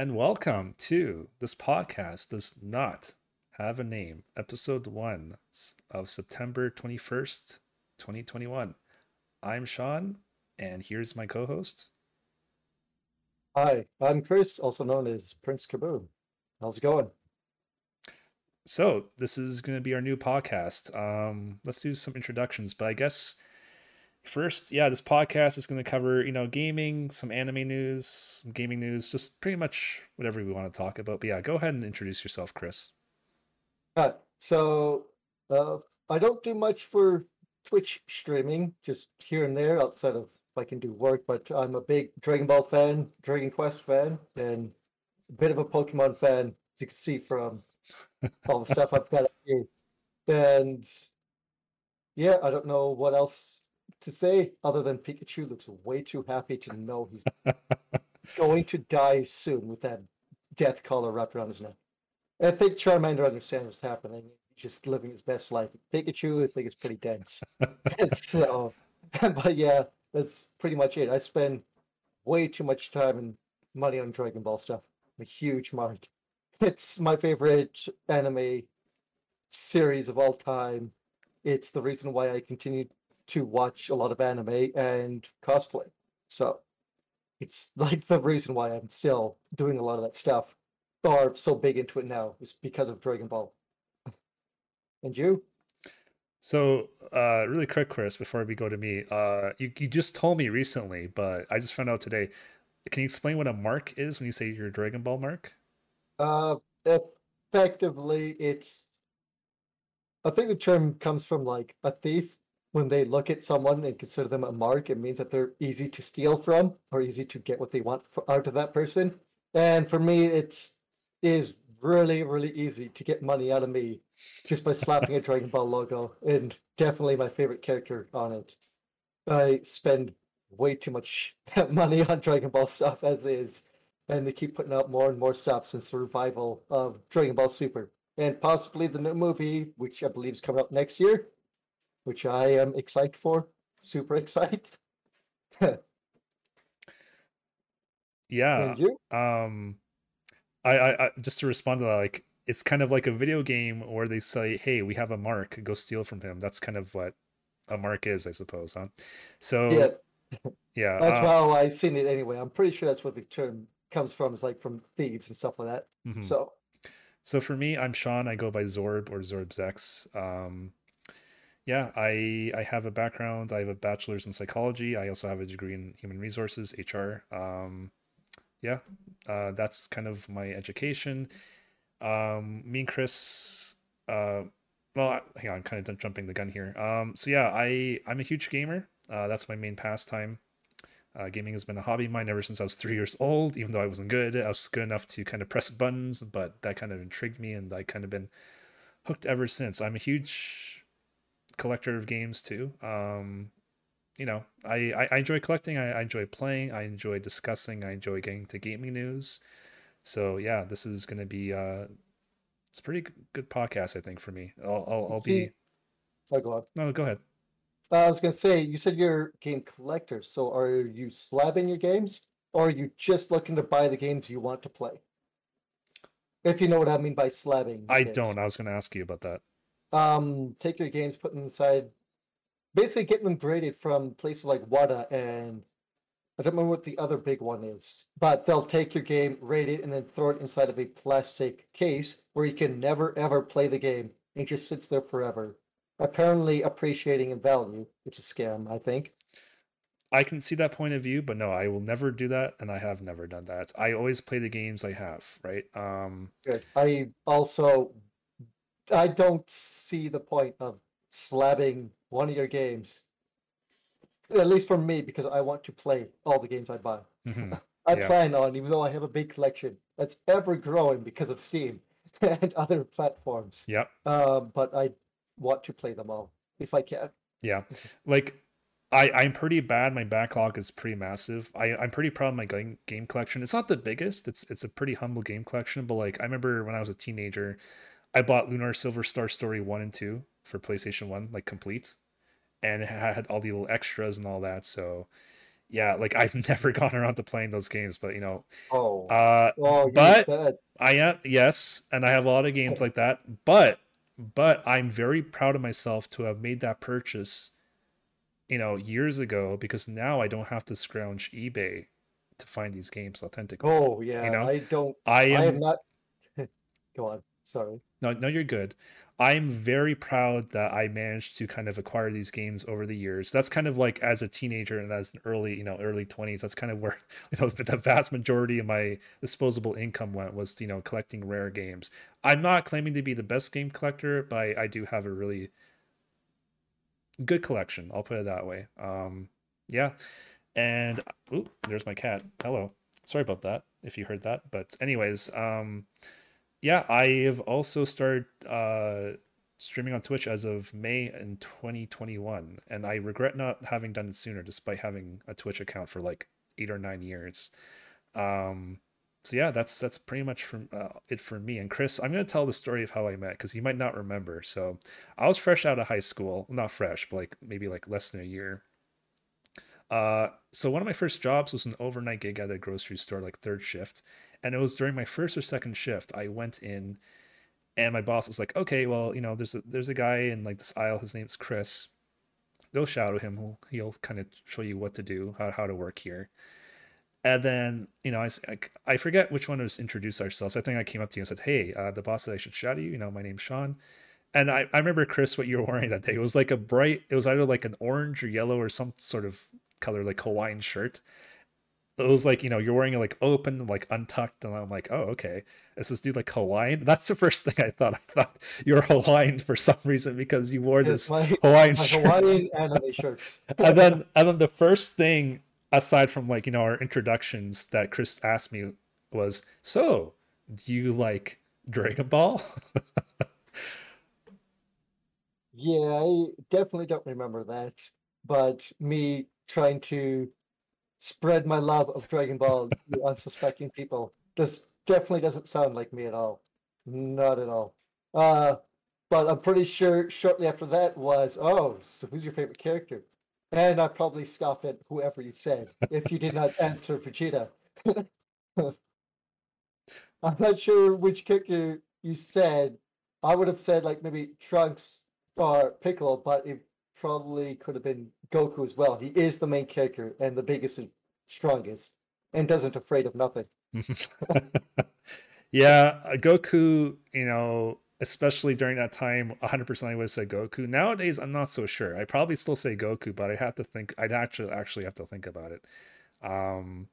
and welcome to this podcast does not have a name episode one of september 21st 2021 i'm sean and here's my co-host Hi, I'm Chris, also known as Prince Kaboom. How's it going? so this is going to be our new podcast um let's do some introductions but i guess first yeah this podcast is going to cover you know gaming some anime news some gaming news just pretty much whatever we want to talk about but yeah go ahead and introduce yourself chris Uh, so, uh, I don't do much for Twitch streaming, just here and there outside of if I can do work, but I'm a big Dragon Ball fan, Dragon Quest fan, and a bit of a Pokemon fan, as you can see from all the stuff I've got up here. And yeah, I don't know what else to say other than Pikachu looks way too happy to know he's going to die soon with that death collar wrapped around his neck. I think Charmander understands what's happening. He's just living his best life. Pikachu, I think, is pretty dense. so, but yeah, that's pretty much it. I spend way too much time and money on Dragon Ball stuff. I'm a huge mark. It's my favorite anime series of all time. It's the reason why I continue to watch a lot of anime and cosplay. So it's like the reason why I'm still doing a lot of that stuff or so big into it now is because of Dragon Ball. And you? So, uh, really quick, Chris, before we go to me, uh, you, you just told me recently, but I just found out today. Can you explain what a mark is when you say you're a Dragon Ball mark? Uh, effectively, it's. I think the term comes from like a thief. When they look at someone and consider them a mark, it means that they're easy to steal from or easy to get what they want f- out of that person. And for me, it's is really really easy to get money out of me just by slapping a Dragon Ball logo, and definitely my favorite character on it. I spend way too much money on Dragon Ball stuff as is, and they keep putting out more and more stuff since the revival of Dragon Ball Super, and possibly the new movie, which I believe is coming up next year, which I am excited for. Super excited. Yeah. and you? Um, I, I, I just to respond to that, like it's kind of like a video game where they say, "Hey, we have a mark, go steal from him." That's kind of what a mark is, I suppose, huh? So Yeah, yeah, that's uh, how I seen it anyway. I'm pretty sure that's where the term comes from. Is like from thieves and stuff like that. mhm. So So for me, I'm Sean. I go by Zorb or Zorbzex. Um, yeah, I I have a background. I have a bachelor's in psychology. I also have a degree in human resources, HR. Um, yeah, uh, that's kind of my education. Um, me and Chris. Uh, well, hang on, I'm kind of jumping the gun here. Um, so yeah, I I'm a huge gamer. Uh, that's my main pastime. Uh, gaming has been a hobby of mine ever since I was three years old. Even though I wasn't good, I was good enough to kind of press buttons, but that kind of intrigued me, and I kind of been hooked ever since. I'm a huge collector of games too. Um, you know, I, I, I enjoy collecting. I, I enjoy playing. I enjoy discussing. I enjoy getting to gaming news. So yeah, this is gonna be uh, it's a pretty good podcast, I think, for me. I'll I'll, I'll see, be oh, go on. no, go ahead. I was gonna say, you said you're a game collector, so are you slabbing your games, or are you just looking to buy the games you want to play? If you know what I mean by slabbing. I games. don't. I was gonna ask you about that. Um, take your games, put them inside, basically getting them graded from places like Wata and I don't remember what the other big one is, but they'll take your game, rate it, and then throw it inside of a plastic case where you can never ever play the game. It just sits there forever. Apparently appreciating in value. It's a scam, I think. I can see that point of view, but no, I will never do that, and I have never done that. I always play the games I have, right? Um, Good. I also I don't see the point of slabbing one of your games. At least for me, because I want to play all the games I buy. mhm. I Yeah. plan on, even though I have a big collection that's ever growing because of Steam and other platforms. Yep. Uh, but I want to play them all if I can. Yeah. Like I I'm pretty bad. My backlog is pretty massive. I I'm pretty proud of my game game collection. It's not the biggest. It's it's a pretty humble game collection, but like I remember when I was a teenager, I bought Lunar Silver Star Story 1 and 2 for PlayStation 1 like complete and it had all the little extras and all that. So yeah, like I've never gone around to playing those games, but you know, Oh, uh, oh, but. I am yes, and I have a lot of games like that, but but I'm very proud of myself to have made that purchase, you know, years ago because now I don't have to scrounge eBay to find these games authentically. Oh, yeah, You know, I don't. I I am am not. Go on. Sorry. no, no, you're good. I'm very proud that I managed to kind of acquire these games over the years. That's kind of like as a teenager and as an early, you know, early 20s, that's kind of where, you know, the vast majority of my disposable income went was, you know, collecting rare games. I'm not claiming to be the best game collector, but I, I do have a really good collection. I'll put it that way. Um, yeah. And ooh, there's my cat. Hello. Sorry about that if you heard that. But anyways, um, yeah, I have also started uh, streaming on Twitch as of May in 2021, and I regret not having done it sooner, despite having a Twitch account for like eight or nine years. Um, so yeah, that's that's pretty much from uh, it for me. And Chris, I'm gonna tell the story of how I met because you might not remember. So I was fresh out of high school, not fresh, but like maybe like less than a year. Uh, so one of my first jobs was an overnight gig at a grocery store, like third shift, and it was during my first or second shift. I went in, and my boss was like, "Okay, well, you know, there's a there's a guy in like this aisle. His name's Chris. Go shadow him. He'll, he'll kind of show you what to do, how how to work here." And then, you know, I, I forget which one was introduced ourselves. I think I came up to you and said, Hey, uh, the boss said I should shadow you. You know, my name's Sean. And I, I remember, Chris, what you were wearing that day. It was like a bright, it was either like an orange or yellow or some sort of color, like Hawaiian shirt. It was like, you know, you're wearing it like open, like untucked. And I'm like, oh, okay. Is this dude like Hawaiian? That's the first thing I thought. I thought you're Hawaiian for some reason because you wore this my Hawaiian my shirt. Hawaiian anime shirts. and then and then the first thing aside from like you know our introductions that chris asked me was so do you like dragon ball Yeah, I definitely don't remember that. But me trying to spread my love of Dragon Ball to unsuspecting people This definitely doesn't sound like me at all. Not at all. Uh, but I'm pretty sure shortly after that was, oh, so who's your favorite character? And I probably scoff at whoever you said if you did not answer Vegeta. I'm not sure which character you said. I would have said like maybe Trunks or Piccolo, but it probably could have been Goku as well. He is the main character and the biggest and strongest, and doesn't afraid of nothing. yeah goku you know especially during that time 100% i would have said goku nowadays i'm not so sure i probably still say goku but i have to think i'd actually actually have to think about it um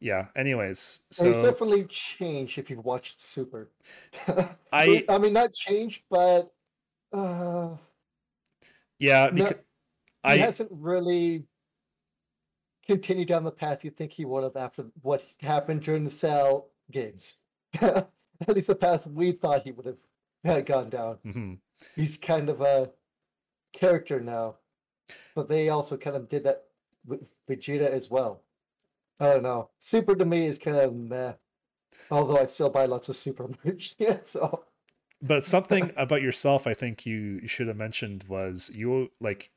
yeah anyways And so definitely changed if you've watched Super. i I mean, not changed, but uh, yeah no, because he i hasn't really continued down the path you think he would have after what happened during the Cell games. At least the path we thought he would have uh, gone down. mhm. He's kind of a character now, but they also kind of did that with Vegeta as well. I don't know. Super to me is kind of meh. Although I still buy lots of Super merch. Yeah, so But something about yourself, I think you should have mentioned was you like.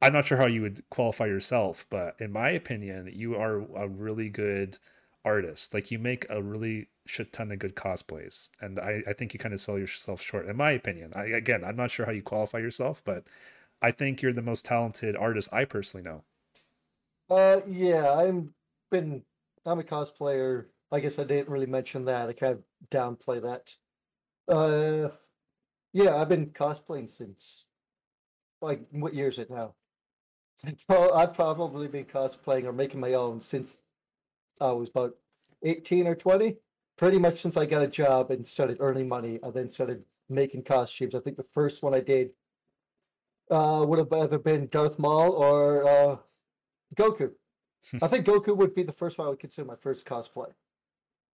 I'm not sure how you would qualify yourself, but in my opinion, you are a really good artist. Like you make a really shit ton of good cosplays, and I I think you kind of sell yourself short. In my opinion, I again, I'm not sure how you qualify yourself, but I think you're the most talented artist I personally know. uh yeah, I'm been I'm a cosplayer. I guess I didn't really mention that. I kind of downplay that. Uh yeah, I've been cosplaying since like what year is it now? Well, I've probably been cosplaying or making my own since I was about 18 or 20. Pretty much since I got a job and started earning money, I then started making costumes. I think the first one I did uh, would have either been Darth Maul or uh, Goku. I think Goku would be the first one I would consider my first cosplay.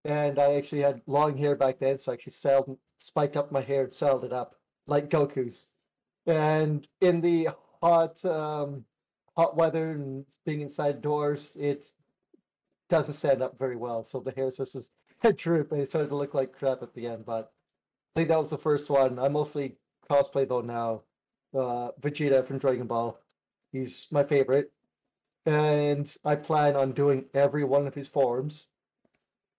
And I actually had long hair back then, so I actually styled, spiked up my hair and styled it up like Goku's. And in the hot, um, hot weather and being inside doors, it doesn't stand up very well. So the hair starts to droop and it started to look like crap at the end. But I think that was the first one. I mostly cosplay though now. Uh, Vegeta from Dragon Ball. He's my favorite. and I plan on doing every one of his forms.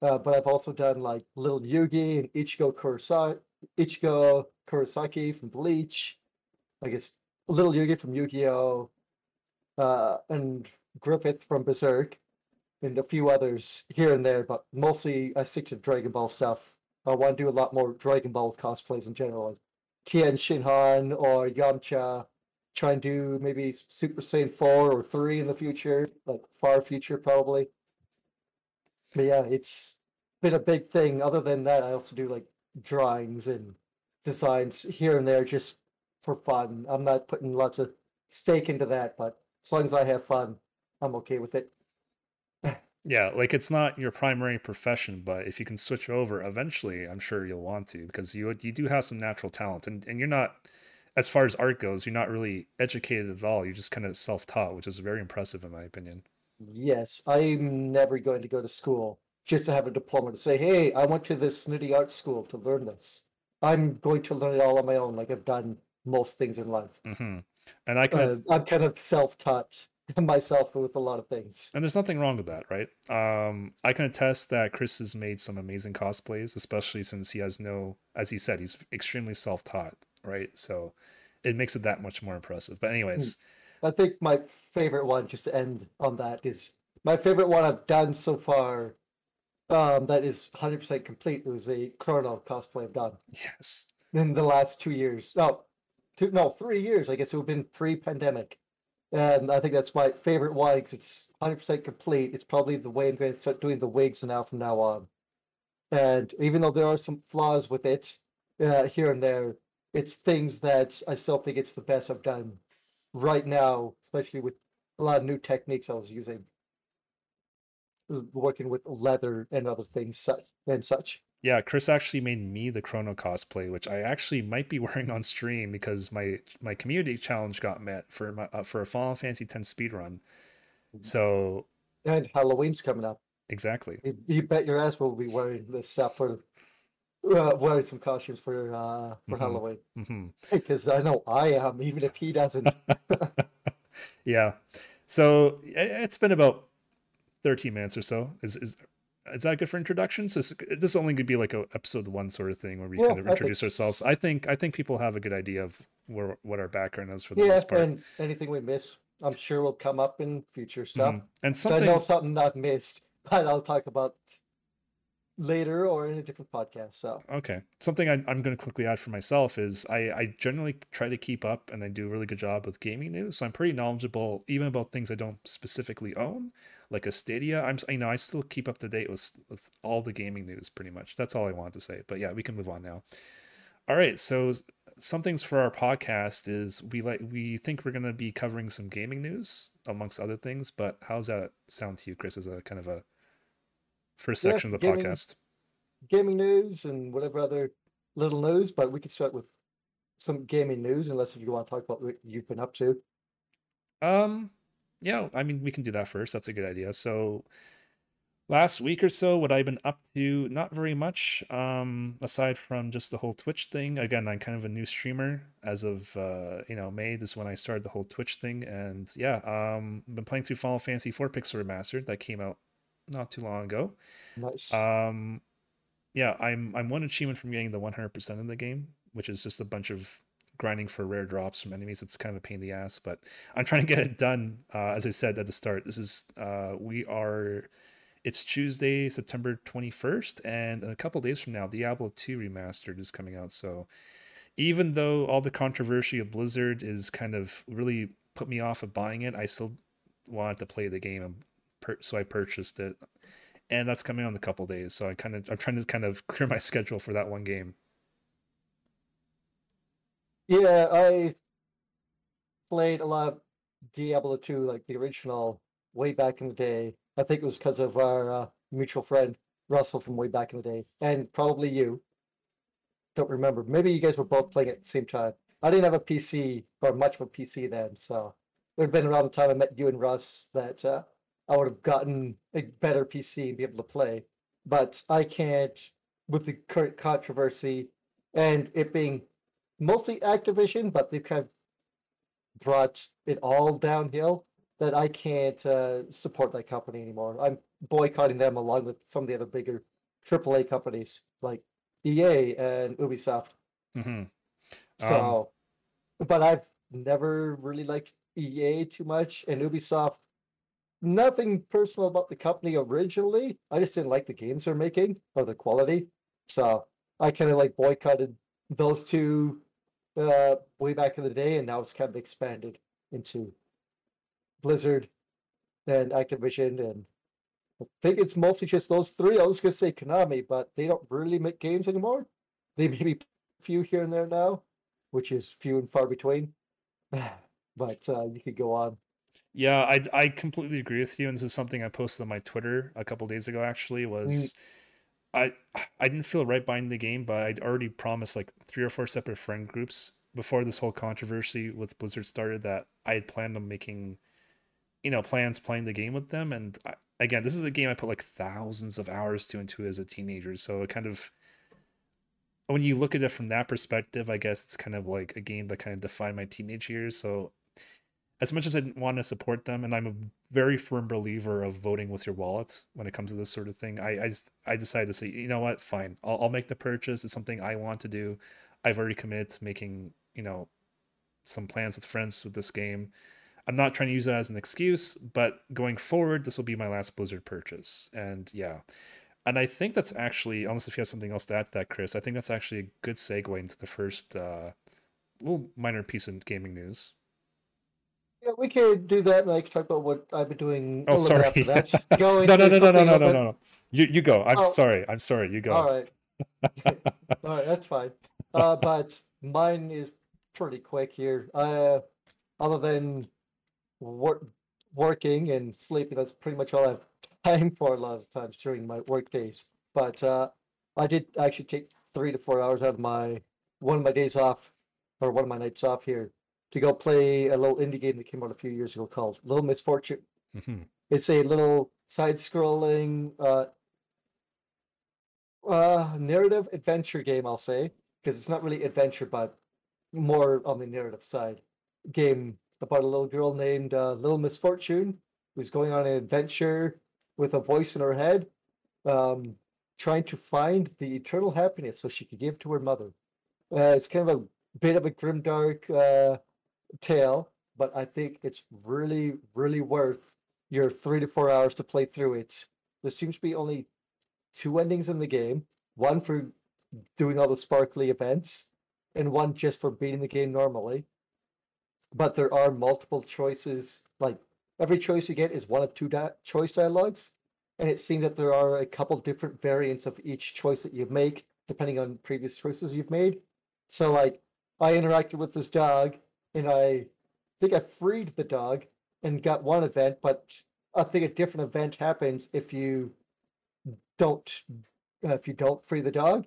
Uh, but I've also done like Little Yugi and Ichigo Kurosaki, Ichigo Kurosaki from Bleach. I guess Little Yugi from Yu-Gi-Oh, uh, and Griffith from Berserk, and a few others here and there. But mostly I stick to Dragon Ball stuff. I want to do a lot more Dragon Ball cosplays in general, like Tien Shinhan or Yamcha. Try and do maybe Super Saiyan 4 or 3 in the future, like far future probably. But yeah, it's been a big thing. Other than that, I also do like drawings and designs here and there just for fun. I'm not putting lots of stake into that, but as long as I have fun, I'm okay with it. Yeah, like it's not your primary profession, but if you can switch over eventually, I'm sure you'll want to because you you do have some natural talent and, and you're not as far as art goes, you're not really educated at all. You're just kind of self-taught, which is very impressive in my opinion. Yes, I'm never going to go to school just to have a diploma to say, hey, I went to this snooty art school to learn this. I'm going to learn it all on my own, like I've done most things in life. hmm And I can Uh, I'm kind of self-taught myself with a lot of things. And there's nothing wrong with that, right? Um, I can attest that Chris has made some amazing cosplays, especially since he has no, as he said, he's extremely self-taught, right? So it makes it that much more impressive. But anyways, I think my favorite one, just to end on that, is my favorite one I've done so far. Um, that is 100% complete. It was a Chrono cosplay I've done yes, in the last two years. No, two, no, three years. I guess it would have been pre-pandemic, and I think that's my favorite one because it's 100% complete. It's probably the way I'm going to start doing the wigs now from now on. And even though there are some flaws with it uh, here and there, it's things that I still think it's the best I've done right now, especially with a lot of new techniques I was using, uh, working with leather and other things such and such. yeah. Chris actually made me the Chrono cosplay, which I actually might be wearing on stream because my my community challenge got met for my uh, for a Final Fantasy X speedrun. So And Halloween's coming up. exactly, You, you bet your ass we'll be wearing this stuff for uh, wearing some costumes for uh for Mhm. Halloween because I know I am, even if he doesn't. yeah. So it's been about 13 minutes or so. Is is is that good for introductions? Is this is only to be like a episode one sort of thing where we Yeah, kind of I introduce ourselves? I think I think people have a good idea of where what our background is for the yeah, most part. and anything we miss, I'm sure will come up in future stuff. Mhm. And So I know something I've missed, but I'll talk about later or in a different podcast. So Okay. Something I, I'm going to quickly add for myself is I, I generally try to keep up and I do a really good job with gaming news. So I'm pretty knowledgeable even about things I don't specifically own, like a Stadia. I'm you know I still keep up to date with with all the gaming news pretty much. That's all I wanted to say. But yeah, we can move on now. All right. So some things for our podcast is we like we think we're going to be covering some gaming news amongst other things. But how's that sound to you, Chris? As a kind of a first Yeah, section of the gaming- podcast. gaming news and whatever other little news, but we could start with some gaming news, unless if you want to talk about what you've been up to. Um, yeah, I mean, we can do that first. That's a good idea. So, last week or so, what I've been up to, not very much. Um, aside from just the whole Twitch thing. Again, I'm kind of a new streamer as of uh, you know, May. This is when I started the whole Twitch thing, and yeah, um, been playing through Final Fantasy 4 Pixel Remastered that came out not too long ago. Nice. Um, yeah, I'm I'm one achievement from getting the 100% in the game, which is just a bunch of grinding for rare drops from enemies. It's kind of a pain in the ass, but I'm trying to get it done. Uh, as I said at the start, this is uh, we are. It's Tuesday, September 21st, and in a couple days from now, Diablo 2 Remastered is coming out. So, even though all the controversy of Blizzard is kind of really put me off of buying it, I still wanted to play the game, per- so I purchased it and that's coming on in a couple days. So I kind of I'm trying to kind of clear my schedule for that one game. yeah, I played a lot of Diablo 2, like the original, way back in the day. I think it was because of our uh, mutual friend Russell from way back in the day, and probably you. Don't remember. Maybe you guys were both playing at the same time. I didn't have a PC or much of a PC then, so it would have been around the time I met you and Russ that uh, I would have gotten a better PC and be able to play. But I can't, with the current controversy and it being mostly Activision, but they've kind of brought it all downhill. that I can't uh, support that company anymore. I'm boycotting them along with some of the other bigger AAA companies like EA and Ubisoft. hmm Um, So, but I've never really liked EA too much and Ubisoft. Nothing personal about the company originally. I just didn't like the games they're making or the quality. So I kind of like boycotted those two uh, way back in the day, and now it's kind of expanded into Blizzard and Activision, and I think it's mostly just those three. I was gonna say Konami, but they don't really make games anymore. They maybe a few here and there now, which is few and far between. But uh, you could go on. Yeah, I I completely agree with you, and this is something I posted on my Twitter a couple days ago. Actually, mm. was I I didn't feel right buying the game, but I'd already promised like three or four separate friend groups before this whole controversy with Blizzard started that I had planned on making, you know, plans playing the game with them. And I, again, this is a game I put like thousands of hours to into as a teenager, so it kind of when you look at it from that perspective, I guess it's kind of like a game that kind of defined my teenage years. So as much as I didn't want to support them, and I'm a very firm believer of voting with your wallet when it comes to this sort of thing, I I, just, I decided to say, you know what, fine, I'll, I'll make the purchase. It's something I want to do. I've already committed to making, you know, some plans with friends with this game. I'm not trying to use that as an excuse, but going forward, this will be my last Blizzard purchase. And yeah, and I think that's actually, unless if you have something else to add to that, Chris, I think that's actually a good segue into the first uh, little minor piece of gaming news. We could do that, and I talk about what I've been doing Oh, sorry. after that. Go no, no, no, no, no, no, no, no, no. You you go. I'm Oh. sorry. I'm sorry. You go. All right. All right, that's fine. Uh, but mine is pretty quick here. Uh, other than work, working and sleeping, that's pretty much all I have time for a lot of times during my work days. But uh, I did actually take three to four hours out of my one of my days off, or one of my nights off here, to go play a little indie game that came out a few years ago called Little Misfortune. hmm It's a little side-scrolling uh, uh, narrative adventure game, I'll say, because it's not really adventure, but more on the narrative side. Game about a little girl named uh, Little Misfortune who's going on an adventure with a voice in her head, um, trying to find the eternal happiness so she could give to her mother. Uh, it's kind of a bit of a grimdark uh, tale, but I think it's really, really worth your three to four hours to play through it. There seems to be only two endings in the game one for doing all the sparkly events, and one just for beating the game normally. But there are multiple choices. Like every choice you get is one of two di- choice dialogues, and it seems that there are a couple different variants of each choice that you make depending on previous choices you've made. So, like, I interacted with this dog, and I think I freed the dog and got one event, but I think a different event happens if you don't uh, if you don't free the dog.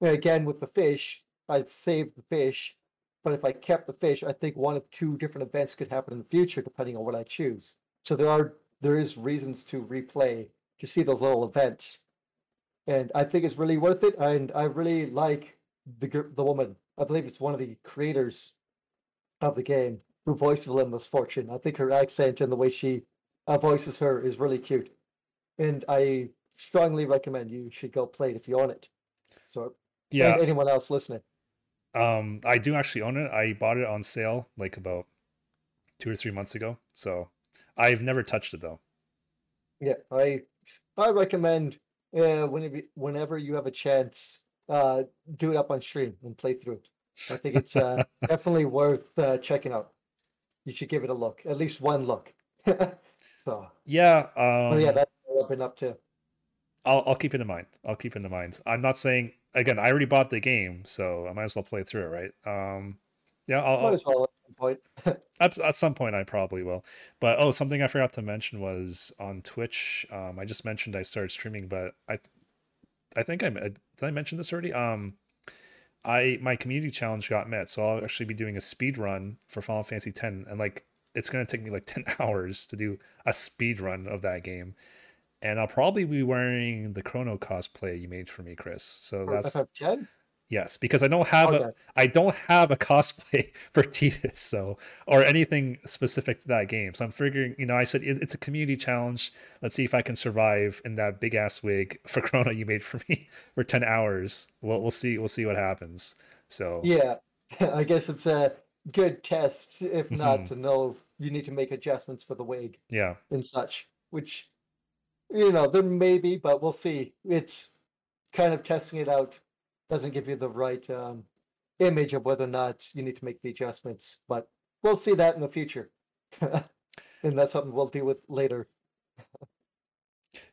And again, with the fish, I saved the fish, but if I kept the fish, I think one of two different events could happen in the future depending on what I choose. So there are there is reasons to replay to see those little events, and I think it's really worth it. And I really like the the woman. I believe it's one of the creators of the game who voices Little Misfortune. I think her accent and the way she uh, voices her is really cute, and I strongly recommend you should go play it if you own it. So, Yeah. and anyone else listening, Um, I do actually own it. I bought it on sale like about two or three months ago. So I've never touched it though. yeah, I I recommend uh, whenever whenever you have a chance, uh, do it up on stream and play through it. I think it's uh, definitely worth uh, checking out. You should give it a look, at least one look. so, Yeah. oh yeah, Um, that's what I've been up to. I'll I'll keep it in mind. I'll keep it in mind. I'm not saying again. I already bought the game, so I might as well play through it, right? Um, yeah. I'll, Might as well at some point. at, at some point I probably will. But oh, something I forgot to mention was on Twitch. Um, I just mentioned I started streaming, but I I think I did I mention this already. Um, I my community challenge got met, so I'll actually be doing a speed run for Final Fantasy X, and like it's gonna take me like ten hours to do a speed run of that game. And I'll probably be wearing the Chrono cosplay you made for me, Chris. So For that's FF10? Yes, because I don't have Okay. a I don't have a cosplay for Tidus, so or anything specific to that game. So I'm figuring, you know, I said it, it's a community challenge. Let's see if I can survive in that big ass wig for Chrono you made for me for ten hours. We'll we'll see we'll see what happens. So Yeah, I guess it's a good test, if not Mhm. to know if you need to make adjustments for the wig yeah, and such, which, you know, there may be, but we'll see. It's kind of testing it out doesn't give you the right um, image of whether or not you need to make the adjustments, but we'll see that in the future. and that's something we'll deal with later.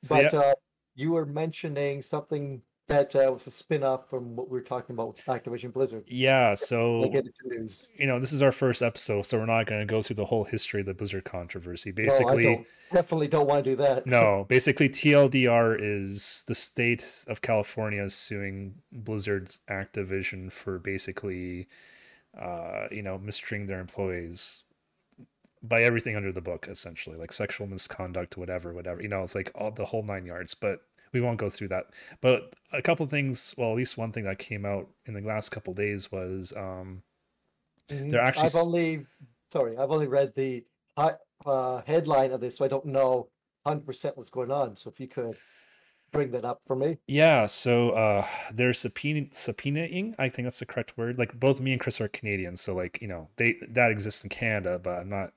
But yeah, uh, you were mentioning something that uh, was a spin-off from what we were talking about with Activision Blizzard. yeah. So get into news. you know, this is our first episode, so we're not going to go through the whole history of the Blizzard controversy. No, I Basically, don't, definitely don't want to do that. No, basically TLDR is the state of California suing Blizzard's Activision for basically uh, you know, mistreating their employees by everything under the book essentially, like sexual misconduct, whatever, whatever. You know, it's like all the whole nine yards, but we won't go through that. But a couple things, well, at least one thing that came out in the last couple days was um Mhm. they're actually I've only, sorry, I've only read the uh, headline of this, so I don't know 100% what's going on. So if you could bring that up for me. Yeah, so uh they're subpoena subpoenaing, I think that's the correct word. Like both me and Chris are Canadians, so like, you know, they that exists in Canada, but I'm not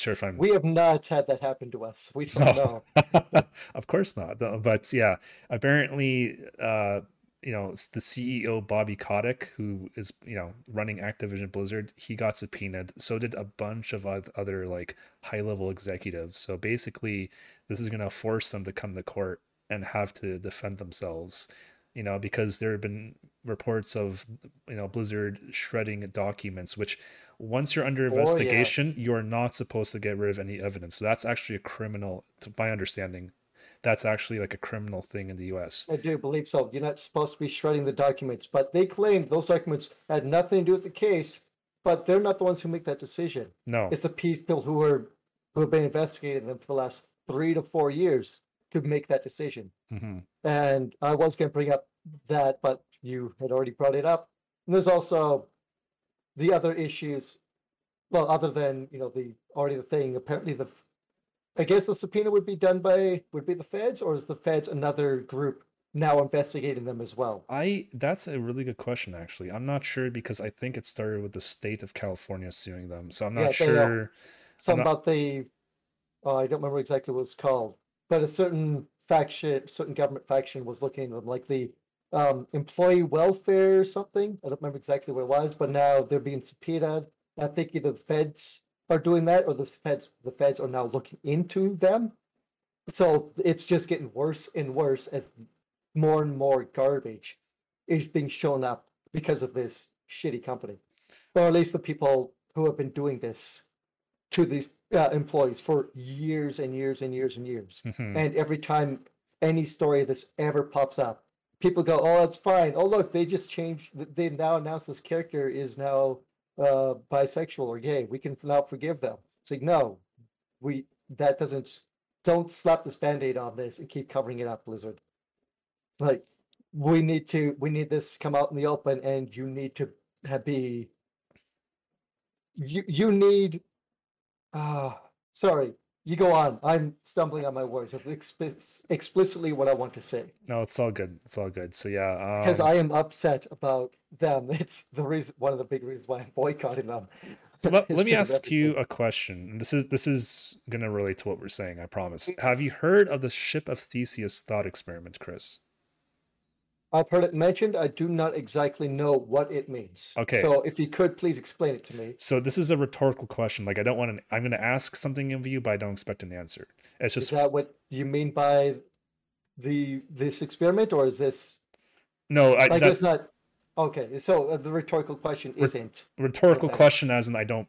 sure if I'm We have not had that happen to us. We don't no. know. Of course not. But yeah, apparently uh you know, the CEO Bobby Kotick, who is, you know, running Activision Blizzard, he got subpoenaed. So did a bunch of other like high-level executives. So basically, this is going to force them to come to court and have to defend themselves. You know, because there have been reports of, you know, Blizzard shredding documents, which once you're under Oh, yeah. investigation, you're not supposed to get rid of any evidence. So that's actually a criminal, to my understanding. That's actually like a criminal thing in the US. I do believe so. You're not supposed to be shredding the documents, but they claimed those documents had nothing to do with the case, but they're not the ones who make that decision. No. It's the people who are who have been investigating them for the last three to four years to make that decision. hmm And I was going to bring up that, but you had already brought it up. And there's also the other issues. Well, other than you know the already the thing. Apparently, the I guess the subpoena would be done by would be the feds, or is the feds another group now investigating them as well? I that's a really good question actually. I'm not sure because I think it started with the state of California suing them. So I'm not are. sure. Something not- about the oh, I don't remember exactly what it's called, but a certain faction, certain government faction was looking at them, like the um, employee welfare or something. I don't remember exactly what it was, but now they're being subpoenaed. I think either the feds are doing that, or the feds the feds are now looking into them. So it's just getting worse and worse as more and more garbage is being shown up because of this shitty company, or at least the people who have been doing this to these uh, employees for years and years and years and years. Mhm. And every time any story of this ever pops up, people go, "Oh, that's fine. Oh, look, they just changed. They've now announced this character is now uh, bisexual or gay. We can now forgive them." It's like, no, we that doesn't. Don't slap this band-aid on this and keep covering it up, Blizzard. Like, we need to. We need this to come out in the open, and you need to have be. You you need. Ah, sorry. You go on. I'm stumbling on my words of explic- explicitly what I want to say No, it's all good. It's all good. So yeah, because um, I am upset about them. It's the reason, one of the big reasons why I'm boycotting them. let, let me ask you a question. This is this is gonna relate to what we're saying, I promise. Have you heard of the ship of Theseus thought experiment, Chris? I've heard it mentioned. I do not exactly know what it means. Okay. So if you could please explain it to me. So this is a rhetorical question. Like I don't want to I'm gonna ask something of you, but I don't expect an answer. It's just. Is that what you mean by the this experiment, or is this? no, I, I that, guess not. Okay, so uh, the rhetorical question isn't. rhetorical Okay. question as in I don't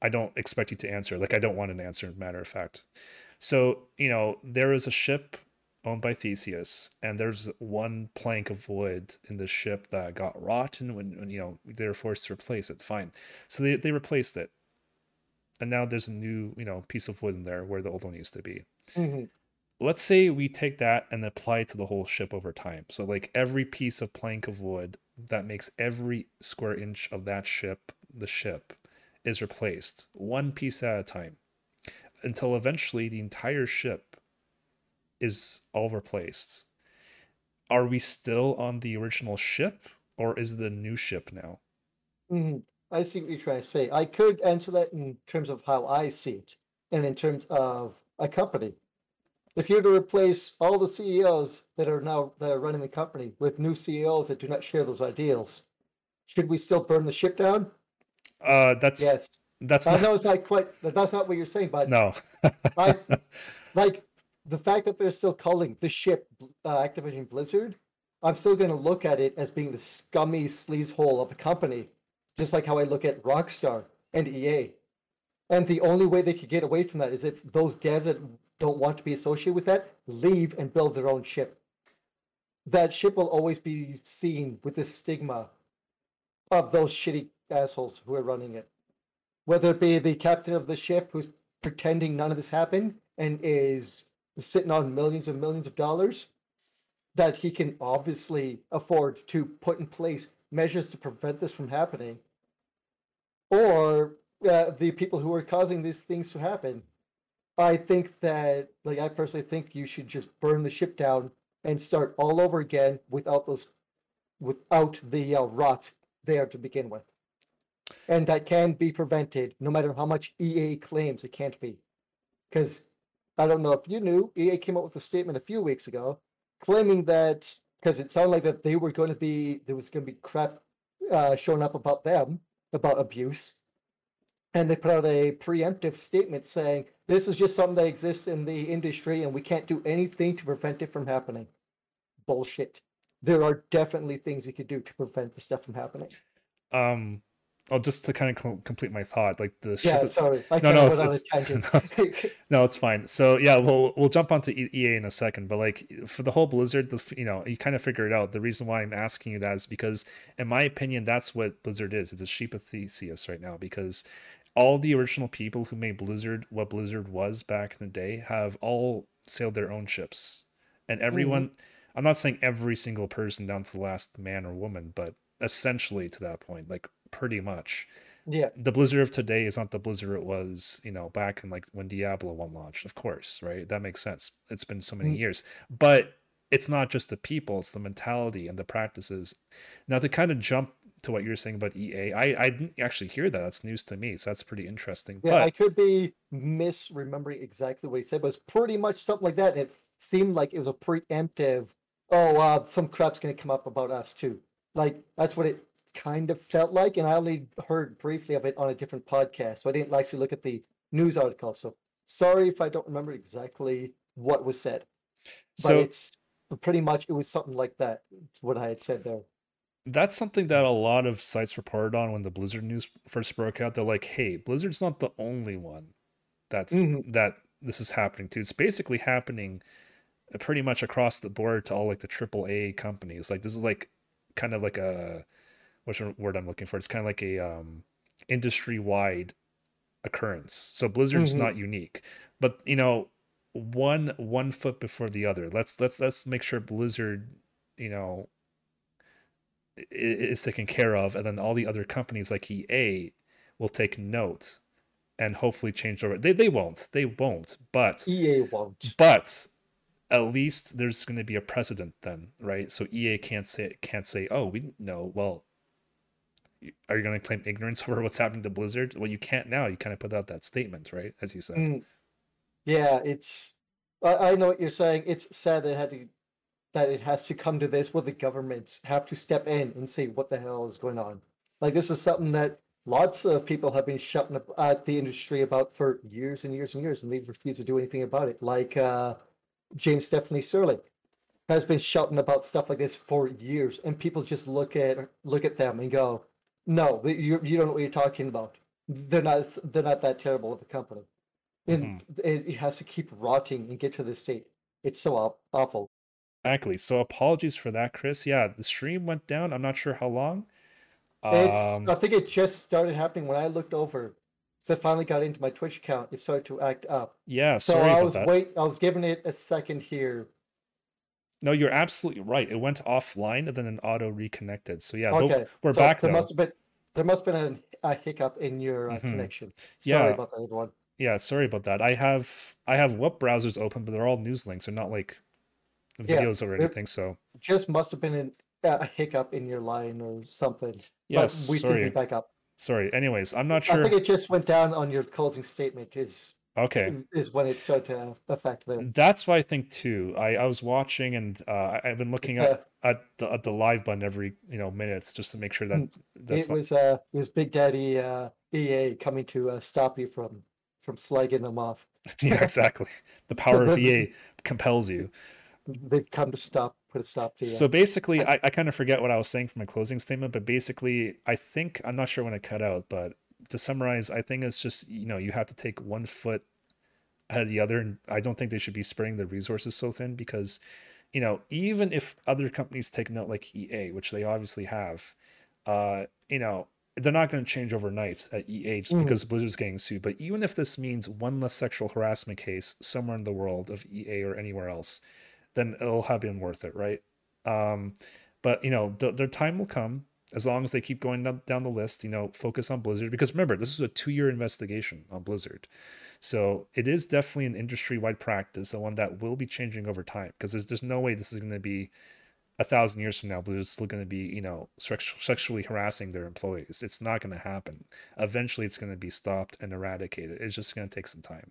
I don't expect you to answer. Like I don't want an answer, matter of fact. So, you know, there is a ship owned by Theseus, and there's one plank of wood in the ship that got rotten when, when you know they were forced to replace it. Fine. So they, they replaced it. And now there's a new, you know, piece of wood in there where the old one used to be. Mhm. let's say we take that and apply it to the whole ship over time. So like every piece of plank of wood that makes every square inch of that ship the ship is replaced one piece at a time until eventually the entire ship is all replaced. Are we still on the original ship or is the new ship now? Mhm. I see what you're trying to say. I could answer that in terms of how I see it, and in terms of a company. If you were to replace all the CEOs that are now that are running the company with new CEOs that do not share those ideals, should we still burn the ship down? Uh, that's Yes. that's I not know it's not quite that- that's not what you're saying, but no. I like the fact that they're still calling the ship uh, Activision Blizzard. I'm still going to look at it as being the scummy sleaze hole of a company, just like how I look at Rockstar and EA. And the only way they could get away from that is if those devs that don't want to be associated with that leave and build their own ship. That ship will always be seen with the stigma of those shitty assholes who are running it. Whether it be the captain of the ship who's pretending none of this happened and is sitting on millions and millions of dollars that he can obviously afford to put in place measures to prevent this from happening or uh, the people who are causing these things to happen. I think that like i personally think you should just burn the ship down and start all over again without those without the uh, rot there to begin with. And that can be prevented no matter how much ea claims it can't be. Because I don't know if you knew, EA came out with a statement a few weeks ago claiming that because it sounded like that they were going to be there was going to be crap uh, showing up about them about abuse, and they put out a preemptive statement saying this is just something that exists in the industry and we can't do anything to prevent it from happening. Bullshit. There are definitely things you could do to prevent the stuff from happening. um oh just to kind of cl- complete my thought like the ship Yeah, sorry. No, no, it's- went on a it's- tangent. no it's fine so yeah we'll we'll jump onto ea in a second but like for the whole blizzard the you know you kind of figure it out the reason why i'm asking you that is because in my opinion that's what blizzard is it's a ship of theseus right now because all the original people who made blizzard what blizzard was back in the day have all sailed their own ships and everyone mm-hmm. i'm not saying every single person down to the last man or woman but essentially to that point like pretty much yeah, the Blizzard of today is not the Blizzard it was, you know, back in like when Diablo 1 launched, of course, right? That makes sense. It's been so many Mm. years. But it's not just the people, it's the mentality and the practices. Now to kind of jump to what you're saying about EA, I, I didn't actually hear that. That's news to me. So that's pretty interesting. Yeah, but I could be misremembering exactly what he said, but it's pretty much something like that. It seemed like it was a preemptive. Oh, uh, some crap's going to come up about us too. Like that's what it kind of felt like, and I only heard briefly of it on a different podcast, so I didn't actually look at the news article. So sorry if I don't remember exactly what was said, but so it's pretty much it was something like that. What I had said there. that's something that a lot of sites reported on when the Blizzard news first broke out. They're like, hey, Blizzard's not the only one that's Mhm. that this is happening to. It's basically happening pretty much across the board to all like the AAA companies. Like this is like kind of like a the word I'm looking for? It's kind of like a um industry wide occurrence. So Blizzard's Mhm. not unique. But you know, one one foot before the other. Let's let's let's make sure Blizzard, you know, is taken care of, and then all the other companies like EA will take note and hopefully change over. They they won't. They won't. But EA won't. but at least there's going to be a precedent then, right? So EA can't say can't say, "Oh, we know." Well, are you going to claim ignorance over what's happening to Blizzard? Well, you can't now. You kind of put out that statement, right? As you said. Mm. Yeah, it's. I, I know what you're saying. It's sad that it had to, that it has to come to this, where the governments have to step in and say what the hell is going on. Like this is something that lots of people have been shutting up at the industry about for years and years and years, and they've refused to do anything about it. Like uh, James Stephanie Sterling has been shouting about stuff like this for years, and people just look at look at them and go, "No, th- you you don't know what you're talking about. They're not they're not that terrible of a company." And it, it has to keep rotting and get to this state. It's so aw- awful. Exactly. So apologies for that, Chris. Yeah, the stream went down. I'm not sure how long. It's Um, I think it just started happening when I looked over So I finally got into my Twitch account. It started to act up. Yeah, So sorry I about was that. wait. I was giving it a second here. No, you're absolutely right. It went offline and then an auto reconnected. So yeah, Okay, we're so back There though. must have been there must have been a, a hiccup in your uh, Mhm. connection. Yeah. About that, everyone. Yeah, sorry about that. I have I have web browsers open, but they're all news links. They're not like Yeah, videos or anything. So Just must have been an, a hiccup in your line or something. yes, but we seem to be sorry, back up. sorry. Anyways, I'm not sure. I think it just went down on your closing statement. Is Okay, is when it started to affect them. that's why I think too. I I was watching and uh, I've been looking at Uh, at the at the live button every you know minutes just to make sure that Mm, that's it not, was uh, it was Big Daddy uh, EA coming to uh, stop you from from slagging them off. yeah exactly. The power of EA compels you. They've come to stop, put a stop to you. So basically, I, I kind of forget what I was saying for my closing statement, but basically, I think I'm not sure when it cut out, but to summarize, I think it's just you know you have to take one foot ahead of the other, and I don't think they should be spreading the resources so thin because you know even if other companies take note like EA, which they obviously have, uh, you know they're not going to change overnight at EA just Mhm. because Blizzard's getting sued. But even if this means one less sexual harassment case somewhere in the world of EA or anywhere else, then it'll have been worth it, right? Um, but you know, th- their time will come as long as they keep going down, down the list. You know, focus on Blizzard because remember, this is a two-year investigation on Blizzard, so it is definitely an industry-wide practice, and one that will be changing over time. Because there's there's no way this is going to be a thousand years from now. Blizzard's still going to be you know sexually harassing their employees. It's not going to happen. Eventually, it's going to be stopped and eradicated. It's just going to take some time.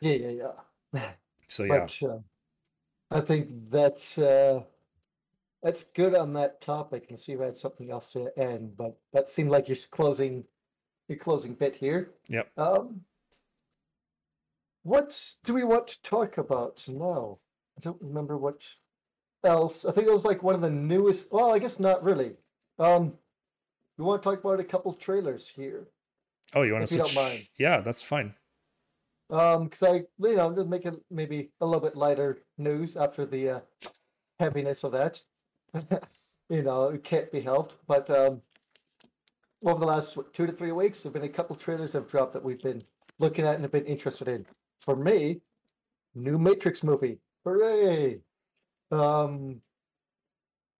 yeah, yeah, yeah. So yeah, But uh, I think that's uh, that's good on that topic. And see if I had something else to end, but that seemed like your s- closing your closing bit here. Yep. Um, what do we want to talk about now? I don't remember what else. I think it was like one of the newest. Well, I guess not really. Um, we want to talk about a couple trailers here. Oh, you want If to you don't mind. Yeah, that's fine. Um, because I, you know, just make it maybe a little bit lighter news after the uh, heaviness of that. you know, it can't be helped. But um, over the last two to three weeks, there've been a couple trailers have dropped that we've been looking at and have been interested in. For me, new Matrix movie, hooray! Um,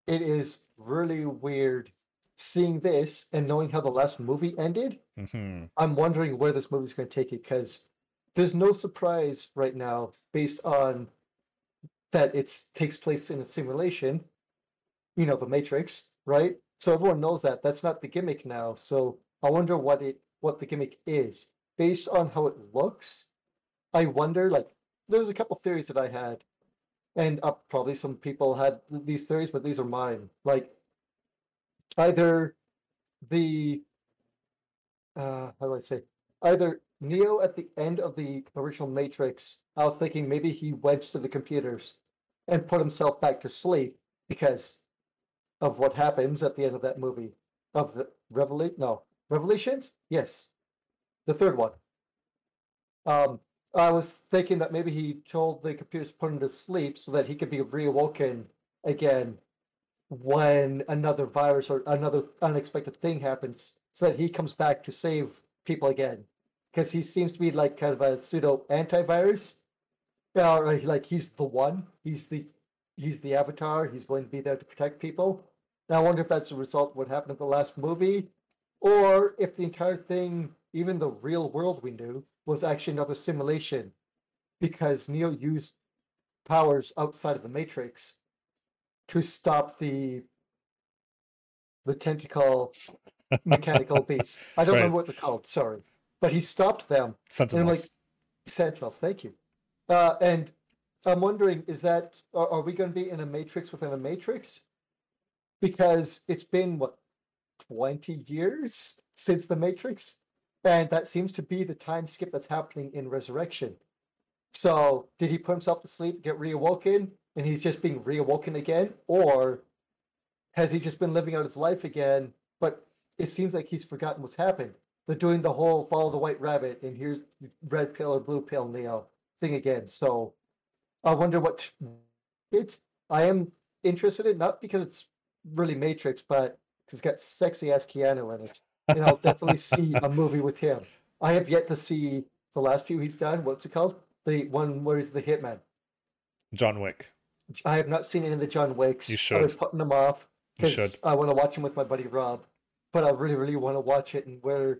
it is really weird seeing this and knowing how the last movie ended. hmm I'm wondering where this movie's going to take it because there's no surprise right now based on that it takes place in a simulation. You know, the Matrix, right? So everyone knows that. That's not the gimmick now. So I wonder what it what the gimmick is based on how it looks. I wonder. Like, there's a couple theories that I had, and uh, probably some people had these theories, but these are mine. Like, either the uh how do I say either Neo at the end of the original Matrix, I was thinking maybe he went to the computers and put himself back to sleep because of what happens at the end of that movie. Of the Revelation no. Revelations? Yes. The third one. Um I was thinking that maybe he told the computers to put him to sleep so that he could be reawoken again when another virus or another unexpected thing happens so that he comes back to save people again because he seems to be like kind of a pseudo antivirus or like he's the one he's the he's the avatar he's going to be there to protect people now i wonder if that's a result of what happened in the last movie or if the entire thing even the real world we knew was actually another simulation because neo used powers outside of the matrix to stop the the tentacle mechanical beasts. I don't Right. remember what they're called. Sorry, but he stopped them. Sentinels. like- Sentinels. Thank you. Uh, and I'm wondering, is that are, are we going to be in a matrix within a matrix? Because it's been what 20 years since the Matrix, and that seems to be the time skip that's happening in Resurrection. So, did he put himself to sleep, get reawoken, and he's just being reawoken again, or has he just been living out his life again? But it seems like he's forgotten what's happened. They're doing the whole follow the white rabbit, and here's red pill or blue pill Neo thing again. So, I wonder what it. I am interested in not because it's really Matrix, but because it's got sexy ass Keanu in it, and I'll definitely see a movie with him. I have yet to see the last few he's done. What's it called? The one where he's the hitman. John Wick. I have not seen any of the John Wicks. You should. I've putting them off because. I want to watch them with my buddy Rob. But I really, really want to watch it, and we're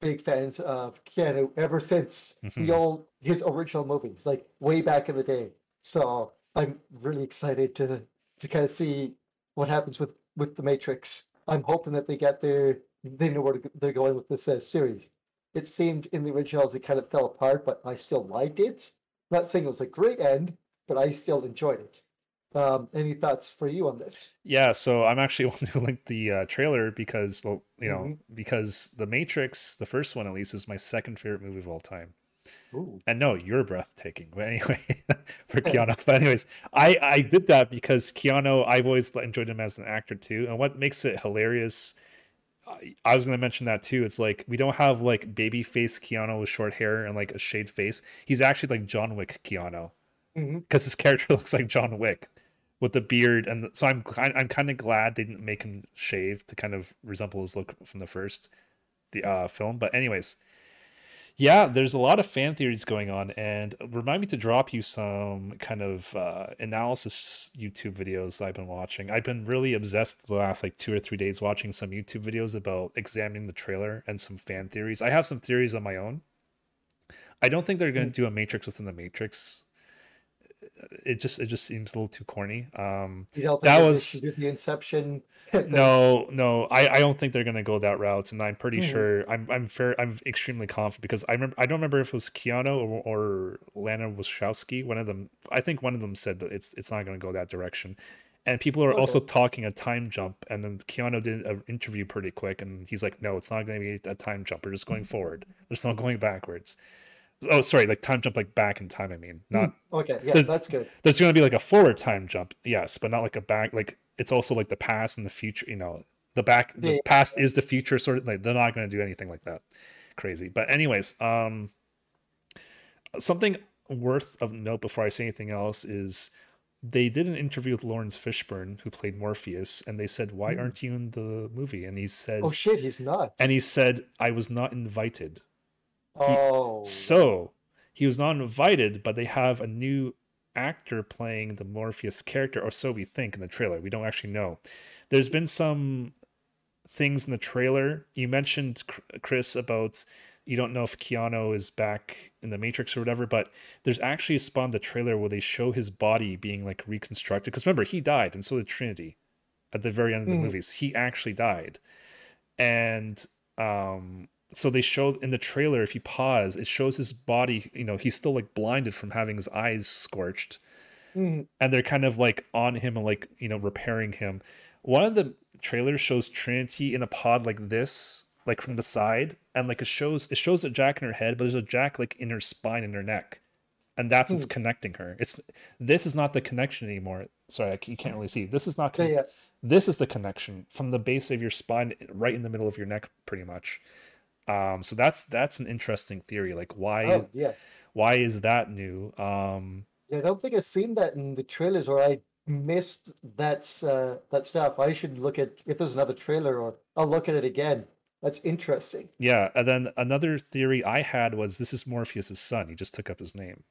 big fans of Keanu ever since Mhm. the old his original movies, like way back in the day. So I'm really excited to to kind of see what happens with with the Matrix. I'm hoping that they get their they know where they're going with this uh, series. It seemed in the originals it kind of fell apart, but I still liked it. Not saying it was a great end, but I still enjoyed it. Um, any thoughts for you on this? Yeah, so I'm actually one who linked the uh, trailer because, well, you know, Mhm. because The Matrix, the first one at least, is my second favorite movie of all time. Ooh. And no, you're breathtaking. But anyway, for Keanu. But anyways, I I did that because Keanu. I've always enjoyed him as an actor too. And what makes it hilarious, I, I was gonna mention that too. It's like we don't have like baby face Keanu with short hair and like a shaved face. He's actually like John Wick Keanu because his character looks like John Wick with the beard. And so I'm I'm kind of glad they didn't make him shave to kind of resemble his look from the first the uh film. But anyways. Yeah, there's a lot of fan theories going on, and remind me to drop you some kind of uh, analysis YouTube videos I've been watching. I've been really obsessed the last like two or three days watching some YouTube videos about examining the trailer and some fan theories. I have some theories on my own. I don't think they're going to do a Matrix within the Matrix. It just it just seems a little too corny. Um, You don't think That was- was should do the Inception? no, no, I, I don't think they're gonna go that route, and I'm pretty Mhm. sure I'm I'm fair I'm extremely confident because I remember I don't remember if it was Keanu or, or Lana Wachowski. One of them, I think one of them said that it's it's not gonna go that direction, and people are also talking a time jump, and then Keanu did an interview pretty quick, and he's like, no, it's not gonna be a time jump. We're just going forward. There's no going backwards. Oh, sorry, like time jump like back in time. I mean, not Okay, yeah, that's good. there's going to be like a forward time jump yes but not like a back like it's also like the past and the future you know the back the past is the future sort of like they're not going to do anything like that crazy but anyways um something worth of note before i say anything else is they did an interview with laurence fishburne who played morpheus and they said why Hmm. aren't you in the movie and he said, Oh shit, he's not. and he said i was not invited oh, so he was not invited, but they have a new actor playing the Morpheus character, or so we think in the trailer. We don't actually know. There's been some things in the trailer. You mentioned Chris about you don't know if Keanu is back in the Matrix or whatever, but there's actually a spot in the trailer where they show his body being like reconstructed. Because remember, he died, and so did Trinity at the very end of the Mhm. movies. He actually died, and um so they showed in the trailer if you pause it shows his body you know he's still like blinded from having his eyes scorched. Mhm. and they're kind of like on him and like you know repairing him. One of the trailers shows trinity in a pod like this like from the side and like it shows it shows a jack in her head but there's a jack like in her spine and her neck. And that's what's Hmm. connecting her. It's this is not the connection anymore. Sorry I, you can't really see. This is not Yeah, con- yeah. this is the connection from the base of your spine right in the middle of your neck pretty much um so that's that's an interesting theory like why Oh, yeah. why is that new um Yeah, I don't think I've seen that in the trailers, or I missed that uh, that stuff. I should look at if there's another trailer, or I'll look at it again. That's interesting. yeah and then another theory i had was this is morpheus's son he just took up his name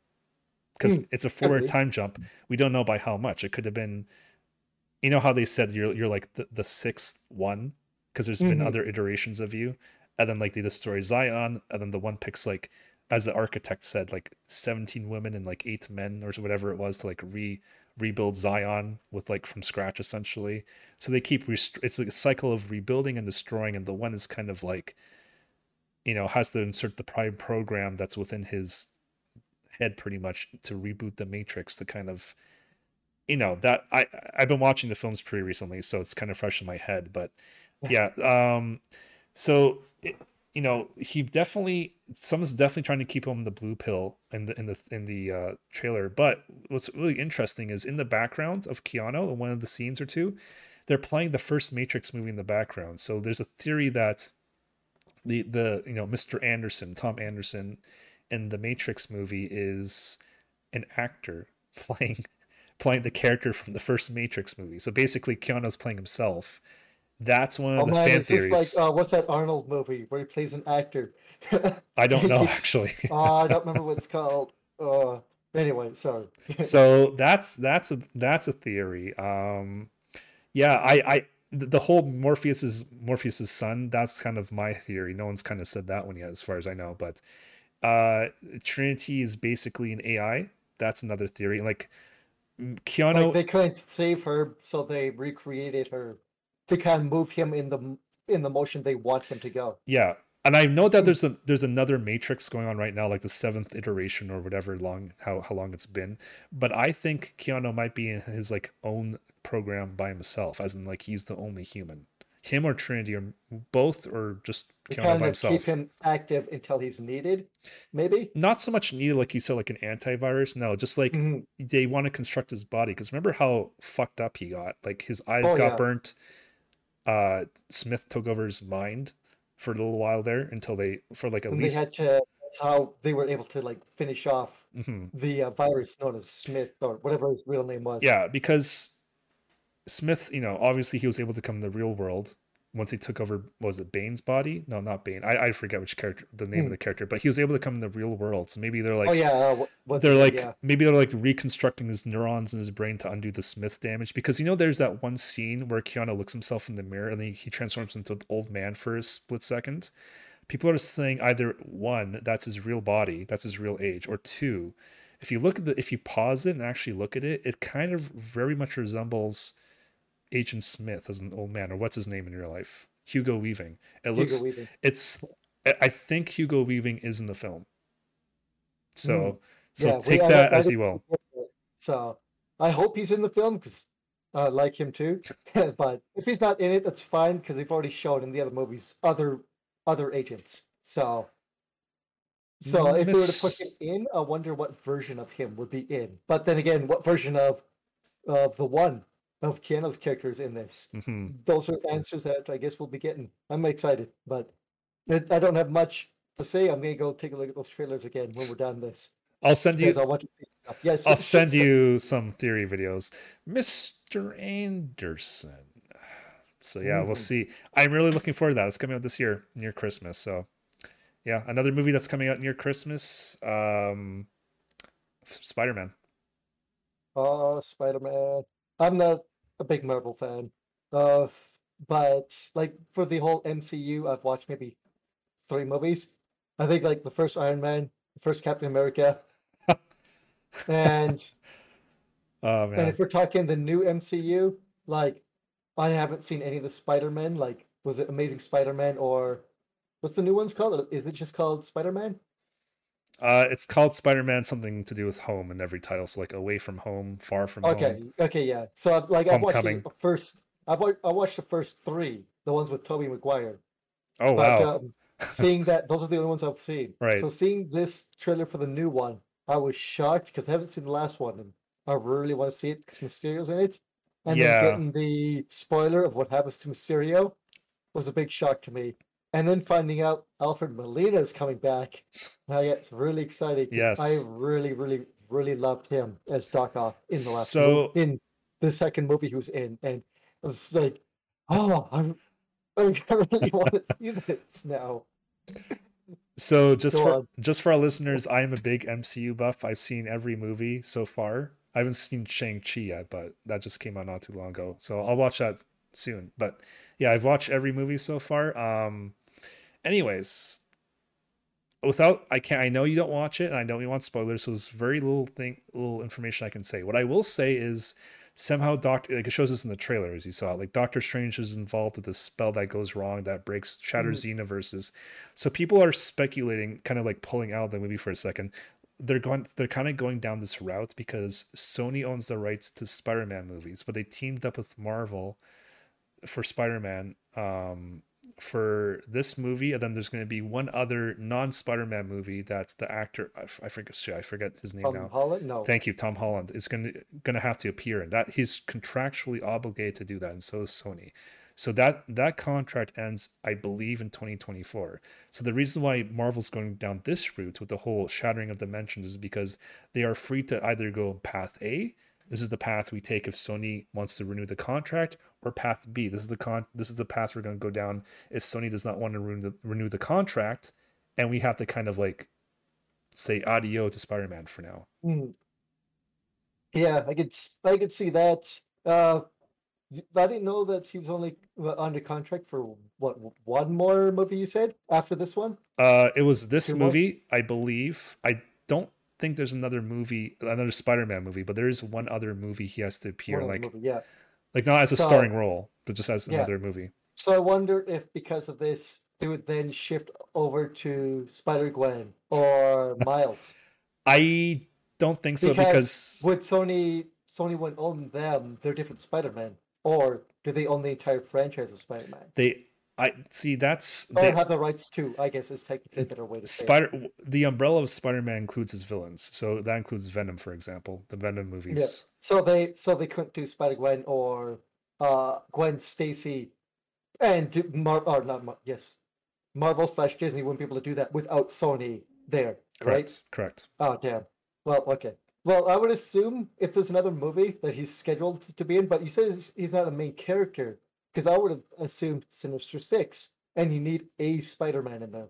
because Hmm, it's a forward be. time jump we don't know by how much it could have been you know how they said you're you're like the, the sixth one because there's been Mhm. other iterations of you and then like they destroy zion and then the one picks like as the architect said like 17 women and like eight men or whatever it was to like re rebuild zion with like from scratch essentially. So they keep rest- it's like a cycle of rebuilding and destroying and the one is kind of like you know has to insert the prime program that's within his head pretty much to reboot the matrix to kind of you know that i i've been watching the films pretty recently so it's kind of fresh in my head but yeah um so it, you know he definitely someone's definitely trying to keep him the blue pill in the in the in the uh trailer. But what's really interesting is in the background of keanu in one of the scenes or two they're playing the first matrix movie in the background. So there's a theory that the the you know mr anderson tom anderson in the matrix movie is an actor playing playing the character from the first matrix movie. So basically keanu's playing himself That's one of Oh the man, fan is this theories. like uh, what's that Arnold movie where he plays an actor? I don't know actually. Oh, I don't remember what it's called. Uh, anyway, sorry. so that's that's a that's a theory. Um, yeah, I I the whole Morpheus's Morpheus's son. That's kind of my theory. No one's kind of said that one yet, as far as I know. But uh, Trinity is basically an AI. That's another theory. Like Keanu, Like they couldn't save her, so they recreated her to kind of move him in the in the motion they want him to go. Yeah, and I know that Hmm. there's a there's another Matrix going on right now, like the seventh iteration or whatever long how how long it's been. But I think Keanu might be in his like own program by himself, as in like he's the only human. Him or Trinity or both or just Keanu kind by of keep him active until he's needed, maybe. Not so much needed like you said, like an antivirus. No, just like Mhm. they want to construct his body because remember how fucked up he got like his eyes Oh, got yeah. burnt uh smith took over his mind for a little while there until they for like at And least they had to. How they were able to like finish off Mhm. the uh, virus known as Smith or whatever his real name was. yeah because smith you know obviously he was able to come in the real world once he took over what was it bane's body no not bane i, I forget which character the name Hmm. of the character but he was able to come in the real world so maybe they're like oh yeah. Uh, what, they're like yeah. maybe they're like reconstructing his neurons in his brain to undo the Smith damage because you know there's that one scene where Keanu looks himself in the mirror and then he transforms into an old man for a split second. People are saying either one, that's his real body, that's his real age, or two, if you look at the if you pause it and actually look at it, it kind of very much resembles Agent Smith as an old man, or what's his name in real life? Hugo Weaving. It Hugo looks Weaving. it's I- I think Hugo Weaving is in the film. So so Hmm. Yeah, take I- that I as you will. So I hope he's in the film because I like him too. but if he's not in it, that's fine because they've already shown in the other movies other other agents. So so if we were to put him in, I wonder what version of him would be in. But then again, what version of of the one of Keanu's characters in this? Mhm. Those are answers that I guess we'll be getting. I'm excited, but it, I don't have much to say. I'm gonna go take a look at those trailers again when we're done this. I'll send you I want to see stuff. Yes, I'll send you some theory videos. Mr. Anderson. So yeah, we'll Mm. see. I'm really looking forward to that. It's coming out this year near Christmas. So yeah, another movie that's coming out near Christmas. Um Spider-Man. Oh, Spider-Man. I'm not a big Marvel fan. Uh, but like for the whole MCU, I've watched maybe three movies. I think like the first Iron Man, the first Captain America, and Oh and if we're talking the new MCU, like I haven't seen any of the Spider-Man. Like, was it Amazing Spider-Man or what's the new one's called? Is it just called Spider-Man? Uh it's called Spider-Man something to do with home in every title. So like away from home, far from Okay, home. okay, yeah. So I've, like I've watched the first. I watched the first three, the ones with Tobey Maguire. Oh But wow. um, seeing that, those are the only ones I've seen. Right. So seeing this trailer for the new one, I was shocked because I haven't seen the last one, and I really want to see it because Mysterio's in it. And Yeah. then getting the spoiler of what happens to Mysterio was a big shock to me. And then finding out Alfred Molina is coming back, I get really excited. 'cause I really, really, really loved him as Doc Ock in the last So- mo- in the second movie he was in, and I was like, oh, I'm, I really want to see this now. So just Go for on. just for our listeners, I am a big MCU buff. I've seen every movie so far. I haven't seen Shang Chi yet, but that just came out not too long ago. So I'll watch that soon. But yeah, I've watched every movie so far. Um, anyways, without I can't. I know you don't watch it, and I know you want spoilers. So there's very little thing, little information I can say. What I will say is somehow Doctor like it shows us in the trailer as you saw like Doctor Strange is involved with this spell that goes wrong that breaks shatters universes. So people are speculating, kind of like pulling out the movie for a second. They're going they're kind of going down this route because Sony owns the rights to Spider-Man movies, but they teamed up with Marvel for Spider-Man um for this movie and then there's going to be one other non-Spider-Man movie that's the actor I, I forget shit, I forget his name Tom now. Holland? No. Thank you, Tom Holland is going to going to have to appear in that. He's contractually obligated to do that, and so is Sony. So that that contract ends, I believe, in 2024. So the reason why Marvel's going down this route with the whole shattering of dimensions is because they are free to either go path A, this is the path we take if Sony wants to renew the contract, or path B, this is the con this is the path we're going to go down if Sony does not want to renew the, renew the contract, and we have to kind of like say adieu to Spider-Man for now. Hmm. Yeah, I could I could see that. Uh, I didn't know that he was only under contract for what one more movie you said after this one. Uh, it was this Two more? movie, I believe. I don't think there's another movie, another Spider-Man movie, but there is one other movie he has to appear, One like movie, yeah. like not as a So- starring role, but just as Yeah. another movie. So I wonder if because of this they would then shift over to Spider Gwen or Miles. I don't think so Because because would Sony Sony wouldn't own them, they're different Spider-Man, or do they own the entire franchise of Spider-Man? they I see that's they, have the rights to, I guess is technically a better way to say it. Spider the umbrella of Spider-Man includes his villains. So that includes Venom, for example, the Venom movies. So they so they couldn't do Spider Gwen or uh Gwen Stacy and do Mar or not Mar- yes. Marvel slash Disney wouldn't be able to do that without Sony there, right? Correct. Correct. Oh damn. Well, okay. Well, I would assume if there's another movie that he's scheduled to be in, but you said he's- he's not a main character, because I would have assumed Sinister Six, and you need a Spider-Man in there,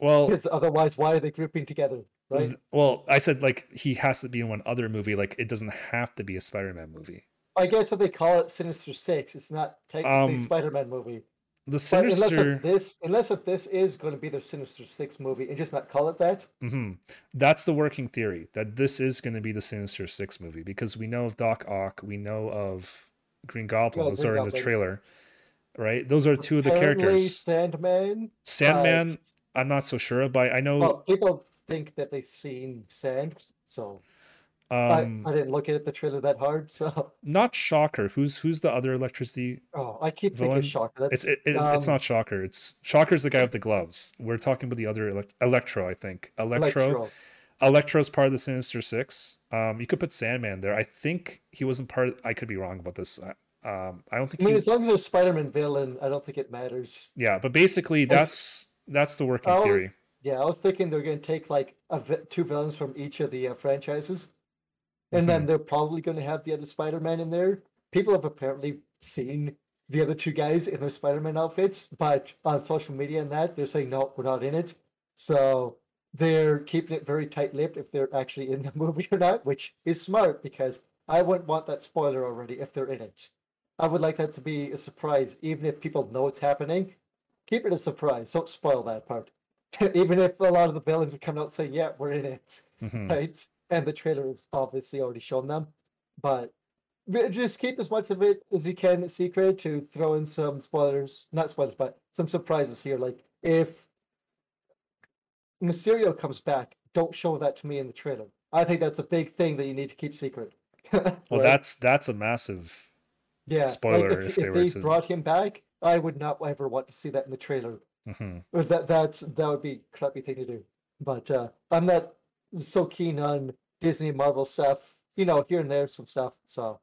Well, because otherwise, why are they grouping together, right? well, I said like he has to be in one other movie. Like it doesn't have to be a Spider-Man movie. I guess if they call it Sinister Six, it's not technically a Um, Spider-Man movie. The But unless Sinister. if this, unless if this is going to be their Sinister Six movie, and just not call it that, hmm That's the working theory that this is going to be the Sinister Six movie because we know of Doc Ock, we know of Green Goblin. Those are in the trailer, right? Those are two of the apparently characters. Sandman. Sandman, uh, I'm not so sure, but I know. well, people think that they've seen Sand, so I, um, I didn't look at the trailer that hard. So, not Shocker. Who's who's the other electricity? oh, I keep Villain? thinking Shocker. That's It's it, it, it's um, not Shocker. It's Shocker's the guy with the gloves. We're talking about the other elec Electro, I think. Electro. Electro. Electro's part of the Sinister Six. Um, you could put Sandman there. I think he wasn't part. Of, I could be wrong about this. Um, I don't think. I mean, he, as long as there's Spider-Man villain, I don't think it matters. yeah, but basically that's that's the working Oh, theory. Yeah, I was thinking they're going to take like a vi- two villains from each of the uh, franchises, and then they're probably going to have the other Spider-Man in there. People have apparently seen the other two guys in their Spider-Man outfits, but on social media and that they're saying no, we're not in it. So they're keeping it very tight-lipped if they're actually in the movie or not, which is smart because I wouldn't want that spoiler already if they're in it. I would like that to be a surprise, even if people know it's happening. Keep it a surprise. Don't spoil that part. even if a lot of the villains are coming out saying, "Yeah, we're in it," Mhm. right? And the trailer has obviously already shown them, but but just keep as much of it as you can secret to throw in some spoilers, not spoilers, but some surprises here. Like if Mysterio comes back, don't show that to me in the trailer. I think that's a big thing that you need to keep secret. Well, Right? that's that's a massive. Yeah. like, if, if they if they to- brought him back, I would not ever want to see that in the trailer. mhm. That that's that would be a crappy thing to do. But uh, I'm not so keen on Disney Marvel stuff. You know, here and there some stuff. So,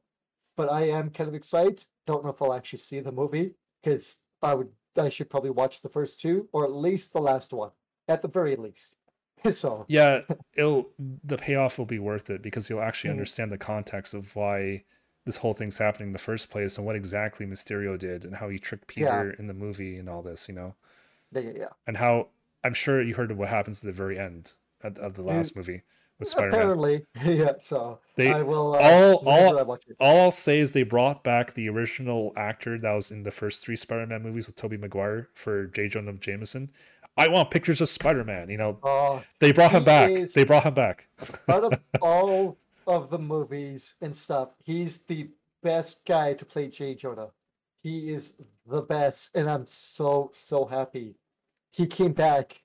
but I am kind of excited. Don't know if I'll actually see the movie because I would. I should probably watch the first two or at least the last one, at the very least. so Yeah, it'll the payoff will be worth it because you'll actually Mhm. understand the context of why this whole thing's happening in the first place and what exactly Mysterio did and how he tricked Yeah. Peter in the movie and all this, you know, yeah, yeah, yeah. and how I'm sure you heard of what happens at the very end of, of the last movie with Spider-Man. Apparently, yeah. So They- I will. Uh, all- all- I watch it. All I'll say is they brought back the original actor that was in the first three Spider-Man movies with Tobey Maguire for J. Jonah Jameson. I want pictures of Spider-Man. You know, Uh, they brought him back. They brought him back. out of all of the movies and stuff, he's the best guy to play J. Jonah. He is the best, and I'm so so happy he came back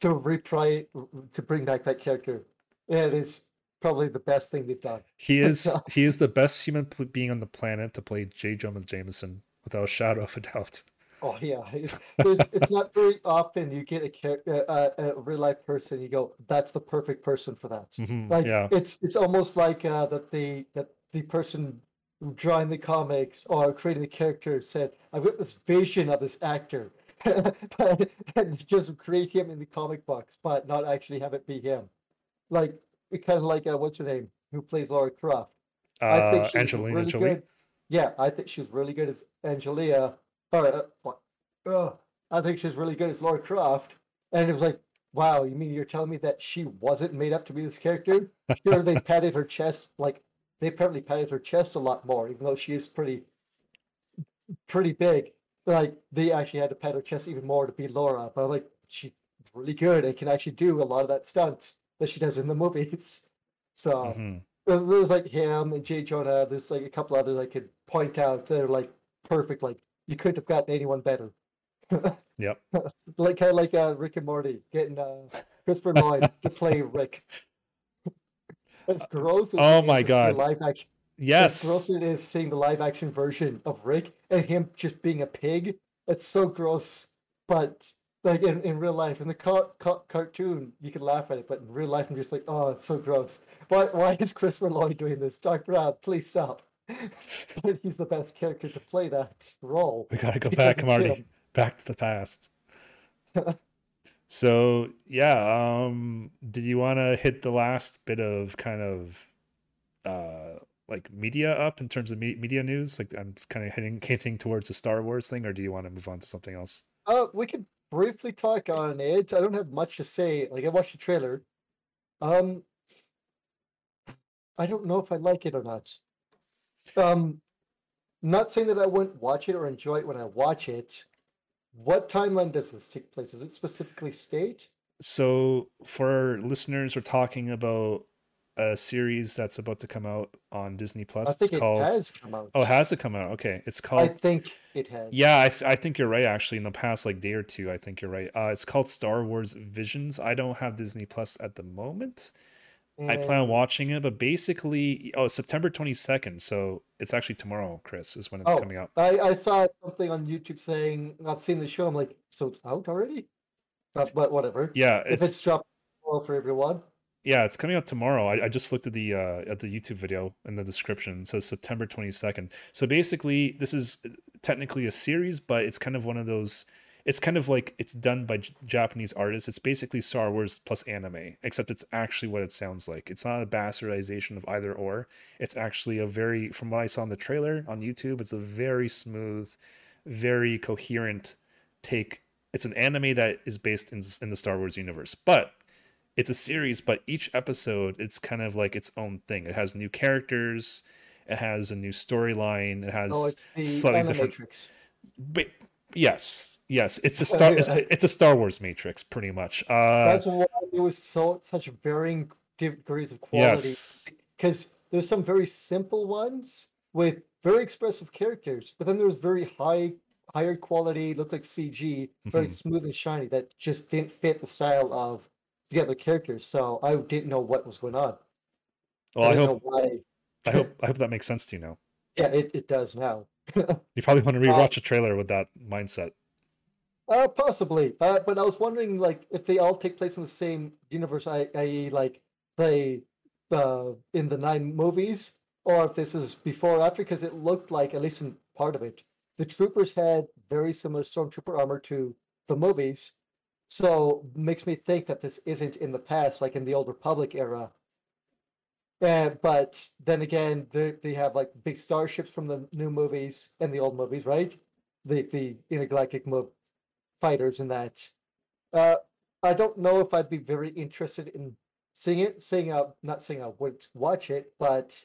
to reprise to bring back that character. It is probably the best thing they've done. He is So- he is the best human being on the planet to play J. Jonah Jameson without a shadow of a doubt. Oh yeah, it's, not very often you get a, char- uh, a, a real life person. You go, that's the perfect person for that. Mhm, Like yeah, it's it's almost like uh, that the that the person drawing the comics or creating the character said, "I've got this vision of this actor," but and just create him in the comic books, but not actually have it be him. Like kind of like uh, what's her name, who plays Laura Croft. I think Uh, she was Angelina really Jolie. good. Yeah, I think she's really good as Angelia. Oh, I think she's really good as Laura Croft. And it was like, wow, you mean you're telling me that she wasn't made up to be this character? Sure, they patted her chest like they apparently patted her chest a lot more, even though she is pretty pretty big. Like they actually had to pat her chest even more to be Laura. But I'm like, she's really good and can actually do a lot of that stunts that she does in the movies. So Mhm. there's like him and J. Jonah. There's like a couple others I could point out that are like perfect. Like you couldn't have gotten anyone better. Yep. like kind of like uh, Rick and Morty getting uh, Christopher Lloyd to play Rick. As gross as Oh my is to see the God. live action. As Yes. gross it is seeing the live action version of Rick and him just being a pig. It's so gross. But like in, in real life, in the ca- ca- cartoon, you can laugh at it, but in real life, I'm just like, oh, it's so gross. Why why is Christopher Lloyd doing this? Doc Brown, please stop. but he's the best character to play that role. We gotta go back, Marty. him. Back to the past. So yeah, um, did you want to hit the last bit of kind of uh like media up in terms of me- media news? Like I'm kind of hitting hinting towards the Star Wars thing, or do you want to move on to something else? Uh, we could briefly talk on it. I don't have much to say. Like I watched the trailer. Um, I don't know if I like it or not. Um, not saying that I wouldn't watch it or enjoy it when I watch it. What timeline does this take place? Is it specifically state? So for our listeners, we're talking about a series that's about to come out on Disney Plus. I think it's it called has come out. Oh, has it come out? Okay, it's called. I think it has. Yeah, I, th- I think you're right. Actually, in the past like day or two, I think you're right. Uh, it's called Star Wars Visions. I don't have Disney Plus at the moment. I plan on watching it, but basically, oh, September 22nd. So it's actually tomorrow, Chris, is when it's Oh, coming out. I, I saw something on YouTube saying I've seen the show. I'm like, so it's out already? But, but whatever. Yeah, if it's, it's dropped tomorrow for everyone. yeah, it's coming out tomorrow. I, I just looked at the uh, at the YouTube video in the description. It says September 22nd. So basically, this is technically a series, but it's kind of one of those. It's kind of like it's done by J- Japanese artists. It's basically Star Wars plus anime, except it's actually what it sounds like. It's not a bastardization of either or. It's actually a very, from what I saw in the trailer on YouTube, it's a very smooth, very coherent take. It's an anime that is based in in the Star Wars universe, but it's a series. But each episode, it's kind of like its own thing. It has new characters. It has a new storyline. It has Oh, it's the slightly different Animatrix. but yes, yes, it's a star. It's, it's a Star Wars Matrix, pretty much. Uh, That's why it was so such varying degrees of quality. yes, Because there's some very simple ones with very expressive characters, but then there was very high, higher quality, looked like CG, very Mhm. smooth and shiny that just didn't fit the style of the other characters. So I didn't know what was going on. Well, I didn't hope, know why. I hope, I hope that makes sense to you now. Yeah, it, it does now. You probably want to rewatch a trailer with that mindset. Uh, possibly. Uh, but I was wondering, like, if they all take place in the same universe, i.e., like they, uh, in the nine movies, or if this is before or after, because it looked like, at least in part of it, the troopers had very similar stormtrooper armor to the movies. So makes me think that this isn't in the past, like in the old Republic era. Uh, but then again, they have like big starships from the new movies and the old movies, right? The the intergalactic mo- fighters and that. Uh, I don't know if I'd be very interested in seeing it. Saying uh, not saying I wouldn't watch it, but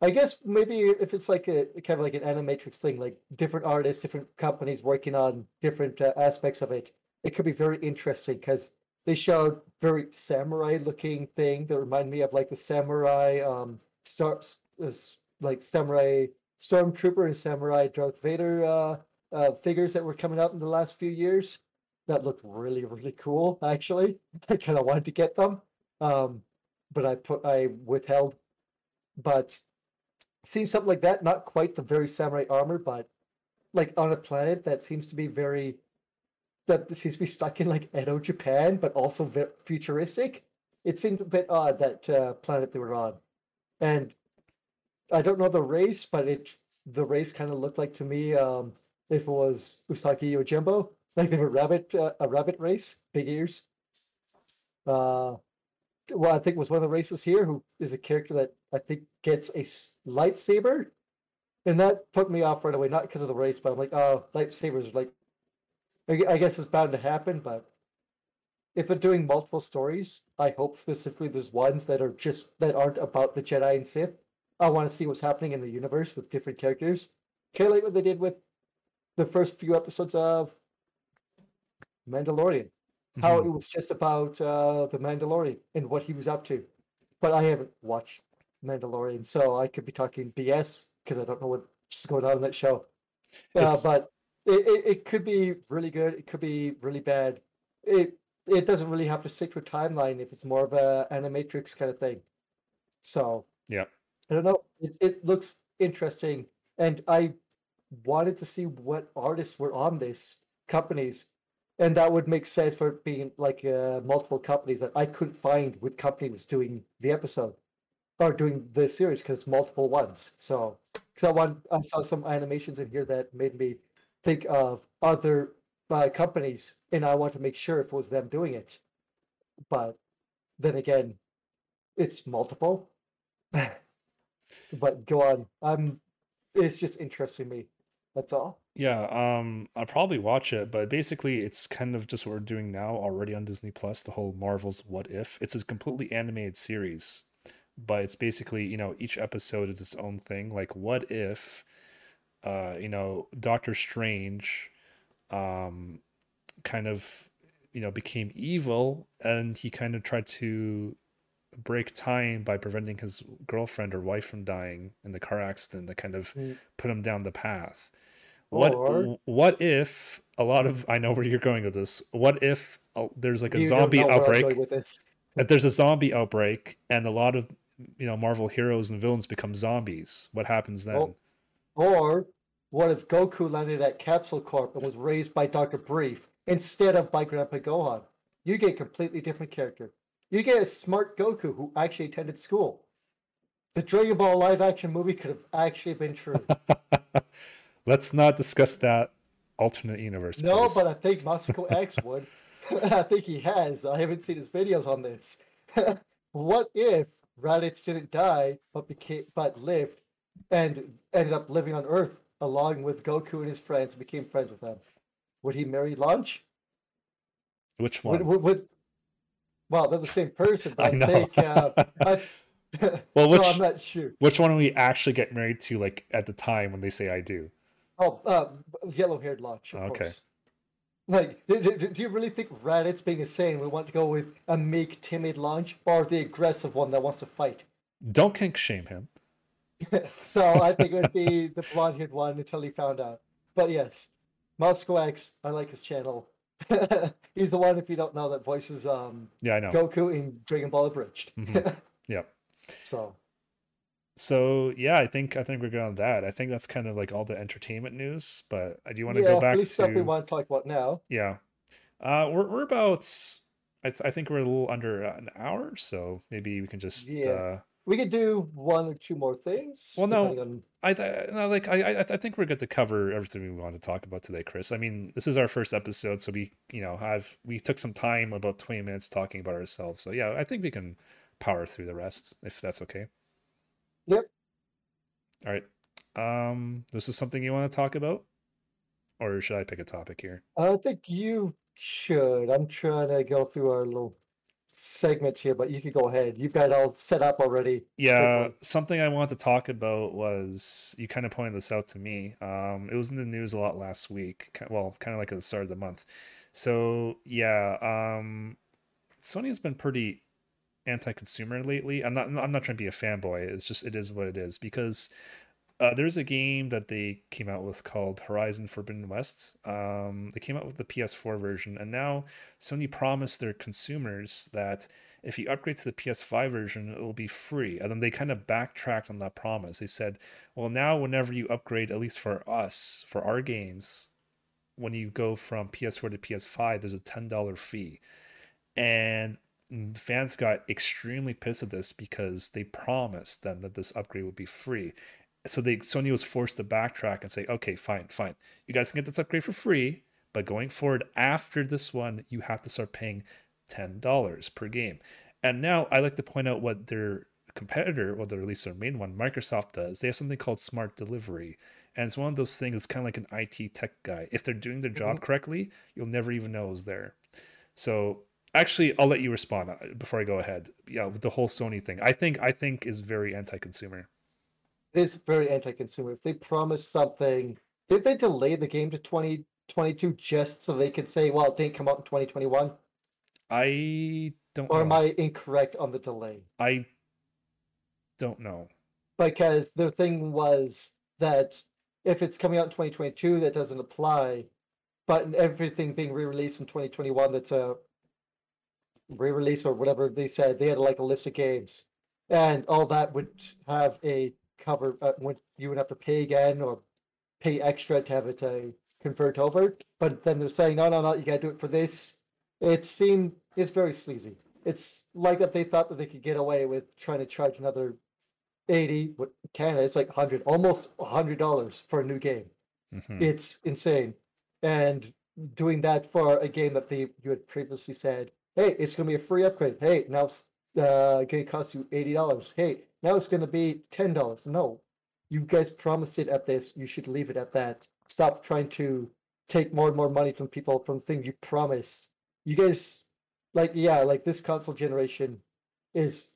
I guess maybe if it's like a kind of like an animatrix thing, like different artists, different companies working on different uh, aspects of it, it could be very interesting because they showed very samurai looking thing that remind me of like the samurai um star s- like samurai stormtrooper and samurai Darth Vader uh, uh figures that were coming out in the last few years that looked really really cool actually. I kind of wanted to get them um but I put I withheld. But seeing something like that not quite the very samurai armor but like on a planet that seems to be very that seems to be stuck in like Edo, Japan, but also futuristic. It seemed a bit odd that uh, planet they were on, and I don't know the race, but it the race kind of looked like to me um, if it was Usagi or Yojimbo, like they were rabbit uh, a rabbit race, big ears. Uh, well, I think it was one of the races here who is a character that I think, gets a lightsaber, and that put me off right away. Not because of the race, but I'm like, oh, lightsabers like, I guess it's bound to happen. But if they're doing multiple stories, I hope specifically there's ones that are just that aren't about the Jedi and Sith. I want to see what's happening in the universe with different characters. Kind of like what they did with the first few episodes of Mandalorian. Mm-hmm. How it was just about uh, the Mandalorian and what he was up to. But I haven't watched Mandalorian, so I could be talking BS because I don't know what's going on in that show. Uh, but it, it, it could be really good. It could be really bad. It it doesn't really have to stick to a timeline if it's more of a animatrix kind of thing. So yeah, I don't know. It it looks interesting, and I wanted to see what artists were on this companies, and that would make sense for being like uh, multiple companies that I couldn't find what company was doing the episode or doing the series because it's multiple ones. So because I want I saw some animations in here that made me think of other uh, companies, and I want to make sure if it was them doing it. But then again, it's multiple. but go on. I'm. It's just interesting me. That's all. Yeah, um, I'll probably watch it, but basically, it's kind of just what we're doing now already on Disney Plus. The whole Marvel's What If. It's a completely animated series, but it's basically you know each episode is its own thing. Like, what if, uh, you know, Doctor Strange um, kind of you know became evil and he kind of tried to break time by preventing his girlfriend or wife from dying in the car accident that kind of mm. put him down the path what oh, or... what if a lot of i know where you're going with this what if oh, there's like a zombie outbreak if there's a zombie outbreak and a lot of you know marvel heroes and villains become zombies what happens then oh. or what if Goku landed at Capsule Corp and was raised by Dr. Brief instead of by Grandpa Gohan? You get a completely different character. You get a smart Goku who actually attended school. The Dragon Ball live action movie could have actually been true. Let's not discuss that alternate universe. No, please. but I think Masako X would. I think he has. I haven't seen his videos on this. what if Raditz didn't die but became but lived and ended up living on Earth along with Goku and his friends, and became friends with them. Would he marry Launch? Which one? Would, would, would, well, they're the same person, but I, I think. Uh, I, well, which, I'm not sure. Which one do we actually get married to, like at the time when they say "I do"? Oh, uh, yellow-haired Launch. okay. Course. Like, do, do, do, you really think Raditz being insane would want to go with a meek, timid Launch, or the aggressive one that wants to fight? Don't kink shame him. so I think it would be the blonde haired one until he found out. But yes, Masako X, I like his channel. He's the one, if you don't know, that voices um yeah, I know Goku in Dragon Ball Abridged. mm-hmm. Yeah. So. So yeah, I think I think we're good on that. I think that's kind of like all the entertainment news. But I do want to yeah, go back at least to stuff we want to talk about now. Yeah, uh, we're we're about. I, th- I think we're a little under an hour, so maybe we can just yeah. uh, we could do one or two more things. Well, no, on... I, I like I, I think we're good to cover everything we want to talk about today, Chris. I mean, this is our first episode, so we you know have we took some time about twenty minutes talking about ourselves. So yeah, I think we can power through the rest if that's okay. Yep. All right. Um, this is something you want to talk about, or should I pick a topic here? I think you should. I'm trying to go through our little segment here, but you could go ahead. You've got it all set up already. Yeah, something I want to talk about was you kind of pointed this out to me. Um, it was in the news a lot last week. Well, kind of like at the start of the month. So yeah, um, Sony has been pretty anti-consumer lately. I'm not. I'm not trying to be a fanboy. It's just it is what it is because uh, there's a game that they came out with called Horizon Forbidden West. Um, they came out with the PS4 version, and now Sony promised their consumers that if you upgrade to the PS5 version, it will be free. And then they kind of backtracked on that promise. They said, well, now whenever you upgrade, at least for us, for our games, when you go from PS4 to PS5, there's a $10 fee. And fans got extremely pissed at this because they promised them that this upgrade would be free so they Sony was forced to backtrack and say, okay, fine, fine. You guys can get this upgrade for free, but going forward after this one, you have to start paying ten dollars per game. And now I like to point out what their competitor, well, at least their main one, Microsoft does. They have something called Smart Delivery, and it's one of those things. It's kind of like an IT tech guy. If they're doing their job Mhm. correctly, you'll never even know it's there. So actually, I'll let you respond uh, before I go ahead. Yeah, with the whole Sony thing, I think I think is very anti-consumer. It is very anti-consumer. If they promise something, did they delay the game to 2022 just so they could say, well, it didn't come out in 2021? I don't Or am. I incorrect on the delay? I don't know. Because their thing was that if it's coming out in 2022, that doesn't apply. But in everything being re-released in 2021, that's a re-release or whatever they said, they had like a list of games, and all that would have a cover. Uh, when you would have to pay again or pay extra to have it uh, convert over. But then they're saying, no, no, no, you gotta do it for this. It seemed it's very sleazy. It's like that they thought that they could get away with trying to charge another 80 what Canada it's like 100 almost 100 dollars for a new game Mhm. it's insane and doing that for a game that they you had previously said hey it's going to be a free upgrade. Hey now it's uh, going to cost you 80 dollars. Hey now it's going to be 10 dollars. No you guys promised it at this. You should leave it at that. Stop trying to take more and more money from people from things you promised. You guys like yeah like this console generation is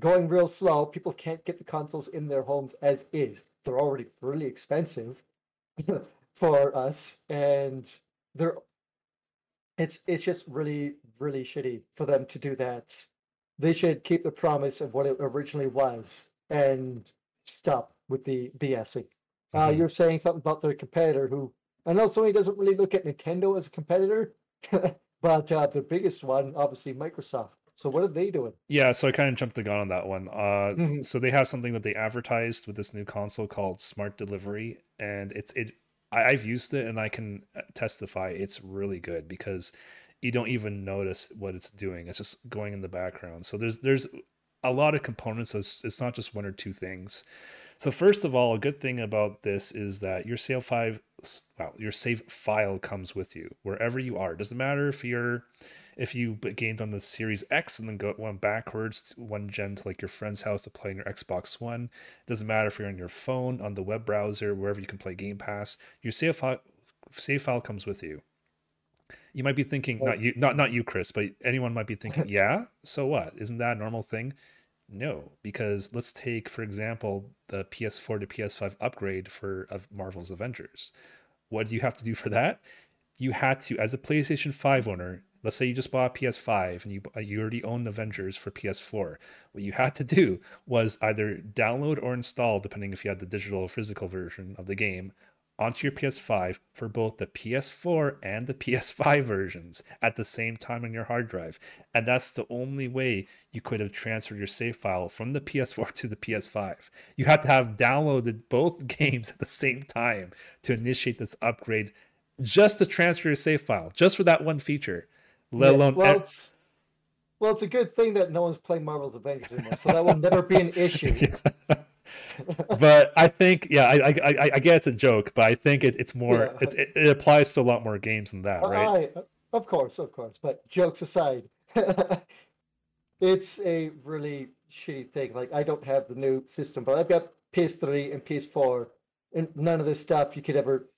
going real slow. People can't get the consoles in their homes as is. They're already really expensive for us, and they're it's it's just really really shitty for them to do that. They should keep the promise of what it originally was and stop with the BSing. Uh, Mhm. you're saying something about their competitor who I know Sony doesn't really look at Nintendo as a competitor, but uh, the biggest one, obviously Microsoft. So what are they doing? Yeah, so I kind of jumped the gun on that one. Uh, Mhm. so they have something that they advertised with this new console called Smart Delivery, and it's it. I, I've used it and I can uh, testify it's really good because you don't even notice what it's doing. It's just going in the background. So there's there's a lot of components. It's, it's not just one or two things. So first of all, a good thing about this is that your save five, well, your save file comes with you wherever you are. It Doesn't matter if you're if you gained on the Series X and then go went backwards one gen to like your friend's house to play on your Xbox One. It doesn't matter if you're on your phone, on the web browser, wherever you can play Game Pass. Your save file save file comes with you. You might be thinking, not you, not not you, Chris, but anyone might be thinking, yeah. So what? Isn't that a normal thing? No, because let's take, for example, the PS4 to PS5 upgrade for of Marvel's Avengers. What do you have to do for that? You had to, as a PlayStation 5 owner, let's say you just bought a PS5 and you you already own Avengers for PS4. What you had to do was either download or install, depending if you had the digital or physical version of the game, onto your PS5 for both the PS4 and the PS5 versions at the same time on your hard drive. And that's the only way you could have transferred your save file from the PS4 to the PS5. You had to have downloaded both games at the same time to initiate this upgrade just to transfer your save file, just for that one feature, let Yeah, alone Well, it's well, it's a good thing that no one's playing Marvel's Avengers anymore, so that will never be an issue. But I think, yeah, I, I, I, I get it's a joke, but I think it, it's more, Yeah. it's, it, it applies to a lot more games than that, right? I, of course, of course. But jokes aside, it's a really shitty thing. Like I don't have the new system, but I've got PS3 and PS4, and none of this stuff you could ever.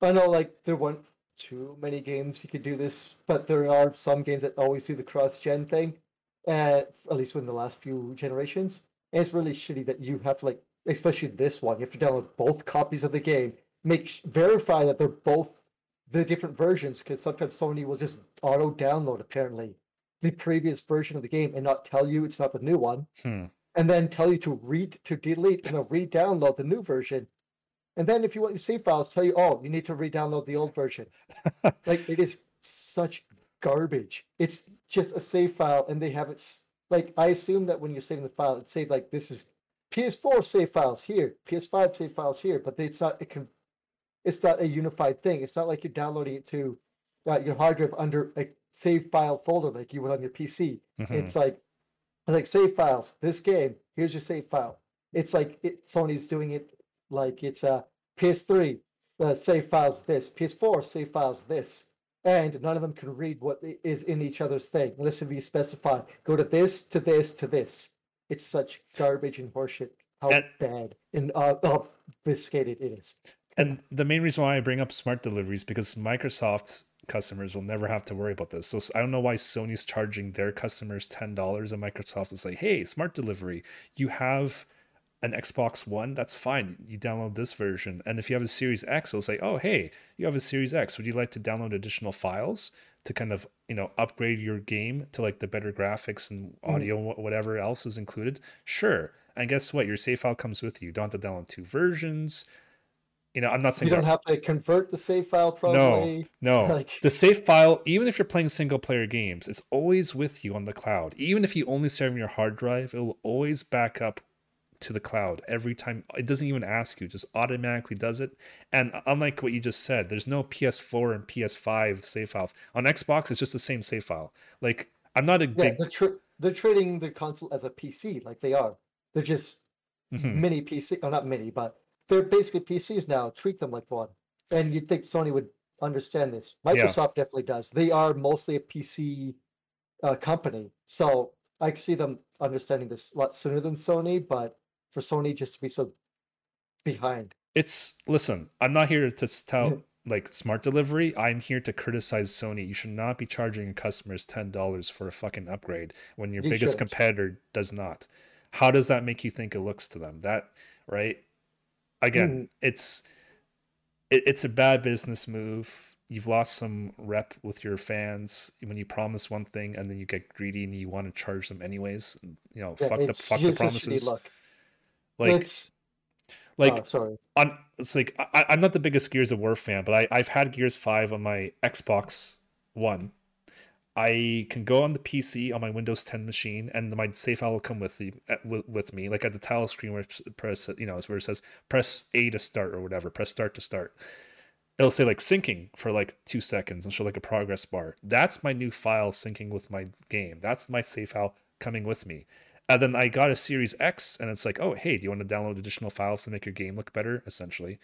I know, like there weren't too many games you could do this, but there are some games that always do the cross-gen thing. Uh, at least within the last few generations, and it's really shitty that you have to like, especially this one, you have to download both copies of the game, make verify that they're both the different versions because sometimes Sony will just auto download apparently the previous version of the game and not tell you it's not the new one, Hmm. and then tell you to read to delete and then re-download the new version. And then if you want your save files, tell you, oh, you need to re-download the old version. like it is such garbage. It's just a save file, and they have it like I assume that when you're saving the file, it's saved like this is PS4 save files here, PS5 save files here, but it's not. It can it's not a unified thing. It's not like you're downloading it to uh, your hard drive under a save file folder like you would on your PC. Mhm. It's like it's like save files. This game. Here's your save file. It's like it, Sony's doing it like it's a PS3 uh, save files this, PS4 save files this, and none of them can read what is in each other's thing if you specify go to this to this to this. it's such garbage and horseshit how And- bad and uh, obfuscated it is. And the main reason why I bring up smart deliveries because Microsoft customers will never have to worry about this. So I don't know why Sony's charging their customers ten dollars, and Microsoft is like, "Hey, smart delivery, you have an Xbox One, that's fine. You download this version, and if you have a Series X, it'll say, "Oh, hey, you have a Series X. Would you like to download additional files to kind of you know upgrade your game to like the better graphics and Mm. audio, wh- whatever else is included?" Sure. And guess what? Your save file comes with you. You don't have to download two versions. You know, I'm not saying You don't that- have to convert the save file probably. no, Like- the save file, even if you're playing single player games, it's always with you on the cloud. Even if you only save on your hard drive, it will always back up to the cloud every time. It doesn't even ask you, just automatically does it. And unlike what you just said, there's no PS4 and PS5 save files. On Xbox, it's just the same save file. Like, I'm not a Yeah, big. they're, tr- they're treating the console as a PC, like they are. They're just Mhm. mini PC, or not mini, but they're basically PCs now. Treat them like one. And you'd think Sony would understand this. Microsoft definitely does. They are mostly a PC uh, company. So I see them understanding this a lot sooner than Sony, but for Sony just to be so behind. It's listen, I'm not here to tell like smart delivery. I'm here to criticize Sony. You should not be charging your customers ten dollars for a fucking upgrade when your You biggest shouldn't. competitor does not. How does that make you think it looks to them? That right? Again, mm. it's it, it's a bad business move. You've lost some rep with your fans when you promise one thing and then you get greedy and you want to charge them anyways. You know, Yeah, fuck the fuck the just a shitty promises. look. Like it's like oh, sorry. on it's like I, I'm not the biggest Gears of War fan, but I, I've had Gears Five on my Xbox One. I can go on the PC on my Windows 10 machine, and my save file will come with the uh, with, with me, like at the title screen where press you know it's where it says press A to start or whatever, press start to start. It'll say like syncing for like two seconds and show like a progress bar. That's my new file syncing with my game. That's my save file coming with me. And then I got a Series X, and it's like, oh, hey, do you want to download additional files to make your game look better? Essentially,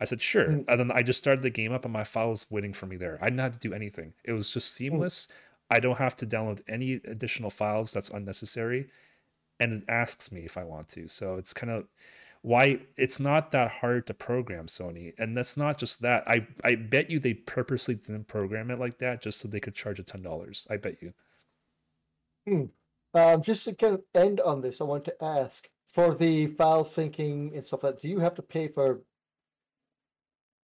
I said sure. Mm. And then I just started the game up, and my file was waiting for me there. I didn't have to do anything. It was just seamless. I don't have to download any additional files that's unnecessary, and it asks me if I want to. So it's kind of why it's not that hard to program Sony, and that's not just that. I I bet you they purposely didn't program it like that just so they could charge a ten dollars. I bet you. Um, just to kind of end on this, I want to ask for the file syncing and stuff like that, do you have to pay for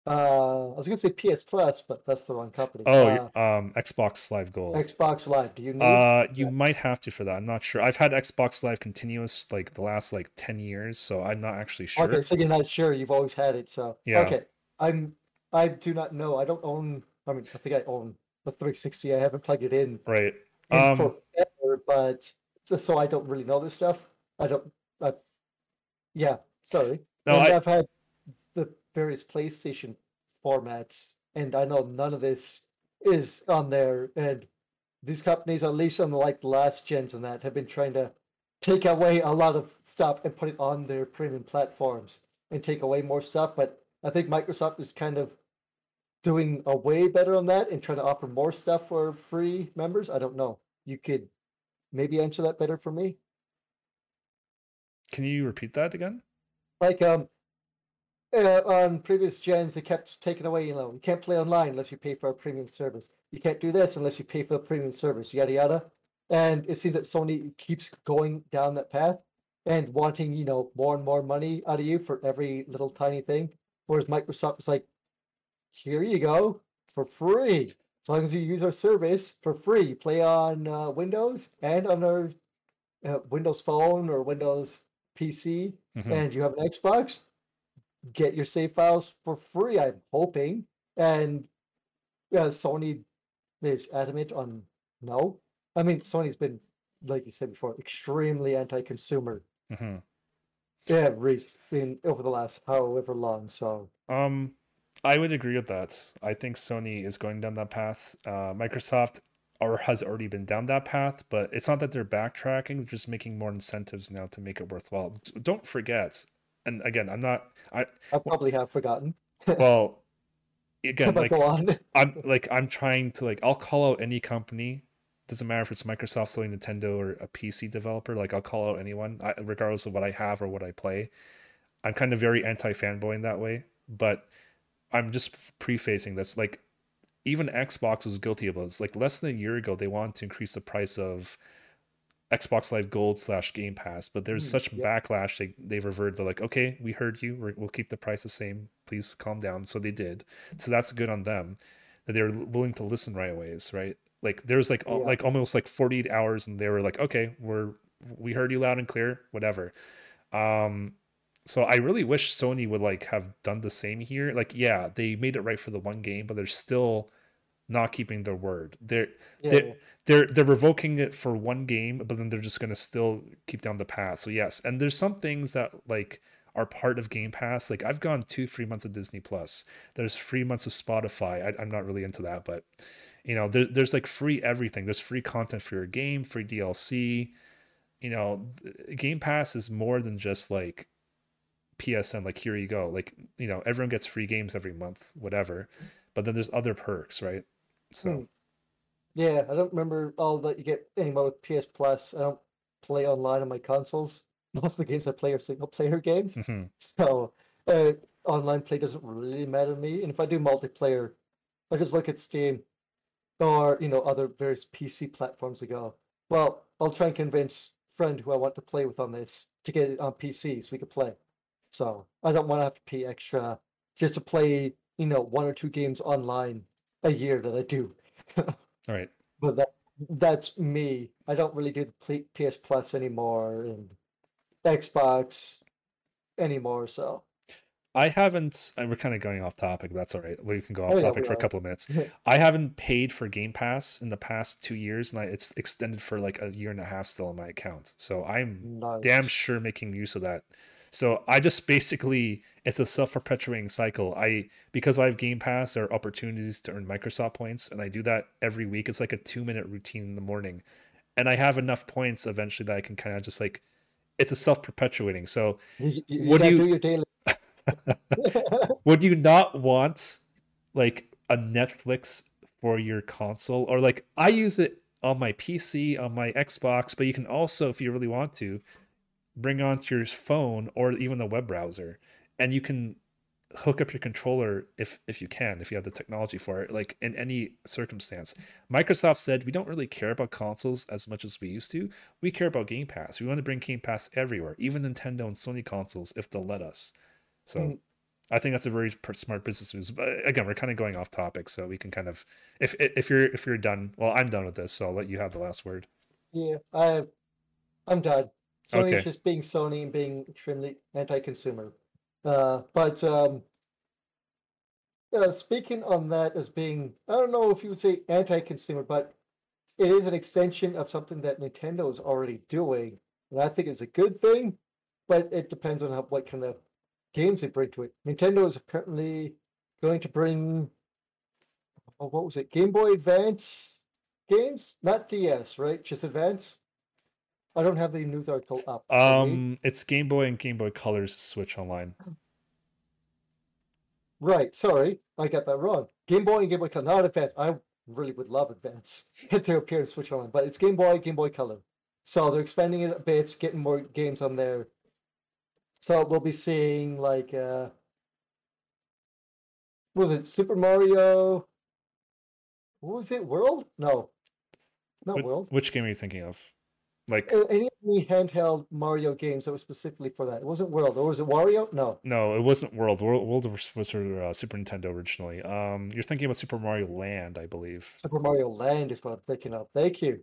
uh I was gonna say PS Plus, but that's the wrong company. Oh, uh, um, Xbox Live Gold. Xbox Live. Do you need Uh, you Yeah. might have to for that. I'm not sure. I've had Xbox Live continuous like the last like ten years, so I'm not actually sure. Okay, so you're not sure. You've always had it. So Yeah. okay, I'm. I do not know. I don't own. I mean, I think I own the 360. I haven't plugged it in, Right. Um, forever, but so I don't really know this stuff. I don't. I, yeah, sorry. no, and I, I've had the various PlayStation formats, and I know none of this is on there. And these companies, at least on the, like last gens and that, have been trying to take away a lot of stuff and put it on their premium platforms and take away more stuff. But I think Microsoft is kind of doing a way better on that and trying to offer more stuff for free members. I don't know. You could maybe answer that better for me. can you repeat that again? like um uh, on previous gens they kept taking away you know you can't play online unless you pay for a premium service you can't do this unless you pay for the premium service yada yada and it seems that sony keeps going down that path and wanting you know more and more money out of you for every little tiny thing whereas microsoft is like here you go for free as long as you use our service for free play on uh, windows and on our uh, windows phone or windows pc Mhm. and you have an Xbox, get your save files for free. I'm hoping, and uh, Sony is adamant on no. I mean, Sony's been, like you said before, extremely anti-consumer. Mhm. Yeah, Reese, in over the last however long. So Um, I would agree with that. I think Sony is going down that path. Uh, Microsoft or has already been down that path, but it's not that they're backtracking; they're just making more incentives now to make it worthwhile. Don't forget, and again, I'm not. I I probably have forgotten. well, again, like. I'm like I'm trying to like I'll call out any company doesn't matter if it's Microsoft, Sony, Nintendo, or a PC developer. Like I'll call out anyone, I, regardless of what I have or what I play. I'm kind of very anti fanboy in that way, but I'm just prefacing this. Like even Xbox was guilty of this. Like less than a year ago, they wanted to increase the price of Xbox Live Gold slash Game Pass, but there's mm, such yeah. backlash. They they reverted. They're like, okay, we heard you. we will keep the price the same. Please calm down. So they did. So that's good on them that they're willing to listen right away. Right? Like there's like yeah. like almost like 48 hours, and they were like, okay, we're we heard you loud and clear. Whatever. Um, so I really wish Sony would like have done the same here. Like, yeah, they made it right for the one game, but they're still not keeping their word. They're yeah. they're, they're they're revoking it for one game, but then they're just gonna still keep down the path. So yes, and there's some things that like are part of Game Pass. Like I've gone two free months of Disney Plus. There's free months of Spotify. I, am not really into that, but you know, there, there's like free everything. There's free content for your game, free DLC. You know, Game Pass is more than just like PSN. Like here you go. Like you know, everyone gets free games every month, whatever. But then there's other perks, right? So. Hmm. Yeah, I don't remember all that you get anymore with PS Plus. I don't play online on my consoles. Most of the games I play are single player games. Mm-hmm. So uh, online play doesn't really matter to me. And if I do multiplayer, I just look at Steam or you know other various PC platforms to go. Well, I'll try and convince friend who I want to play with on this to get it on PC so we can play. So I don't want to have to pay extra just to play, you know, one or two games online a year that I do. All right. But that that's me. I don't really do the PS Plus anymore and Xbox anymore. So I haven't. And we're kind of going off topic. That's all right. We can go off oh, topic yeah, for a couple of minutes. I haven't paid for Game Pass in the past two years, and I, it's extended for like a year and a half still on my account. So I'm nice. damn sure making use of that so I just basically it's a self-perpetuating cycle. I because I have Game Pass, there are opportunities to earn Microsoft points, and I do that every week. It's like a two-minute routine in the morning, and I have enough points eventually that I can kind of just like it's a self-perpetuating. So you, you what do you do your daily? would you not want like a Netflix for your console or like I use it on my PC on my Xbox, but you can also if you really want to bring onto your phone or even the web browser and you can hook up your controller if if you can if you have the technology for it like in any circumstance. Microsoft said we don't really care about consoles as much as we used to. We care about game pass. We want to bring game pass everywhere even nintendo and sony consoles if they'll let us. So mm. i think that's a very smart business move. But again we're kind of going off topic so we can kind of if if you're if you're done well i'm done with this so i'll let you have the last word. Yeah i i'm done Sony's okay. just being Sony and being extremely anti-consumer. Uh, but um, uh, speaking on that as being, I don't know if you would say anti-consumer, but it is an extension of something that Nintendo is already doing, and I think it's a good thing. But it depends on how, what kind of games they bring to it. Nintendo is apparently going to bring, oh, what was it, Game Boy Advance games, not DS, right? Just Advance. I don't have the news article up. Um, it's Game Boy and Game Boy Colors Switch Online. Right. Sorry, I got that wrong. Game Boy and Game Boy Color, not Advance. I really would love Advance to appear in Switch Online, but it's Game Boy, Game Boy Color. So they're expanding it a bit, getting more games on there. So we'll be seeing like uh was it Super Mario? What was it? World? No, not World. which game are you thinking of? Like any of the handheld Mario games that were specifically for that. It wasn't World, or was it Wario? No. No, it wasn't World. World, World was for uh, Super Nintendo originally. Um, you're thinking about Super Mario Land, I believe. Super Mario Land is what I'm thinking of. Thank you.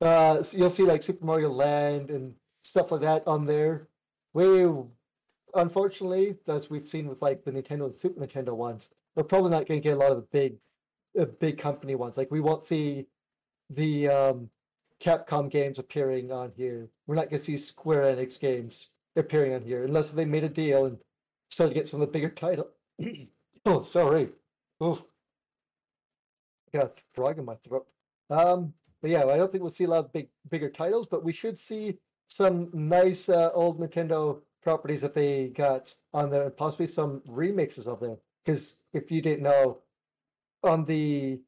Uh, so you'll see like Super Mario Land and stuff like that on there. We, unfortunately, as we've seen with like the Nintendo and Super Nintendo ones, we're probably not going to get a lot of the big, uh, big company ones. Like we won't see the um, Capcom games appearing on here. We're not going to see Square Enix games appearing on here unless they made a deal and started to get some of the bigger title. oh, sorry. Oh, got a frog in my throat. Um, but yeah, I don't think we'll see a lot of big, bigger titles, but we should see some nice uh, old Nintendo properties that they got on there, and possibly some remixes of them. Because if you didn't know, on the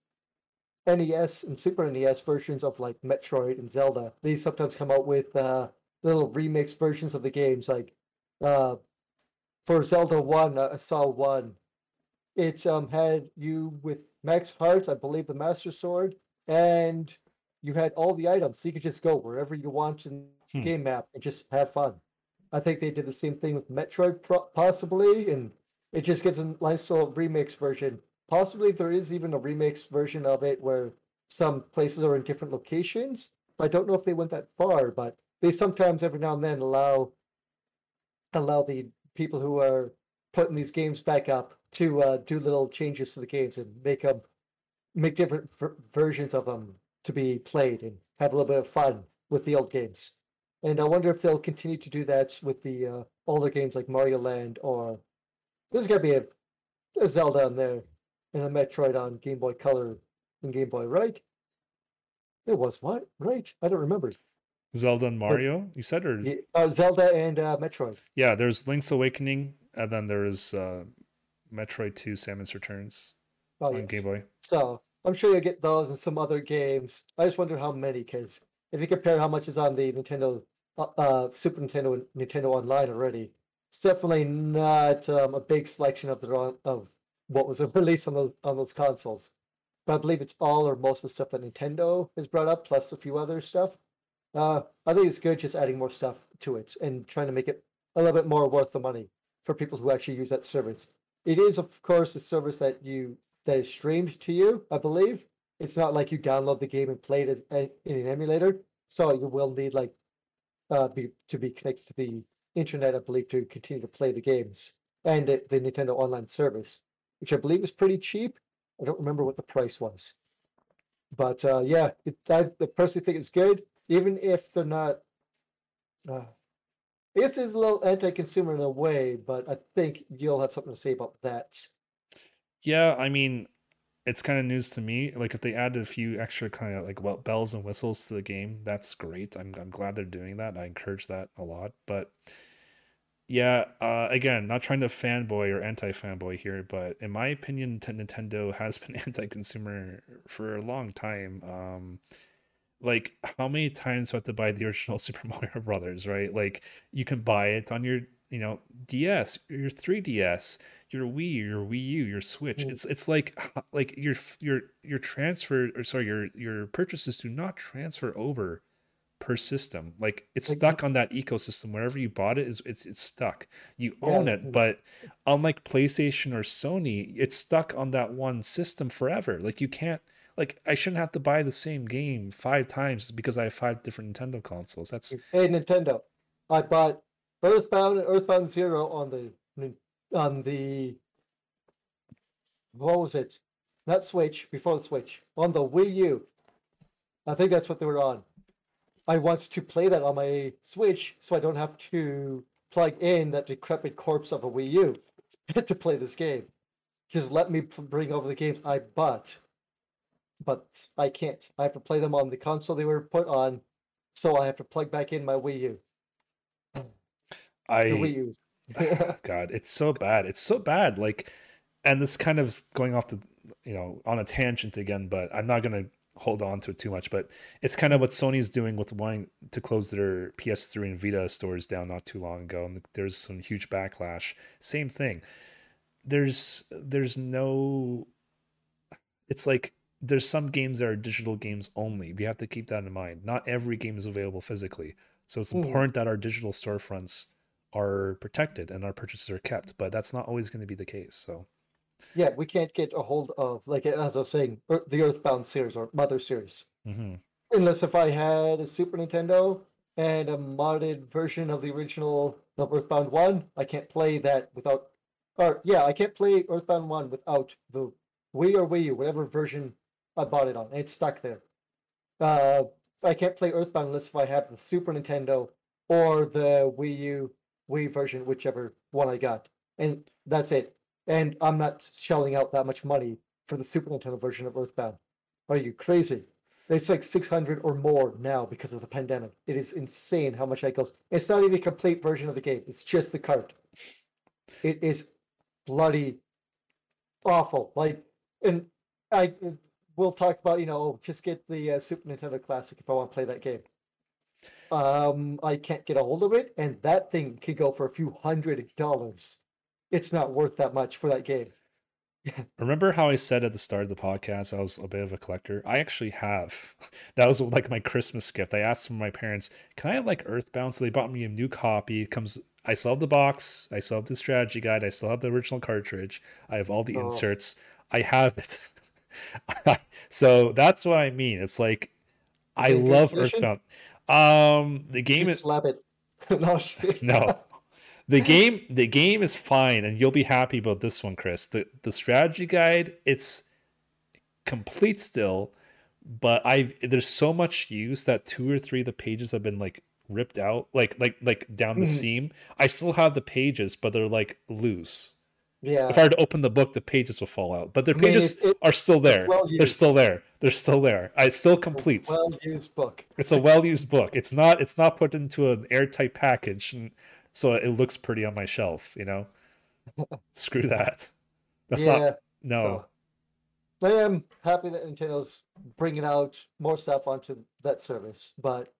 NES and Super NES versions of like Metroid and Zelda. These sometimes come out with uh, little remix versions of the games. Like uh, for Zelda One, uh, I saw one. It um, had you with Max Hearts, I believe, the Master Sword, and you had all the items, so you could just go wherever you want in the Hmm. game map and just have fun. I think they did the same thing with Metroid, possibly, and it just gives a nice little remix version. Possibly there is even a remix version of it where some places are in different locations. I don't know if they went that far, but they sometimes every now and then allow allow the people who are putting these games back up to uh, do little changes to the games and make them make different ver- versions of them to be played and have a little bit of fun with the old games. And I wonder if they'll continue to do that with the uh, older games like Mario Land or there's got to be a, a Zelda on there and a Metroid on Game Boy Color and Game Boy, right? There was what? Right? I don't remember. Zelda and Mario, you said, or Yeah, uh, Zelda and uh, Metroid. yeah, there's Link's Awakening, and then there's uh, Metroid Two: Samus Returns Oh, on yes. Game Boy. So I'm sure you'll get those and some other games. I just wonder how many, because if you compare how much is on the Nintendo, uh, uh, Super Nintendo and Nintendo Online already, it's definitely not um, a big selection of the ro- of what was released on those on those consoles. But I believe it's all or most of the stuff that Nintendo has brought up, plus a few other stuff. Uh, I think it's good just adding more stuff to it and trying to make it a little bit more worth the money for people who actually use that service. It is, of course, a service that you that is streamed to you, I believe. It's not like you download the game and play it as in an emulator. So you will need like uh be to be connected to the internet, I believe, to continue to play the games and the, the Nintendo Online service, which I believe is pretty cheap. I don't remember what the price was, but uh, yeah, it, I I personally think it's good, even if they're not. Uh, I guess it's a little anti-consumer in a way, but I think you'll have something to say about that. Yeah, I mean, it's kind of news to me. Like if they added a few extra kind of like well bells and whistles to the game, that's great. I'm I'm glad they're doing that. I encourage that a lot. But yeah, uh, again, not trying to fanboy or anti-fanboy here, but in my opinion, Nint- Nintendo has been anti-consumer for a long time. Um, like how many times do I have to buy the original Super Mario Brothers, right? Like you can buy it on your, you know, DS, your 3DS, your Wii, your Wii U, your Switch. Mm. It's it's like like your your your transfer or sorry, your your purchases do not transfer over per system. Like it's Like, stuck on that ecosystem. Wherever you bought it is it's it's stuck. You yeah, own it, but unlike PlayStation or Sony, it's stuck on that one system forever. Like you can't like I shouldn't have to buy the same game five times because I have five different Nintendo consoles. That's Hey Nintendo, I bought Earthbound and Earthbound Zero on the on the what was it? Not Switch, before the Switch, on the Wii U. I think that's what they were on. I want to play that on my Switch so I don't have to plug in that decrepit corpse of a Wii U to play this game. Just let me bring over the games I bought. But I can't. I have to play them on the console they were put on, so I have to plug back in my Wii U. I The Wii U. Oh, God, it's so bad. It's so bad. Like, and this kind of is going off the, you know, on a tangent again, but I'm not gonna hold on to it too much. But it's kind of what Sony's doing with wanting to close their PS3 and Vita stores down not too long ago, and there's some huge backlash. Same thing. There's there's no. It's like there's some games that are digital games only. We have to keep that in mind. Not every game is available physically. So it's Mhm. important that our digital storefronts are protected and our purchases are kept, but that's not always going to be the case. So, Yeah, we can't get a hold of like as I was saying, the Earthbound series or Mother series, hmm unless if I had a Super Nintendo and a modded version of the original of Earthbound One, I can't play that without. Or yeah, I can't play Earthbound One without the Wii or Wii U, whatever version I bought it on. It's stuck there. Uh, I can't play Earthbound unless if I have the Super Nintendo or the Wii U Wii version, whichever one I got, and that's it. And I'm not shelling out that much money for the Super Nintendo version of Earthbound. Are you crazy? It's like 600 or more now because of the pandemic. It is insane how much that goes. It's not even a complete version of the game. It's just the cart. It is bloody awful. Like, and I we'll talk about you know just get the uh, Super Nintendo Classic if I want to play that game. Um, I can't get a hold of it, and that thing could go for a few hundred dollars. It's not worth that much for that game. Remember how I said at the start of the podcast I was a bit of a collector? I actually have. That was like my Christmas gift. I asked my parents, "Can I have like Earthbound?" So they bought me a new copy. It comes. I still have the box. I still have the strategy guide. I still have the original cartridge. I have all the Oh. inserts. I have it. so that's what I mean. It's like I it in good love? Earthbound. Um, the game is slap it. no, no. The game the game is fine and you'll be happy about this one, Chris. The the strategy guide, it's complete still, but I there's so much use that two or three of the pages have been like ripped out, like like like down the Mhm. seam. I still have the pages, but they're like loose. Yeah. If I were to open the book, the pages will fall out. But the I mean, pages it- are still there. well They're still there. They're still there. I it's still complete. Well used book. It's a well-used book. It's not it's not put into an airtight package and so it looks pretty on my shelf, you know. Screw that. That's yeah. not no. So, I am happy that Nintendo's bringing out more stuff onto that service, but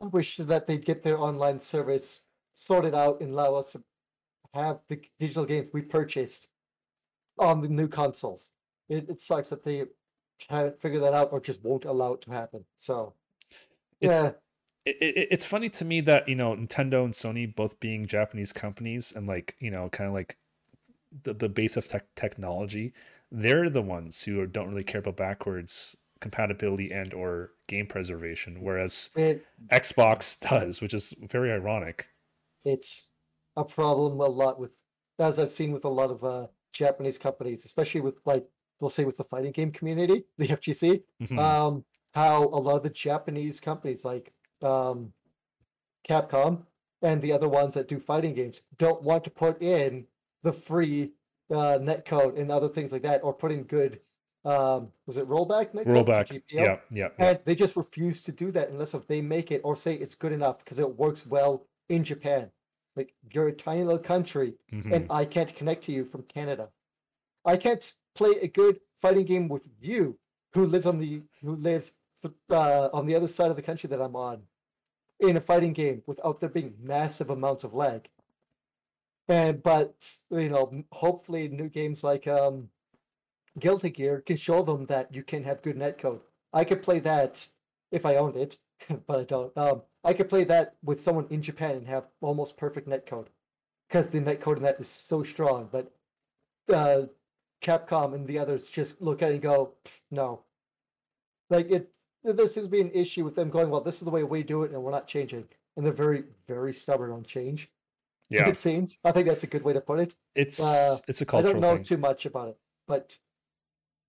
I wish that they'd get their online service sorted out and allow us to have the digital games we purchased on the new consoles. It, it sucks that they haven't figured that out or just won't allow it to happen. So, It's- yeah, It, it, it's funny to me that, you know, Nintendo and Sony both being Japanese companies and like, you know, kind of like the, the base of tech technology, they're the ones who don't really care about backwards compatibility and or game preservation, whereas it Xbox does, which is very ironic. it's a problem a lot with, as I've seen with a lot of uh, Japanese companies, especially with like, we'll say with the fighting game community, the FGC. Mhm. um, how a lot of the Japanese companies like um, Capcom and the other ones that do fighting games don't want to put in the free uh, netcode and other things like that, or put in good, um, was it rollback netcode? Rollback. GPL? Yeah, yeah. yeah. And they just refuse to do that unless if they make it or say it's good enough because it works well in Japan. Like you're a tiny little country Mhm. and I can't connect to you from Canada. I can't play a good fighting game with you, who lives on the who lives th- uh, on the other side of the country that I'm on, in a fighting game without there being massive amounts of lag. And but you know, hopefully new games like um, Guilty Gear can show them that you can have good netcode. I could play that if I owned it, but I don't. Um, I could play that with someone in Japan and have almost perfect netcode because the netcode in that is so strong. But uh, Capcom and the others just look at it and go, no. Like it, there seems to be an issue with them going, well, this is the way we do it, and we're not changing. And they're very, very stubborn on change. Yeah. It seems. I think that's a good way to put it. It's uh, it's a cultural I don't know thing. too much about it, but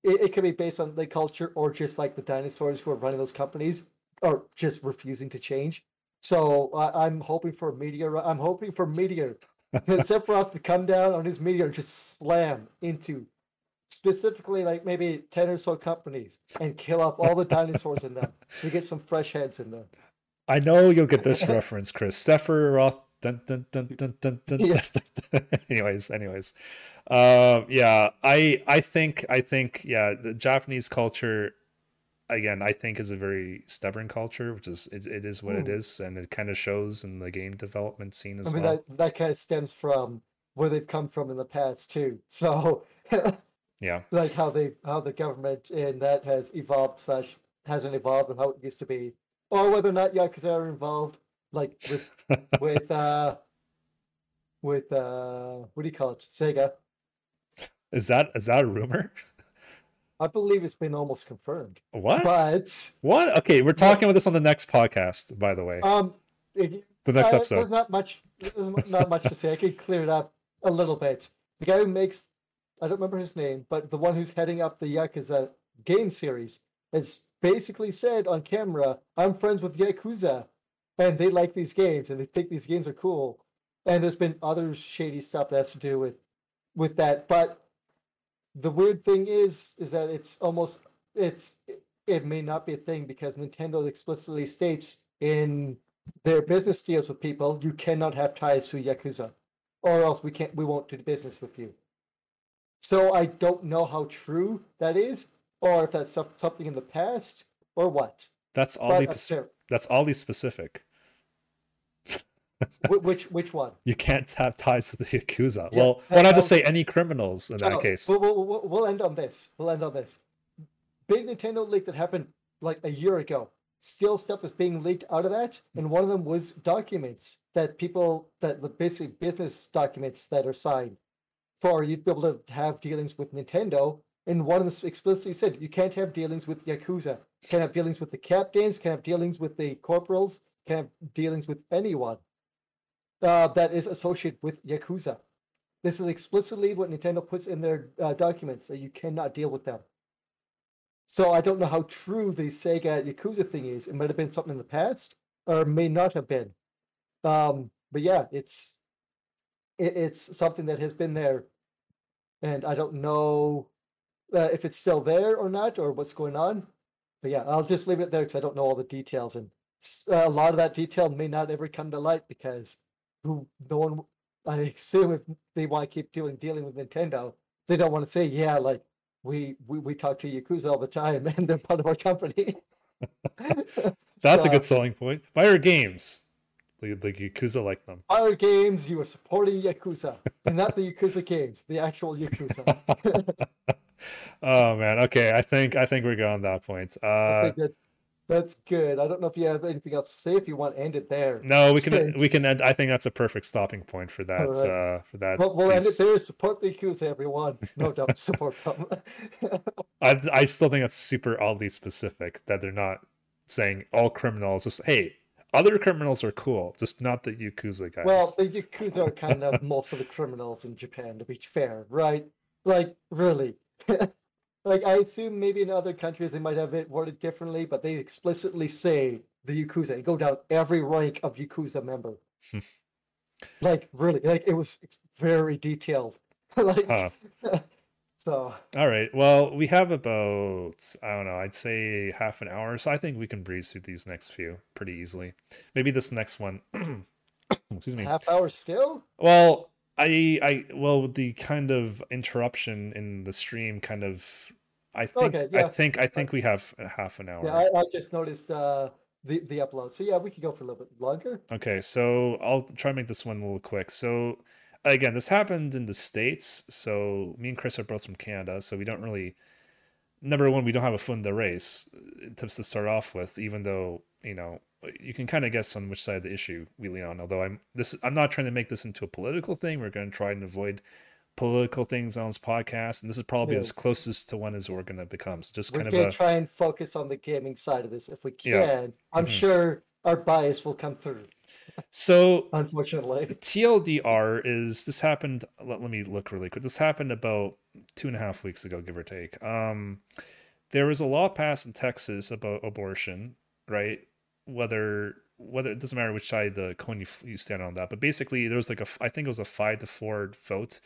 it, it could be based on the culture or just like the dinosaurs who are running those companies are just refusing to change. So I, I'm hoping for a meteor. I'm hoping for meteor. Sephiroth to come down on his meteor and just slam into specifically like maybe 10 or so companies and kill off all the dinosaurs in them. So we get some fresh heads in there. I know you'll get this reference, Chris. Sephiroth. Dun, dun, dun, dun, dun, dun, Yeah. dun, dun. anyways, anyways, um, yeah, I I think I think yeah, the Japanese culture, again, I think is a very stubborn culture, which is it, it is what it Mm. is, and it kind of shows in the game development scene as well. I mean, well. that, that kind of stems from where they've come from in the past too. So Yeah, like how they how the government and that has evolved slash hasn't evolved and how it used to be, or whether or not Yakuza are involved, like with with uh with uh what do you call it Sega. is that is that a rumor? I believe it's been almost confirmed, What? but What? Okay, we're talking about this on the next podcast, by the way. um, it, the next uh, episode. There's not much. There's not much to say. I could clear it up a little bit. The guy who makes, I don't remember his name, but the one who's heading up the Yakuza game series has basically said on camera, "I'm friends with Yakuza, and they like these games, and they think these games are cool." And there's been other shady stuff that has to do with with that. But the weird thing is, is that it's almost it's it, may not be a thing because Nintendo explicitly states in their business deals with people, you cannot have ties to Yakuza, or else we can't we won't do business with you. So I don't know how true that is, or if that's something in the past, or what. That's all the that's all these specific. which which one? You can't have ties to the yakuza. Yeah, well, why not just um, say any criminals in that case? We'll, we'll, we'll- end on this. We'll end on this. Big Nintendo leak that happened like a year ago. Still, stuff is being leaked out of that, and one of them was documents that people that the basically business documents that are signed for you to be able to have dealings with Nintendo. And one of them explicitly said you can't have dealings with Yakuza, can't have dealings with the captains, can't have dealings with the corporals, can't have dealings with anyone uh, that is associated with Yakuza. This is explicitly what Nintendo puts in their uh, documents that you cannot deal with them. So I don't know how true the Sega Yakuza thing is. It might have been something in the past, or may not have been. Um, but yeah, it's it, it's something that has been there, and I don't know uh, if it's still there or not, or what's going on. But yeah, I'll just leave it there because I don't know all the details, and a lot of that detail may not ever come to light because who no one I assume if they want to keep doing dealing with Nintendo, they don't want to say, yeah, like we we, we talk to Yakuza all the time and they're part of our company. That's a uh, good selling point. Buy our games. The, the yakuza like them. our games, you are supporting Yakuza, and not the Yakuza games, the actual Yakuza. oh man. Okay, I think I think we're going on that point. I Uh, think that's that's good. I don't know if you have anything else to say. If you want to end it there, no, we can we can end. I think that's a perfect stopping point for that. Alright. Uh, for that. Well, we'll end it there. Support the Yakuza, everyone. No, don't support them. I I still think that's super oddly specific that they're not saying all criminals. Just hey, other criminals are cool, just not the yakuza guys. Well, the Yakuza are kind of most of the criminals in Japan, to be fair, right? Like, really. like, I assume maybe in other countries they might have it worded differently, but they explicitly say the Yakuza and go down every rank of Yakuza member. like, really, like, it was very detailed. like, Huh. So, All right. Well, we have about I don't know. I'd say half an hour, so I think we can breeze through these next few pretty easily. Maybe this next one. Excuse me. half hour still? Well, I I well the kind of interruption in the stream kind of I think Okay, I think I think we have a half an hour. Yeah, I, I just noticed uh, the, the upload. So, yeah, we could go for a little bit longer. Okay, so I'll try to make this one a little quick. So again, this happened in the States. So me and Chris are both from Canada, so we don't really number one, we don't have a foot in the race uh, tips to start off with, even though, you know, you can kind of guess on which side of the issue we lean on. Although I'm this I'm not trying to make this into a political thing. We're gonna try and avoid political things on this podcast, and this is probably Yeah. as closest to one as we're gonna become. So just We're kind of a try and focus on the gaming side of this if we can. Yeah. I'm Mhm. sure our bias will come through. so Unfortunately, TLDR is this happened. Let, let me look really quick. This happened about two and a half weeks ago, give or take. Um, there was a law passed in Texas about abortion, right? Whether whether it doesn't matter which side of the coin you, you stand on that, but basically there was like a I think it was a five to four vote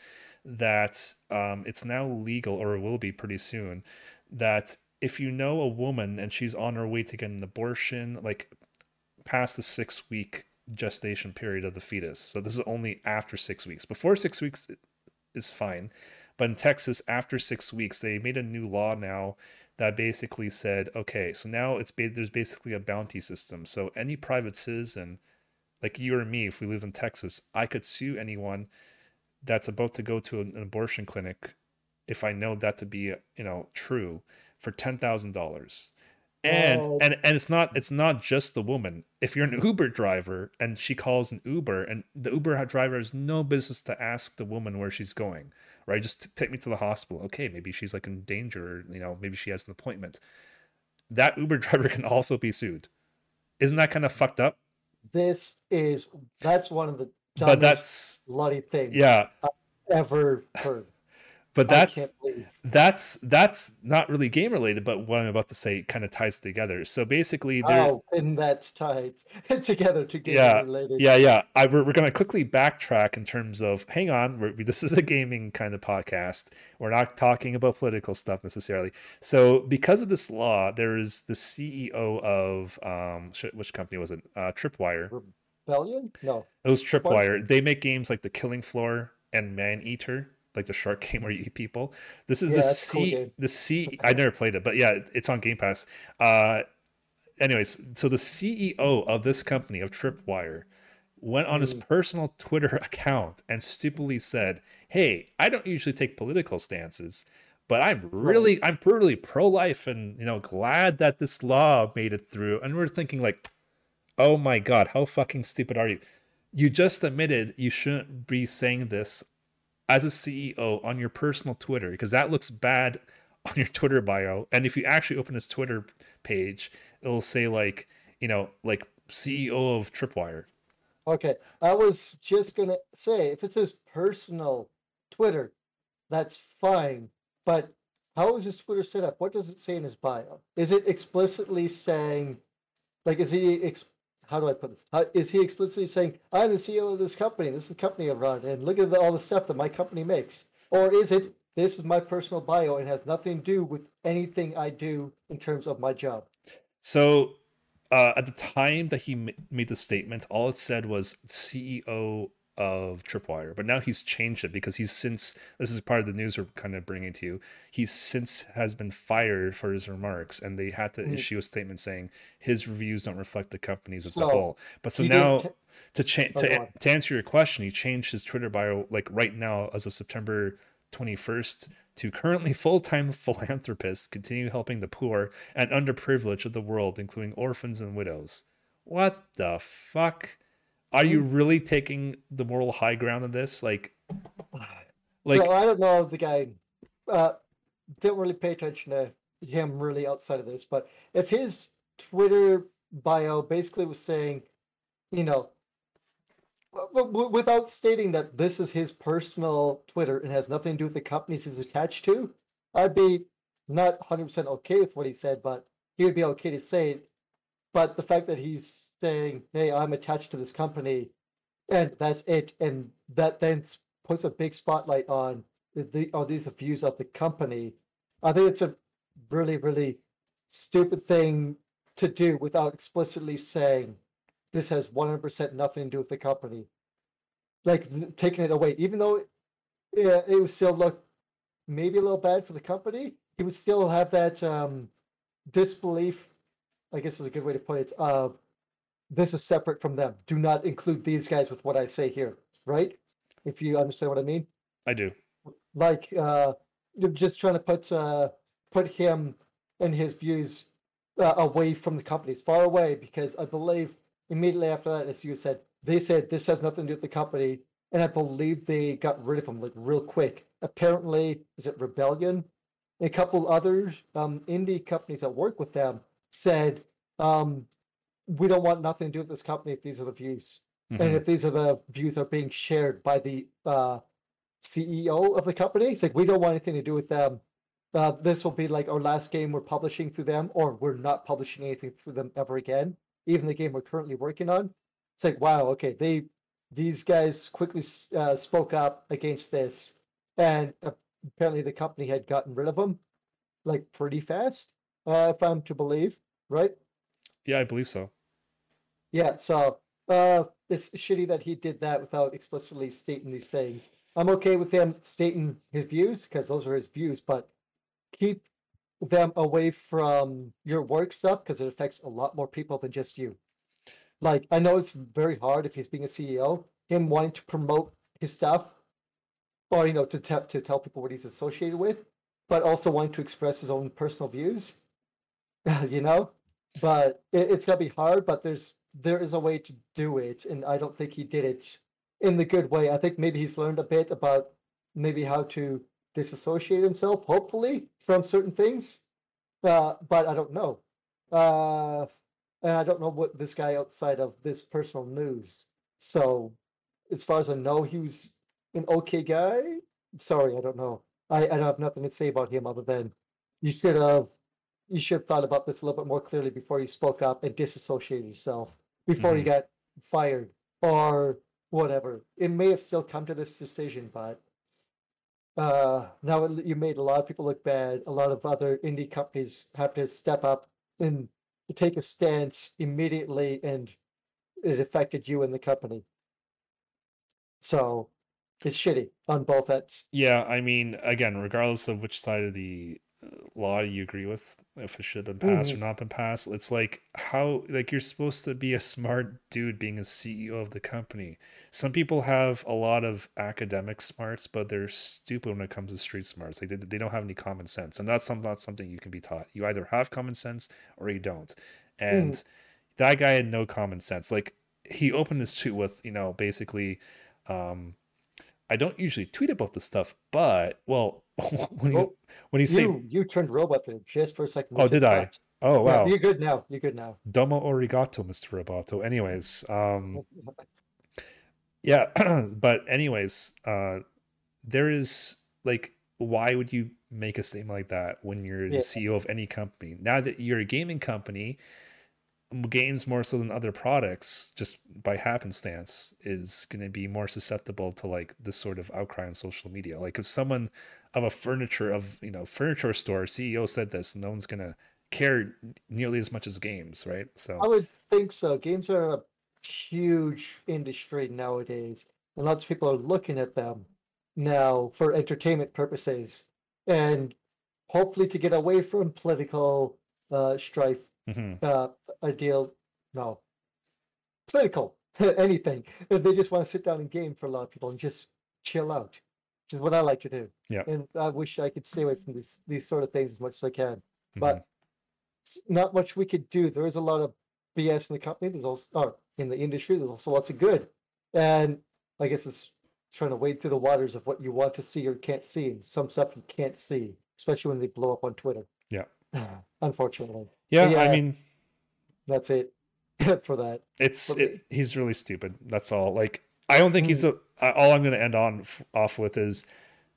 that um, it's now legal or it will be pretty soon that if you know a woman and she's on her way to get an abortion, like past the six week gestation period of the fetus. So this is only after six weeks. Before six weeks is fine. But in Texas, after six weeks, they made a new law now that basically said, okay, so now it's ba- there's basically a bounty system. So any private citizen, like you or me, if we live in Texas, I could sue anyone that's about to go to an abortion clinic if I know that to be, you know, true for ten thousand dollars. And, Oh. and and it's not it's not just the woman. If you're an Uber driver and she calls an Uber and the Uber driver has no business to ask the woman where she's going, right? Just take me to the hospital. Okay, maybe she's like in danger, or, you know, maybe she has an appointment. That Uber driver can also be sued. Isn't that kind of fucked up? this is that's one of the But dumbest that's bloody things yeah, I've ever heard. But that's that's that's not really game related, but what I'm about to say kind of ties together. So basically, there, Oh, and that's tied together to gaming Yeah, related. yeah, yeah. I, we're, we're gonna quickly backtrack in terms of hang on. We're, this is a gaming kind of podcast. We're not talking about political stuff necessarily. So because of this law, there is the CEO of um, which company was it? Uh, Tripwire. Rebellion? No. It was Tripwire. They make games like The Killing Floor and Maneater. Like the shark game where you eat people. This is Yeah, the cool C game. the C I never played it, but yeah, it's on Game Pass. Uh anyways, so the CEO of this company of Tripwire went on his Mm. personal Twitter account and stupidly said, "Hey, I don't usually take political stances, but I'm really I'm really pro-life and, you know, glad that this law made it through." And we're thinking like, "Oh my god, how fucking stupid are you? You just admitted you shouldn't be saying this as a CEO on your personal Twitter because that looks bad on your Twitter bio. And if you actually open his Twitter page, it'll say like, you know, like CEO of Tripwire. Okay, I was just gonna say if it's his personal Twitter, that's fine. But how is his Twitter set up? What does it say in his bio? Is it explicitly saying, like, is he ex- how do I put this? How, is he explicitly saying, "I'm the CEO of this company. This is the company I run, and look at the, all the stuff that my company makes"? Or is it, "This is my personal bio and has nothing to do with anything I do in terms of my job"? So uh, at the time that he ma- made the statement, all it said was CEO of Tripwire. But now he's changed it because he's since this is part of the news we're kind of bringing to you. He since has been fired for his remarks, and they had to Mm. issue a statement saying his reviews don't reflect the company's as a whole. But so now ca- to change Oh, to, to answer your question, he changed his Twitter bio like right now as of September 21st to currently full-time philanthropist, continue helping the poor and underprivileged of the world, including orphans and widows. What the fuck? Are you Mm. really taking the moral high ground in this? Like, like so I don't know the guy. Uh, didn't really pay attention to him really outside of this, but if his Twitter bio basically was saying, you know, w- w- without stating that this is his personal Twitter and has nothing to do with the companies he's attached to, I'd be not 100% okay with what he said, but he would be okay to say it. But the fact that he's saying, hey, I'm attached to this company and that's it, and that then puts a big spotlight on the, or these views of the company. I think it's a really, really stupid thing to do without explicitly saying this has 100% nothing to do with the company. Like taking it away, even though yeah, it would still look maybe a little bad for the company, he would still have that um, disbelief, I guess is a good way to put it, of this is separate from them. Do not include these guys with what I say here, right? If you understand what I mean I do. like uh you're just trying to put uh put him and his views uh, away from the companies far away because i believe immediately after that as you said they said this has nothing to do with the company and i believe they got rid of him like real quick apparently is it rebellion a couple other um indie companies that work with them said um we don't want nothing to do with this company if these are the views and Mhm. if these are the views that are being shared by the uh CEO of the company. It's like we don't want anything to do with them. Uh, this will be like our last game we're publishing through them, or we're not publishing anything through them ever again. Even the game we're currently working on. It's like wow, okay, they these guys quickly uh, spoke up against this, and apparently the company had gotten rid of them like pretty fast, uh, if I'm to believe, right? Yeah, I believe so. Yeah, so uh, it's shitty that he did that without explicitly stating these things. I'm okay with him stating his views because those are his views, but keep them away from your work stuff because it affects a lot more people than just you. Like, I know it's very hard if he's being a CEO, him wanting to promote his stuff or, you know, to, te- to tell people what he's associated with, but also wanting to express his own personal views, you know? but it, it's gonna be hard. But there's there is a way to do it, and I don't think he did it in the good way. I think maybe he's learned a bit about maybe how to disassociate himself, hopefully, from certain things. Uh, but I don't know. Uh, and I don't know what this guy outside of this personal news. So, as far as I know, he was an okay guy. Sorry, I don't know. I, I have nothing to say about him other than you should have you should have thought about this a little bit more clearly before you spoke up and disassociated yourself before you Mhm. got fired or whatever. It may have still come to this decision, but uh, now it- you made a lot of people look bad. A lot of other indie companies have to step up and take a stance immediately, and it affected you and the company. So it's shitty on both ends. Yeah, I mean, again, regardless of which side of the law you agree with, if it should have been passed Mhm. or not been passed, it's like how like you're supposed to be a smart dude being a CEO of the company. Some people have a lot of academic smarts, but they're stupid when it comes to street smarts. Like they, they don't have any common sense, and that's some not something you can be taught. You either have common sense or you don't. And that guy had no common sense. Like he opened his tweet with, you know, basically, um, I don't usually tweet about this stuff, but well, when you Oh, when you say, You you turned robot there just for a second. Oh, did I? that. oh Yeah, wow, you're good now. You're good now. domo arigato, Mr. Roboto. Anyways, um, yeah, but anyways, uh, there is like, why would you make a statement like that when you're the CEO of any company? Now that you're a gaming company, games more so than other products, just by happenstance, is going to be more susceptible to like this sort of outcry on social media. Like if someone of a furniture of you know furniture store CEO said this, no one's gonna care nearly as much as games, right? So I would think so. Games are a huge industry nowadays, and lots of people are looking at them now for entertainment purposes, and hopefully to get away from political uh, strife, mhm. uh, ideals. No, political anything. They just want to sit down and game for a lot of people and just chill out, which is what I like to do. Yeah. And I wish I could stay away from these these sort of things as much as I can. mhm. But not much we could do. There is a lot of BS in the company. There's also, or in the industry, there's also lots of good. And I guess it's trying to wade through the waters of what you want to see or can't see. And some stuff you can't see, especially when they blow up on Twitter. Yeah. Unfortunately, yeah, I mean, that's it for that. it's But it, he's really stupid. That's all. Like I don't think he's a. All I'm gonna end on off with is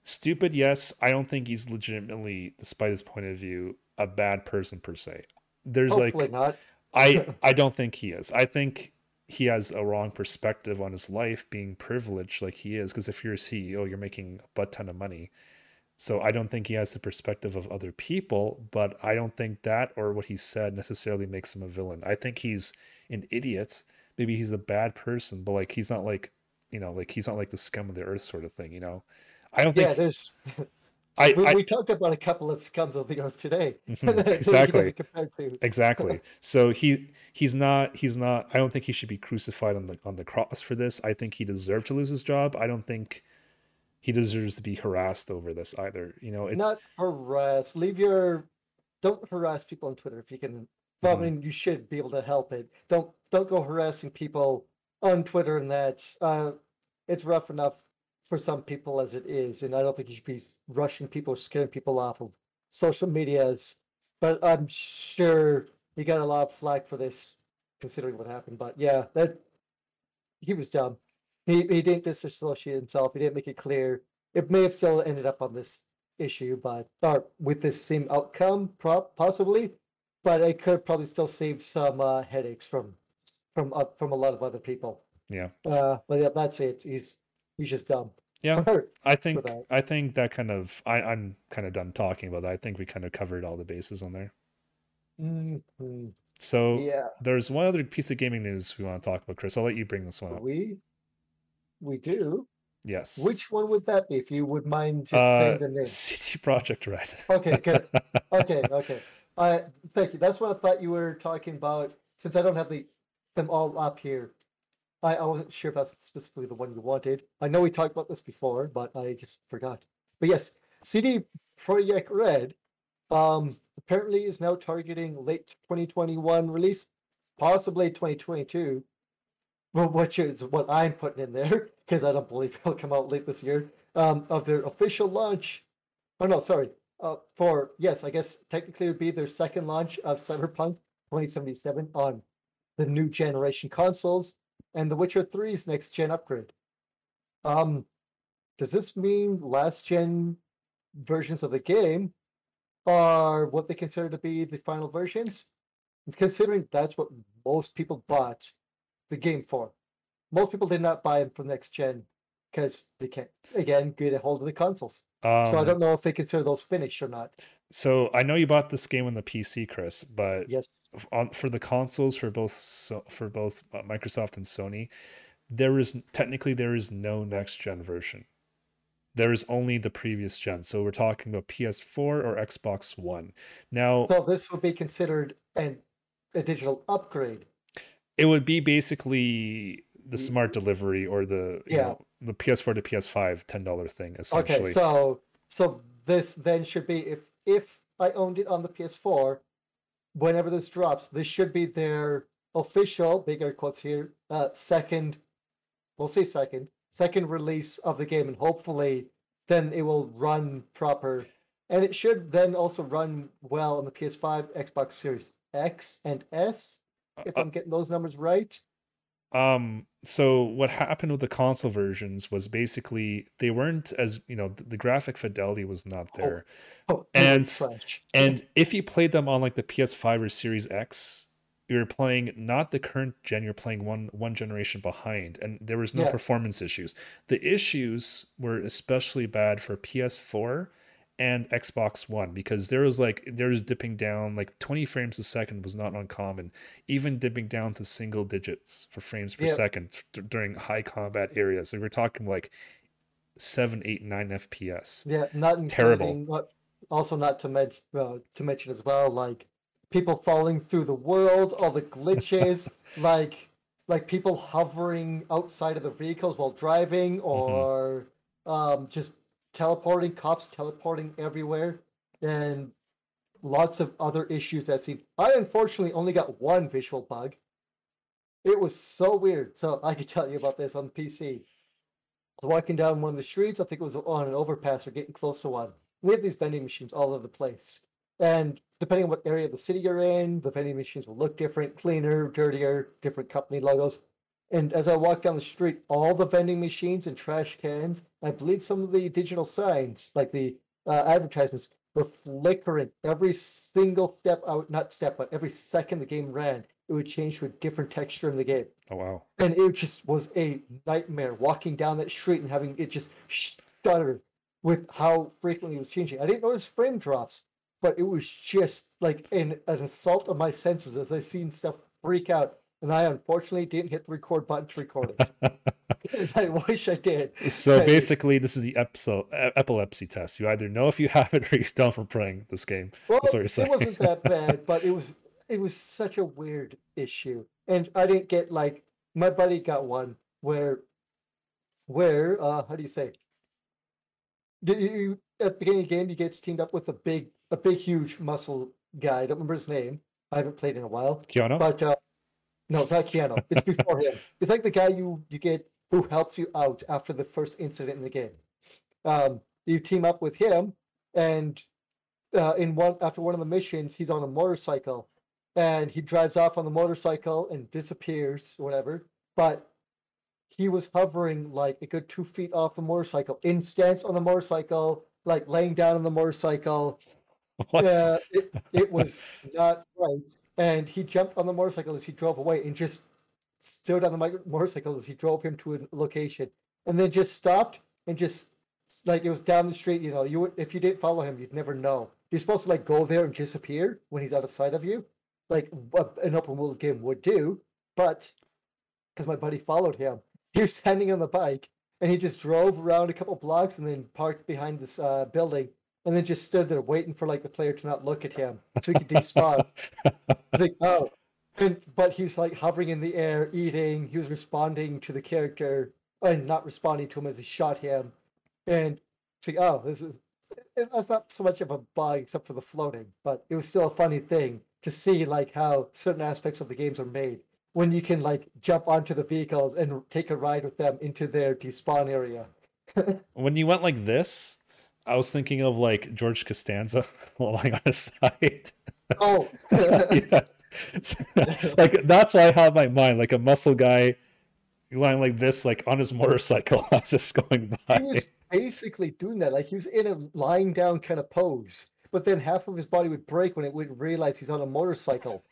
stupid. Yes, I don't think he's legitimately, despite his point of view, a bad person per se. There's Hopefully like not. I I don't think he is. I think he has a wrong perspective on his life being privileged like he is because if you're a CEO you're making a butt ton of money. So I don't think he has the perspective of other people, but I don't think that or what he said necessarily makes him a villain. I think he's an idiot. Maybe he's a bad person, but like he's not like, you know, like he's not like the scum of the earth sort of thing, you know. I don't Yeah, think there's. I, we, I we talked about a couple of scums of the earth today. Mhm, he exactly. exactly so he he's not he's not i don't think he should be crucified on the on the cross for this i think he deserved to lose his job i don't think he deserves to be harassed over this either you know it's not harass. Leave your. Don't harass people on Twitter if you can. Well, Mhm. I mean, you should be able to help it. Don't don't go harassing people on Twitter and that. Uh, it's rough enough for some people as it is, and I don't think you should be rushing people or scaring people off of social medias. But I'm sure he got a lot of flack for this, considering what happened. But yeah, that he was dumb. He he didn't disassociate himself. He didn't make it clear. It may have still ended up on this issue, but or with this same outcome, possibly. But it could probably still save some uh, headaches from from uh, from a lot of other people. yeah Uh, but yeah, that's it. He's he's just dumb. yeah i think that. i think that kind of I, i'm kind of done talking about that i think we kind of covered all the bases on there Mhm. so Yeah, there's one other piece of gaming news we want to talk about chris i'll let you bring this one up we we do. yes Which one would that be? If you would mind just uh saying the name. CD Projekt Red Okay, good. Okay, okay. I thank you. That's what I thought you were talking about. Since I don't have the them all up here, I, I wasn't sure if that's specifically the one you wanted. I know we talked about this before, but I just forgot. But yes, CD Projekt Red um apparently is now targeting late 2021 release, possibly 2022. Well, which is what I'm putting in there because I don't believe it'll come out late this year. Um, of their official launch. Oh no, sorry. Uh, for yes, I guess technically it would be their second launch of Cyberpunk 2077 on the new generation consoles and The Witcher 3's next gen upgrade. Um, does this mean last gen versions of the game are what they consider to be the final versions? Considering that's what most people bought the game for. Most people did not buy them for next gen because they can't again get a hold of the consoles. um, so I don't know if they consider those finished or not. so i know you bought this game on the pc chris but Yes. on for the consoles for both so, for both uh, Microsoft and Sony, there is technically there is no next gen version. There is only the previous gen. So we're talking about PS4 or Xbox One. Now, So this would be considered an a digital upgrade. It would be basically the smart delivery or the you Yeah. know the PS4 to PS5 $10 thing essentially. Okay, so so this then should be if if I owned it on the PS4, whenever this drops, this should be their official big air quotes here uh second we'll say second second release of the game and hopefully then it will run proper and it should then also run well on the PS5, Xbox Series X and S if Uh, I'm getting those numbers right. Um, so what happened with the console versions was basically they weren't as you know the, the graphic fidelity was not Oh, there. Oh, And- trash. And if you played them on like the PS5 or Series X, you're playing not the current gen, you're playing one one generation behind, and there was no Yeah. performance issues. The issues were especially bad for PS4 and Xbox One because there was like there was dipping down like 20 frames a second was not uncommon, even dipping down to single digits for frames per Yeah. second d- during high combat areas. So we're talking like seven, eight, nine FPS. Yeah, not Terrible. not also not to mention uh, to mention as well like people falling through the world, all the glitches, like like people hovering outside of the vehicles while driving, or um, just teleporting, cops teleporting everywhere, and lots of other issues that seem. I unfortunately only got one visual bug. It was so weird. So I could tell you about this on PC. I was walking down one of the streets. I think it was on an overpass or getting close to one. We have these vending machines all over the place. And depending on what area of the city you're in, the vending machines will look different, cleaner, dirtier, different company logos. And as I walked down the street, all the vending machines and trash cans, I believe some of the digital signs, like the uh, advertisements, were flickering every single step out, not step, but every second the game ran. It would change to a different texture in the game Oh wow. and it just was a nightmare walking down that street and having it just stutter with how frequently it was changing. I didn't notice frame drops, but it was just like an, an assault on my senses as I seen stuff freak out. And I unfortunately didn't hit the record button to record it. Because I wish I did. So basically, this is the episode, epilepsy test. You either know if you have it or you don't for playing this game. Well, you're it wasn't that bad, but it was it was such a weird issue, and I didn't get like my buddy got one where where uh how do you say you, you at the beginning of the game you get teamed up with a big a big huge muscle guy. I don't remember his name. I haven't played in a while, Keanu? but uh, no, it's not Keanu. It's before him. It's like the guy you you get who helps you out after the first incident in the game. Um, you team up with him, and uh, in one after one of the missions, he's on a motorcycle, and he drives off on the motorcycle and disappears, or whatever. But he was hovering like a good two feet off the motorcycle, in stance on the motorcycle, like laying down on the motorcycle. what? Yeah, it, it was not right. And he jumped on the motorcycle as he drove away and just stood on the motorcycle as he drove him to a location and then just stopped and just like it was down the street. You know, you would, if you didn't follow him, you'd never know. You're supposed to like go there and disappear when he's out of sight of you, like an open world game would do. But because my buddy followed him, he was standing on the bike and he just drove around a couple blocks and then parked behind this uh, building and then just stood there waiting for like the player to not look at him so he could despawn. It's like, oh, and but he's like hovering in the air, eating. He was responding to the character and not responding to him as he shot him, and it's like, oh, this is that's not so much of a bug except for the floating, but it was still a funny thing to see like how certain aspects of the games are made when you can like jump onto the vehicles and take a ride with them into their despawn area. when you went like this, I was thinking of like George Costanza lying on his side. Oh, yeah. like that's why I had my mind, like a muscle guy lying like this, like on his motorcycle as just going by. he was basically doing that. Like he was in a lying down kind of pose, but then half of his body would break when it would realize he's on a motorcycle.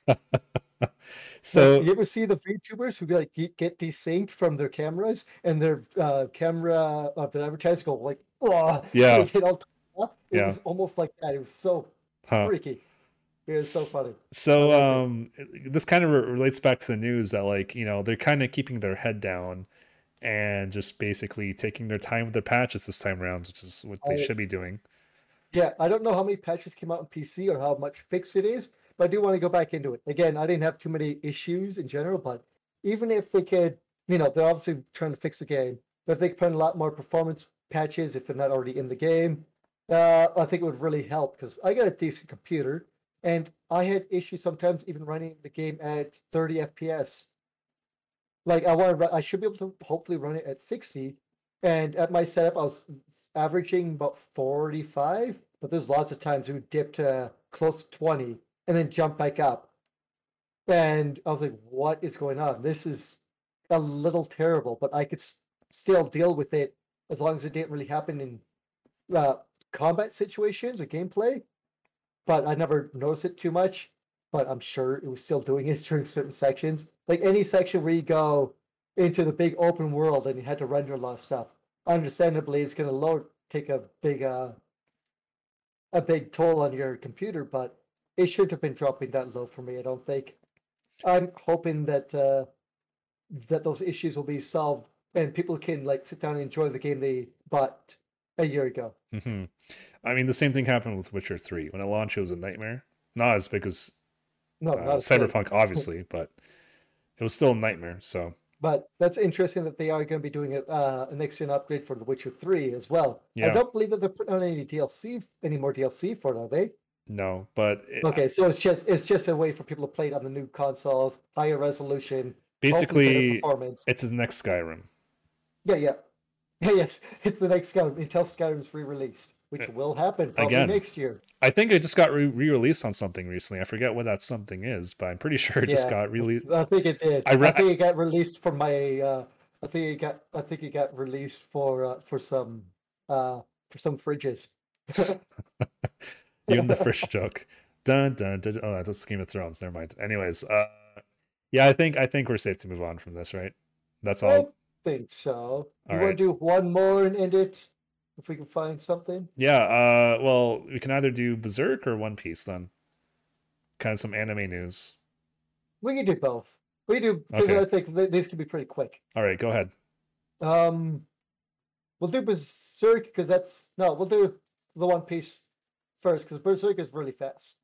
So you ever see the VTubers who like get- desynced from their cameras and their uh, camera of the advertisers go like, oh, Yeah. hit all. top? It Yeah. was almost like that. It was so huh. freaky. It was so funny. So um this kind of re- relates back to the news that like, you know, they're kind of keeping their head down and just basically taking their time with their patches this time around, which is what they I- should be doing. Yeah, I don't know how many patches came out on PC or how much fixed it is, but I do want to go back into it. Again, I didn't have too many issues in general, but even if they could, you know, they're obviously trying to fix the game, but if they could put in a lot more performance patches if they're not already in the game, uh, I think it would really help because I got a decent computer and I had issues sometimes even running the game at 30 FPS. Like I want to, I should be able to hopefully run it at 60, and at my setup, I was averaging about 45, but there's lots of times we would dip to close to 20 and then jump back up. And I was like, what is going on? This is a little terrible, but I could s- still deal with it as long as it didn't really happen in uh, combat situations or gameplay. But I never noticed it too much. But I'm sure it was still doing it during certain sections. Like any section where you go into the big open world and you had to render a lot of stuff. Understandably, it's going to load take a big uh, a big toll on your computer, but it shouldn't have been dropping that low for me. I don't think. I'm hoping that uh, that those issues will be solved and people can like sit down and enjoy the game they bought a year ago. hmm I mean, the same thing happened with Witcher Three when it launched. It was a nightmare. Not as big as No, uh. Cyberpunk, obviously, but it was still a nightmare. So But that's interesting that they are going to be doing a, uh, a next gen upgrade for The Witcher 3 as well. I don't believe that they're putting on any DLC, any more DLC for it, are they? no, but it, Okay, so it's just it's just a way for people to play it on the new consoles, higher resolution, basically, performance. it's his next Skyrim. Yeah, yeah, yeah. Yes, it's the next Skyrim until Skyrim's re-released, which Uh, will happen probably again. next year. I think it just got re- re-released on something recently. I forget what that something is, but I'm pretty sure it just got released. I think it did. I I, think it got released for my. Uh, I think it got. I think it got released for uh, for some uh, for some fridges. you Even the fish joke. Dun, dun, dun, dun. Oh, that's Game of Thrones. Never mind. Anyways, uh, yeah, I think I think we're safe to move on from this, right? That's all. Think so. You All want to do one more and end it if we can find something? Yeah. Uh, well, we can either do Berserk or One Piece then. Kind of some anime news. We can do both. We do because Okay. I think th- these can be pretty quick. All right, go ahead. Um, we'll do Berserk because that's no. We'll do the One Piece first because Berserk is really fast.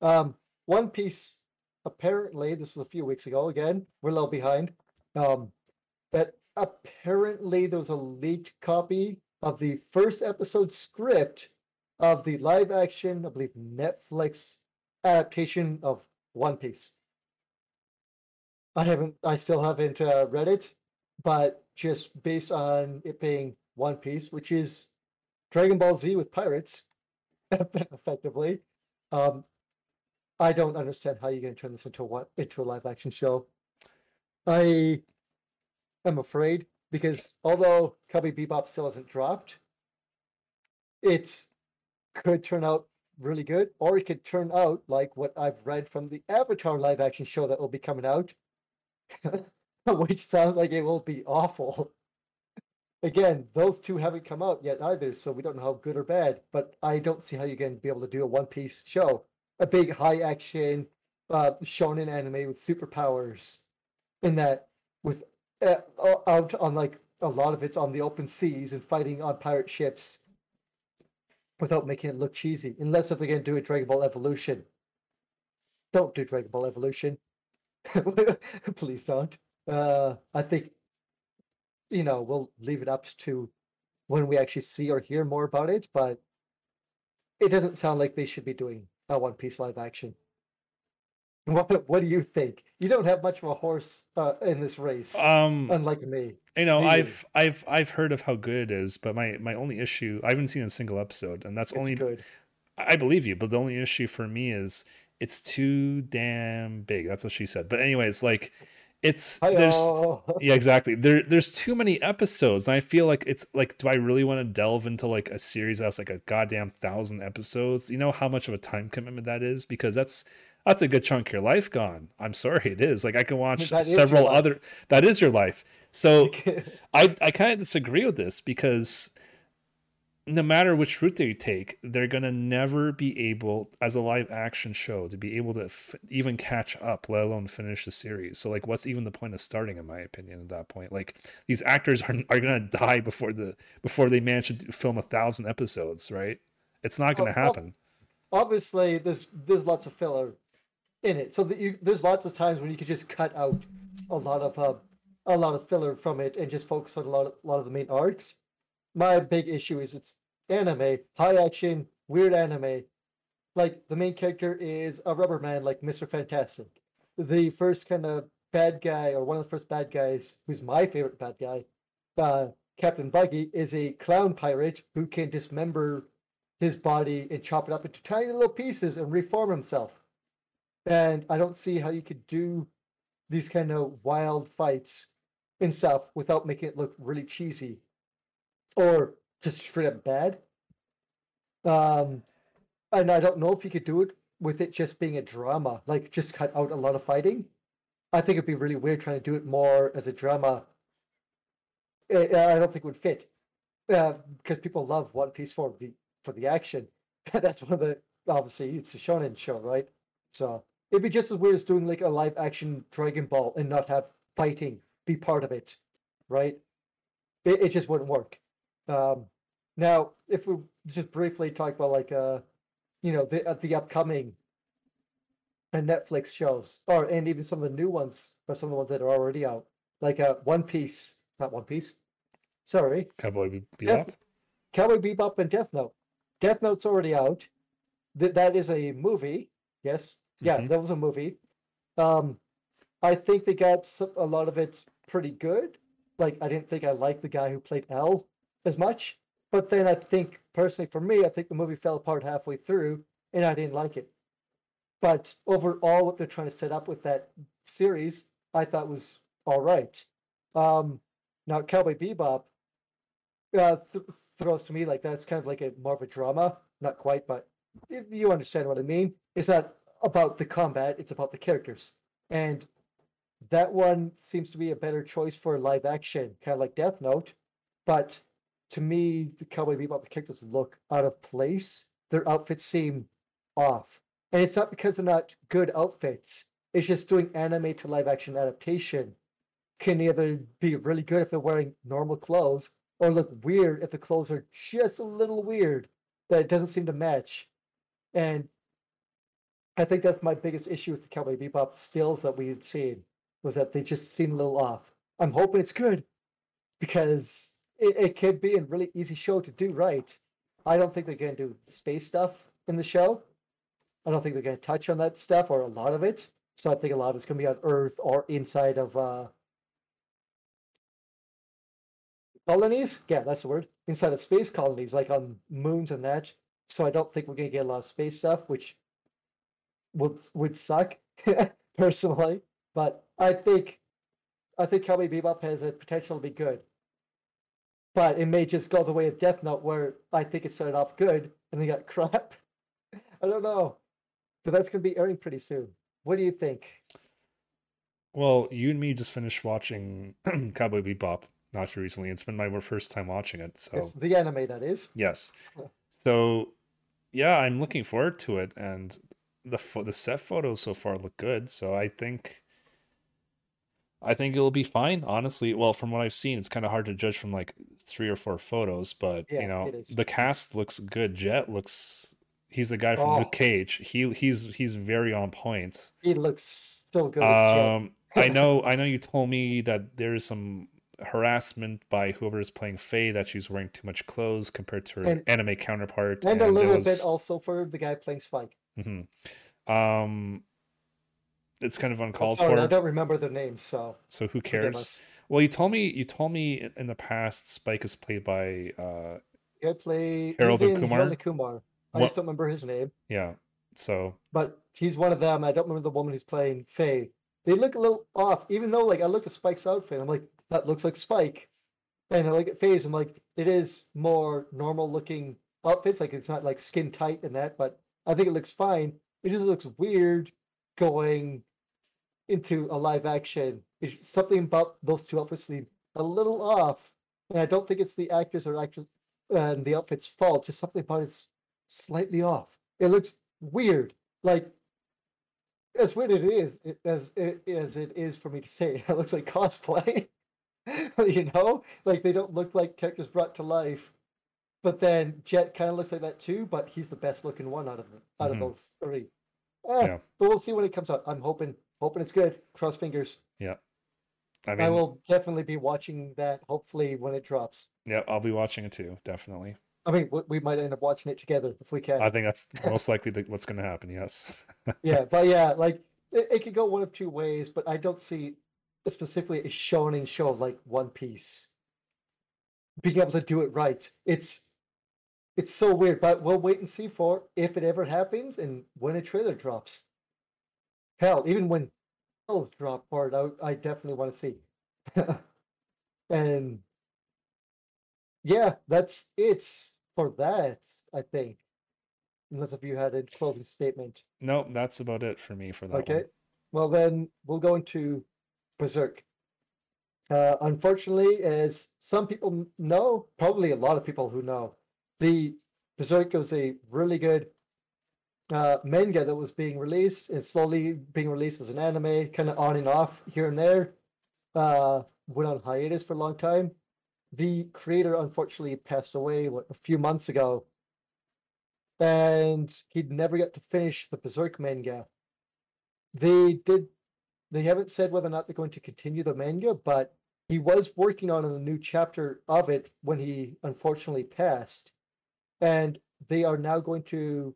Um, One Piece apparently this was a few weeks ago. Again, we're a little behind. Um, that apparently there was a leaked copy of the first episode script of the live action, I believe, Netflix adaptation of One Piece. I haven't, I still haven't uh, read it, but just based on it being One Piece, which is Dragon Ball Z with pirates, effectively, um, I don't understand how you're going to turn this into a into a live action show. I am afraid because although Cowboy Bebop still hasn't dropped, it could turn out really good, or it could turn out like what I've read from the Avatar live action show that will be coming out, which sounds like it will be awful. Again, those two haven't come out yet either, so we don't know how good or bad. But I don't see how you're going to be able to do a One Piece show, a big high action uh, shonen anime with superpowers, in that with uh, out on like a lot of it's on the open seas and fighting on pirate ships without making it look cheesy. Unless if they're going to do a Dragon Ball Evolution, don't do Dragon Ball Evolution. Please don't. Uh, I think you know we'll leave it up to when we actually see or hear more about it, but it doesn't sound like they should be doing a One Piece live action. What What do you think? You don't have much of a horse uh, in this race, Um, unlike me. you know, you? I've I've I've heard of how good it is, but my my only issue, I haven't seen a single episode, and that's It's only good. I believe you, but the only issue for me is it's too damn big. That's what she said. But anyways, like it's there's Hi-yo. yeah exactly there there's too many episodes and i feel like it's like do i really want to delve into like a series that's like a goddamn thousand episodes you know how much of a time commitment that is because that's that's a good chunk of your life gone i'm sorry it is like i can watch That several other that is your life so I I kind of disagree with this because no matter which route they take, they're gonna never be able, as a live action show, to be able to f- even catch up, let alone finish the series. So, like, what's even the point of starting? In my opinion, at that point, like these actors are are gonna die before the before they manage to film a thousand episodes, right? It's not gonna well, happen. obviously there's there's lots of filler in it. So that you there's lots of times when you could just cut out a lot of uh, a lot of filler from it and just focus on a lot of, a lot of the main arcs. My big issue is it's anime high action weird anime. Like the main character is a rubber man like mr fantastic. The first kind of bad guy or one of the first bad guys who's my favorite bad guy uh, captain buggy is a clown pirate who can dismember his body and chop it up into tiny little pieces and reform himself. And I don't see how you could do these kind of wild fights and stuff without making it look really cheesy or just straight up bad. Um, and I don't know if you could do it with it just being a drama, like just cut out a lot of fighting. I think it'd be really weird trying to do it more as a drama. I don't think it would fit uh, because people love One Piece for the for the action. That's one of the obviously it's a shonen show, right? So it'd be just as weird as doing like a live action Dragon Ball and not have fighting be part of it, right? It, it just wouldn't work. Um, now, if we just briefly talk about like uh, you know, the uh, the upcoming and Netflix shows, or and even some of the new ones, or some of the ones that are already out, like uh, One Piece, not One Piece. Sorry, Cowboy Be- Death- Bebop. Cowboy Bebop and Death Note. Death Note's already out. That that is a movie. Yes, yeah, Mhm. that was a movie. Um, I think they got some, a lot of it pretty good. Like I didn't think I liked the guy who played L as much, but then I think personally for me, I think the movie fell apart halfway through, and I didn't like it. But overall, what they're trying to set up with that series, I thought was all right. Um, now Cowboy Bebop uh, th- throws to me like that's kind of like a more of a drama, not quite, but y- you understand what I mean. It's not about the combat; it's about the characters, and that one seems to be a better choice for live action, kind of like Death Note. But to me, the Cowboy Bebop the characters look out of place. Their outfits seem off, and it's not because they're not good outfits. It's just doing anime to live action adaptation can either be really good if they're wearing normal clothes or look weird if the clothes are just a little weird that it doesn't seem to match. And I think that's my biggest issue with the Cowboy Bebop stills that we had seen was that they just seemed a little off. I'm hoping it's good because it, it could be a really easy show to do right. I don't think they're going to do space stuff in the show. I don't think they're going to touch on that stuff or a lot of it. So I think a lot of it's going to be on Earth or inside of uh, colonies. Yeah, that's the word. Inside of space colonies, like on moons and that. So I don't think we're going to get a lot of space stuff, which would would suck personally. But I think I think Cowboy Bebop has a potential to be good. But it may just go the way of Death Note, where I think it started off good and then got crap. I don't know, but that's going to be airing pretty soon. What do you think? Well, you and me just finished watching Cowboy Bebop not too recently. It's been my first time watching it, so It's the anime that is. yes. So yeah, I'm looking forward to it, and the the set photos so far look good. So I think I think it'll be fine. Honestly, well, from what I've seen, it's kind of hard to judge from like three or four photos, but Yeah, you know, the cast looks good. Jet looks. He's the guy from Oh. Luke Cage. He he's he's very on point. He looks so good. Um, I know, I know. You told me that there is some harassment by whoever is playing Faye that she's wearing too much clothes compared to her And- anime counterpart, and a little was- bit also for the guy playing Spike. Mhm. Um, it's kind of uncalled sorry, I don't remember their names, so So who cares? Well, you told me you told me in- the past Spike is played by uh play Harold Kumar? Kumar. I What- just don't remember his name, yeah. So but he's one of them. I don't remember the woman who's playing Faye. They look a little off, even though like I look at Spike's outfit, I'm like, that looks like Spike. And I look at Faye's, I'm like, it is more normal looking outfits, like it's not like skin tight and that, but I think it looks fine. It just looks weird going into a live action. It's something about those two outfits seem a little off. And I don't think it's the actors or actors and the outfits fault. just something about it's slightly off. It looks weird. Like as weird it is, it, as it, as it is for me to say, it looks like cosplay. you know, like they don't look like characters brought to life. But then Jet kind of looks like that too, but he's the best looking one out of them, out Mhm. of those three. Eh, Yeah. But we'll see when it comes out. I'm hoping hoping it's good. Cross fingers. Yeah. I, mean, I will definitely be watching that. Hopefully when it drops. yeah, I'll be watching it too, definitely. I mean, we, we might end up watching it together if we can. I think that's most likely the, what's going to happen. Yes. yeah, but yeah, like it, it could go one of two ways, but I don't see specifically a shonen show like One Piece being able to do it right. It's it's so weird, but we'll wait and see for if it ever happens and when a trailer drops. Hell, even when trailers drop it, I, I definitely want to see. and yeah, that's it for that, I think. Unless if you had a closing statement. no, that's about it for me for that Okay. one. Well, then we'll go into Berserk. Uh, unfortunately, as some people know, probably a lot of people who know, the Berserk was a really good uh, manga that was being released and slowly being released as an anime, kind of on and off here and there. Uh, went on hiatus for a long time. The creator unfortunately passed away what, a few months ago, and he'd never got to finish the Berserk manga they did they haven't said whether or not they're going to continue the manga but he was working on a new chapter of it when he unfortunately passed and they are now going to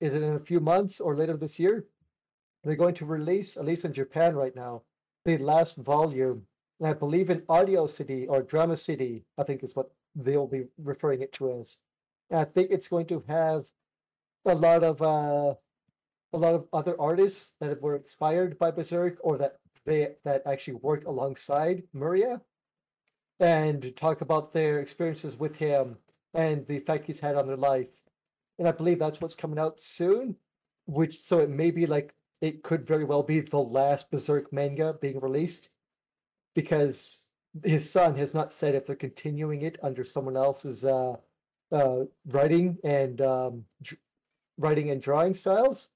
is it in a few months or later this year? They're going to release at least in japan right now the last volume. And i believe in audio city or drama city i think is what they'll be referring it to as. And i think it's going to have a lot of uh a lot of other artists that were inspired by Berserk or that they that actually worked alongside Miura. And talk about their experiences with him and the effect he's had on their life. And I believe that's what's coming out soon, which so it may be like it could very well be the last Berserk manga being released because his son has not said if they're continuing it under someone else's uh, uh, writing and um, writing and drawing styles.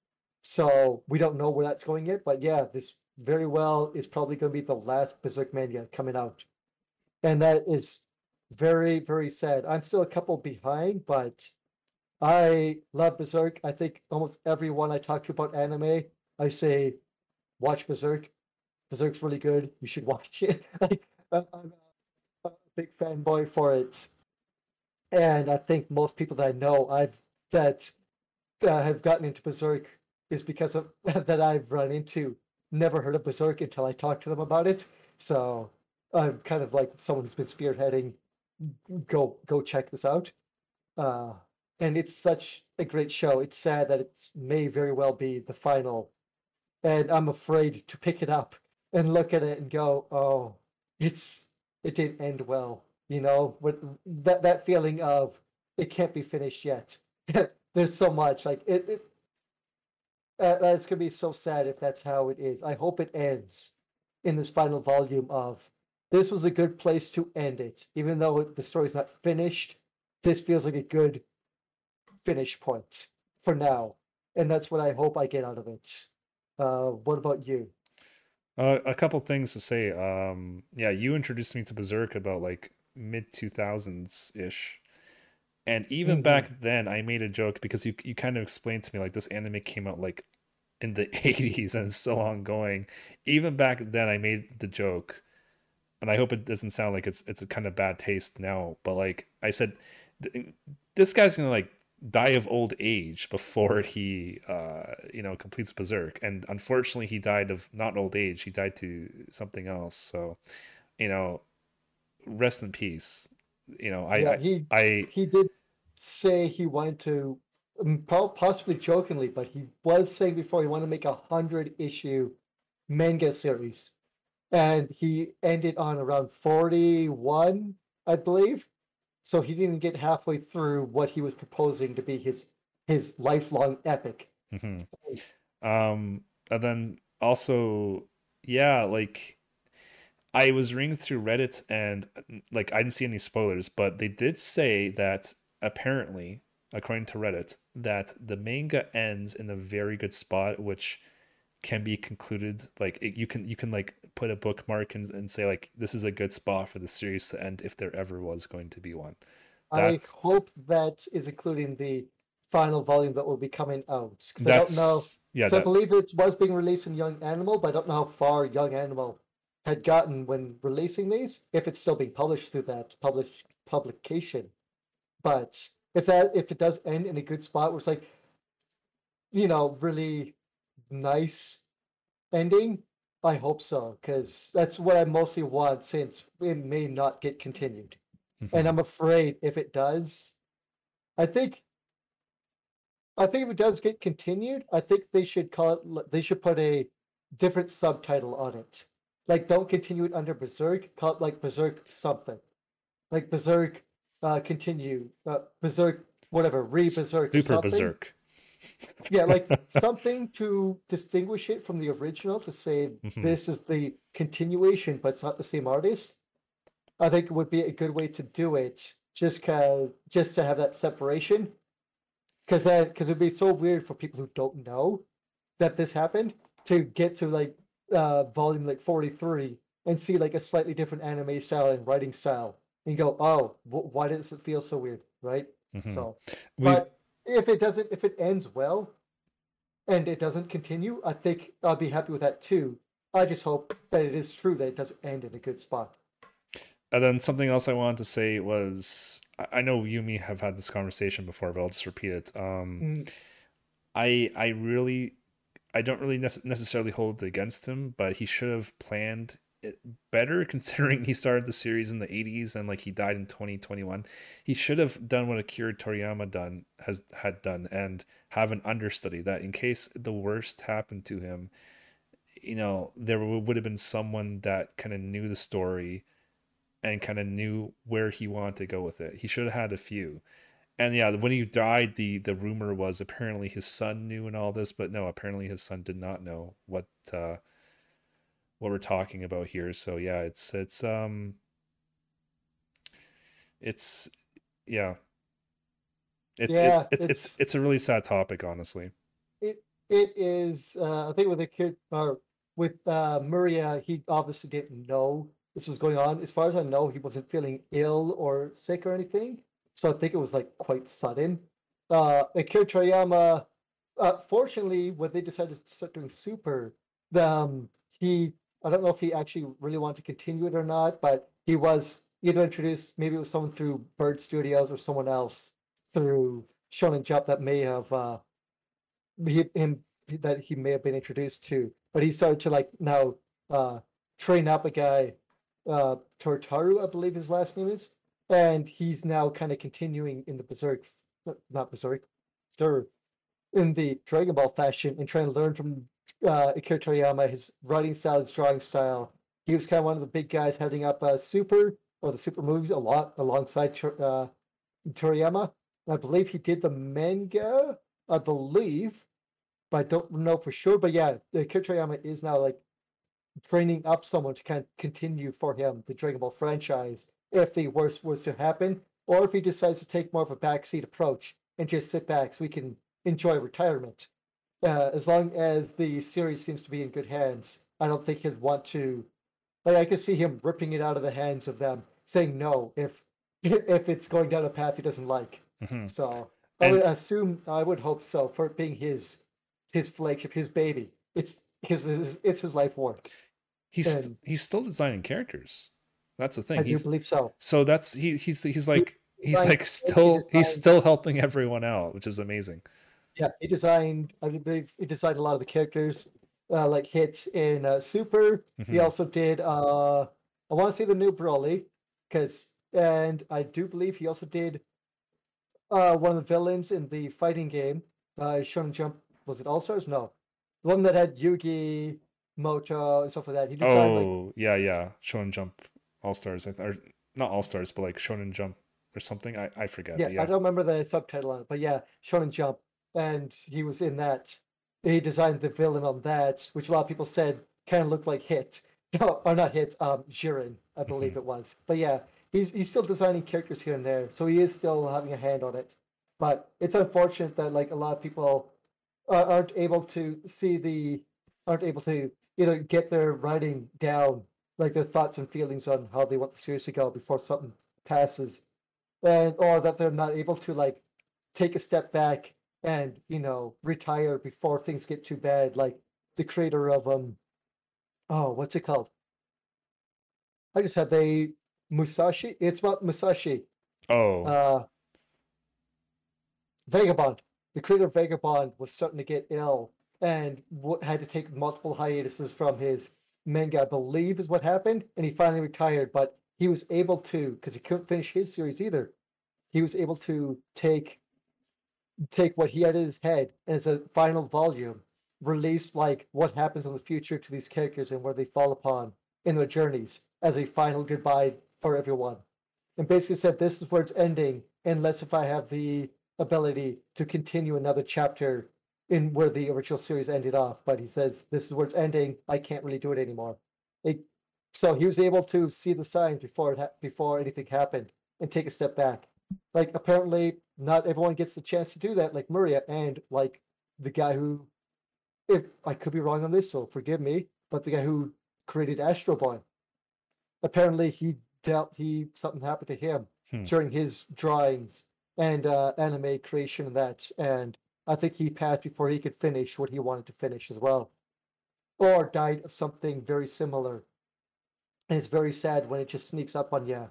So we don't know where that's going yet, but yeah, this very well is probably going to be the last Berserk manga coming out, and that is very very sad. I'm still a couple behind, but I love Berserk. I think almost everyone I talk to about anime, I say, watch Berserk. Berserk's really good. You should watch it. I'm a big fanboy for it, and I think most people that I know I've that uh, have gotten into Berserk is because of that I've run into never heard of Berserk until I talked to them about it. So I'm kind of like someone who's been spearheading. Go go check this out. Uh, and it's such a great show. It's sad that it may very well be the final, and I'm afraid to pick it up and look at it and go, oh, it's it didn't end well. You know, with that that feeling of it can't be finished yet. There's so much like it. it that, that's gonna be so sad if that's how it is. I hope it ends in this final volume of this was a good place to end it, even though the story's not finished. This feels like a good finish point for now, and that's what I hope I get out of it. Uh, what about you? Uh, a couple things to say. Um, yeah, you introduced me to Berserk about like mid 2000s ish. And even Mhm. back then, I made a joke because you you kind of explained to me like this anime came out like in the 80s and it's still ongoing. Even back then, I made the joke, and I hope it doesn't sound like it's it's a kind of bad taste now. But like I said, th- this guy's gonna like die of old age before he uh you know completes Berserk. And unfortunately, he died of not old age. He died to something else. So you know, rest in peace. You know, I yeah, he I he did say he wanted to, um, possibly jokingly, but he was saying before he wanted to make a hundred issue manga series, and he ended on around forty one, I believe. So he didn't get halfway through what he was proposing to be his his lifelong epic. hmm Um, and then also, yeah, like I was reading through Reddit and like I didn't see any spoilers, but they did say that apparently, according to Reddit, that the manga ends in a very good spot, which can be concluded like it, you can you can like put a bookmark and, and say like this is a good spot for the series to end if there ever was going to be one That's... i hope that is including the final volume that will be coming out because i don't know yeah that... i believe it was being released in young animal but i don't know how far young animal had gotten when releasing these if it's still being published through that publish publication but if that if it does end in a good spot where it's like you know really nice ending? I hope so, because that's what I mostly want since it may not get continued. Mm-hmm. And I'm afraid if it does, I think I think if it does get continued, I think they should call it they should put a different subtitle on it. Like don't continue it under Berserk, call it like Berserk something. Like Berserk uh continue uh Berserk whatever, re Berserk. Super Berserk yeah, like something to distinguish it from the original to say mm-hmm. this is the continuation, but it's not the same artist. I think would be a good way to do it, just cause just to have that separation. Because that because it'd be so weird for people who don't know that this happened to get to like uh volume like 43 and see like a slightly different anime style and writing style and go oh why does it feel so weird right mm-hmm. so but if it doesn't if it ends well and it doesn't continue, I think I'll be happy with that too. I just hope that it is true that it doesn't end in a good spot. And then something else I wanted to say was I know you and me have had this conversation before, but I'll just repeat it. Um, mm. I I really I don't really necessarily hold it against him, but he should have planned better considering he started the series in the 80s and like he died in 2021 he should have done what akira toriyama done has had done and have an understudy that in case the worst happened to him you know there would have been someone that kind of knew the story and kind of knew where he wanted to go with it. He should have had a few. And yeah when he died the the rumor was apparently his son knew and all this but no apparently his son did not know what uh what we're talking about here. So yeah, it's it's um it's yeah. It's yeah, it, it's, it's, it's it's a really sad topic, honestly. It it is. Uh, I think with the kid or with uh, Miura, he obviously didn't know this was going on. As far as I know, he wasn't feeling ill or sick or anything. So I think it was like quite sudden. Uh, Akira Toriyama, uh, fortunately, when they decided to start doing Super, the, um, he I don't know if he actually really wanted to continue it or not, but he was either introduced, maybe it was someone through Bird Studios or someone else through Shonen Jump that may have uh, him that he may have been introduced to. But he started to like now uh, train up a guy, uh, Toyotarou, I believe his last name is, and he's now kind of continuing in the Berserk, not Berserk, in the Dragon Ball fashion and trying to learn from uh, Akira Toriyama, his writing style, his drawing style. He was kind of one of the big guys heading up uh, Super or the Super movies a lot alongside uh, Toriyama. And I believe he did the manga, I believe, but I don't know for sure. But yeah, Akira Toriyama is now like training up someone to kind of continue for him the Dragon Ball franchise if the worst was to happen, or if he decides to take more of a backseat approach and just sit back so we can enjoy retirement uh, as long as the series seems to be in good hands, I don't think he'd want to. Like I could see him ripping it out of the hands of them, saying no if if it's going down a path he doesn't like. Mm-hmm. So I would assume, I would hope so, for it being his his flagship, his baby. It's his, it's his life work. He's and, he's still designing characters. That's the thing. I he's, do believe so. So that's he he's he's like he's like still he's still helping everyone out, which is amazing. Yeah, he designed. I believe he designed a lot of the characters, uh, like hits in uh, Super. Mm-hmm. He also did. Uh, I want to see the new Broly, because and I do believe he also did uh, one of the villains in the fighting game. Uh, Shonen Jump was it All Stars? No, the one that had Yugi, Moto, and stuff like that. He designed. Oh like, yeah, yeah, Shonen Jump All Stars. Or not All Stars, but like Shonen Jump or something. I I forget. Yeah, yeah, I don't remember the subtitle on it, but yeah, Shonen Jump and he was in that. He designed the villain on that, which a lot of people said kind of looked like Hit. No, or not hit. Um, Jiren, I believe Mhm. it was. But yeah, he's he's still designing characters here and there, so he is still having a hand on it. But it's unfortunate that like a lot of people uh, aren't able to see the aren't able to either get their writing down, like their thoughts and feelings on how they want the series to go before something passes, and or that they're not able to like take a step back and you know retire before things get too bad. Like the creator of um, oh, what's it called? I just had the Musashi. It's about Musashi. Oh, Uh, Vagabond. The creator of Vagabond was starting to get ill and had to take multiple hiatuses from his manga, I believe is what happened. And he finally retired, but he was able to, because he couldn't finish his series either, he was able to take take what he had in his head and as a final volume, release like what happens in the future to these characters and where they fall upon in their journeys as a final goodbye for everyone. And basically said this is where it's ending, unless if I have the ability to continue another chapter in where the original series ended off. But he says this is where it's ending. I can't really do it anymore. It, so he was able to see the signs before it ha- before anything happened and take a step back. Like apparently, not everyone gets the chance to do that. Like Miura and like the guy who, if I could be wrong on this, so forgive me, but the guy who created Astro Boy, apparently he dealt he something happened to him Hmm. during his drawings and uh, anime creation and that, and I think he passed before he could finish what he wanted to finish as well, or died of something very similar. And it's very sad when it just sneaks up on you,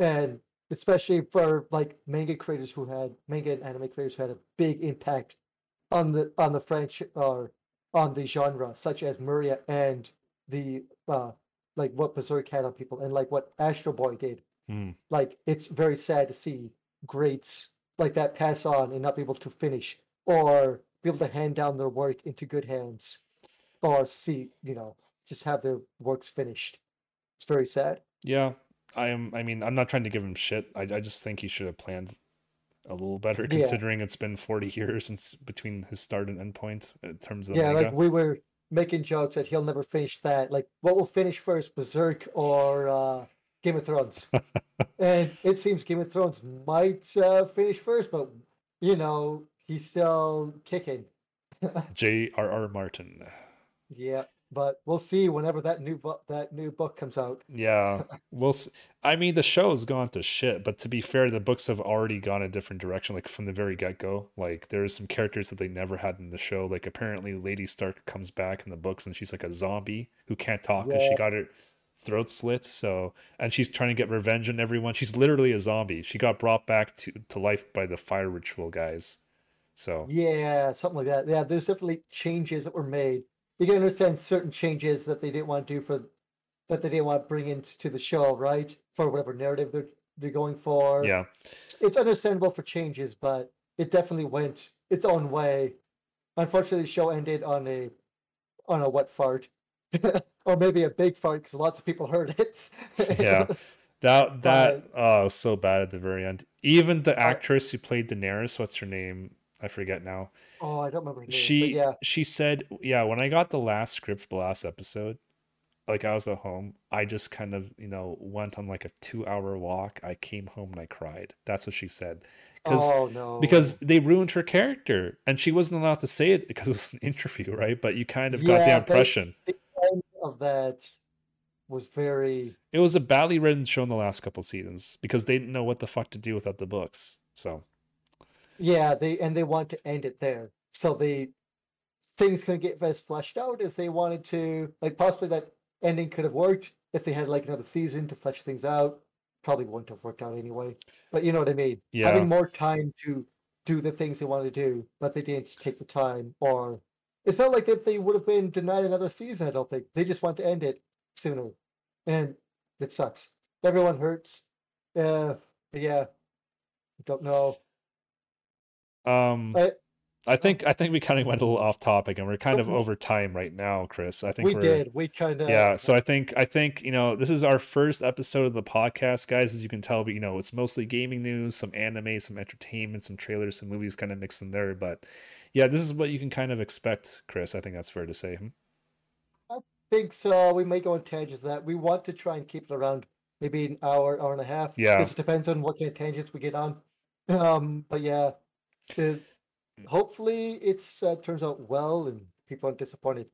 and especially for like manga creators who had manga and anime creators who had a big impact on the on the French or on the genre, such as Miura and the uh like what Berserk had on people, and like what Astro Boy did hmm. like it's very sad to see greats like that pass on and not be able to finish or be able to hand down their work into good hands or see you know just have their works finished it's very sad yeah. I am. I mean, I'm not trying to give him shit. I, I just think he should have planned a little better, Yeah. considering it's been 40 years since between his start and end point in terms of yeah like we were making jokes that he'll never finish that like what will finish first berserk or uh game of thrones and it seems game of thrones might uh, finish first but you know he's still kicking J.R.R. Martin. Yeah, but we'll see whenever that new book that new book comes out. Yeah, we'll. See. I mean, the show has gone to shit, but to be fair, the books have already gone a different direction. Like from the very get go, like there's some characters that they never had in the show. Like apparently, Lady Stark comes back in the books, and she's like a zombie who can't talk because she got her throat slit. So, and she's trying to get revenge on everyone. She's literally a zombie. She got brought back to to life by the fire ritual guys. So Yeah, something like that. Yeah, there's definitely changes that were made. You can understand certain changes that they didn't want to do for that they didn't want to bring into the show, right? For whatever narrative they're they're going for. yeah, It's understandable for changes, but it definitely went its own way. Unfortunately, the show ended on a on a wet fart. or maybe a big fart because lots of people heard it. Yeah. that that oh so bad at the very end. Even the actress who played Daenerys, what's her name? I forget now. Oh, I don't remember name. she yeah. she said yeah when i got the last script the last episode like i was at home i just kind of you know went on like a two hour walk i came home and i cried that's what she said Oh no. because they ruined her character and she wasn't allowed to say it because it was an interview right but you kind of got the Yeah, impression the end of that was very it was a badly written show in the last couple seasons because they didn't know what the fuck to do without the books so yeah they and they want to end it there. So they things couldn't get as fleshed out as they wanted to like possibly that ending could have worked if they had like another season to flesh things out. Probably wouldn't have worked out anyway but you know what i mean? Yeah. Having more time to do the things they wanted to do but they didn't take the time or it's not like that they would have been denied another season i don't think. They just want to end it sooner and it sucks. Everyone hurts. Uh yeah. I don't know um I- I think I think we kind of went a little off topic and we're kind of over time right now, Chris. I think we did we kind of yeah. So I think I think you know this is our first episode of the podcast, guys. As you can tell, but you know it's mostly gaming news, some anime, some entertainment, some trailers, some movies, kind of mixed in there. But yeah, this is what you can kind of expect, Chris. I think that's fair to say. Hmm? think so. We may go on tangents that we want to try and keep it around maybe an hour, hour and a half. Yeah. This depends on what kind of tangents we get on. Um, but yeah, hopefully it's uh, turns out well and people aren't disappointed.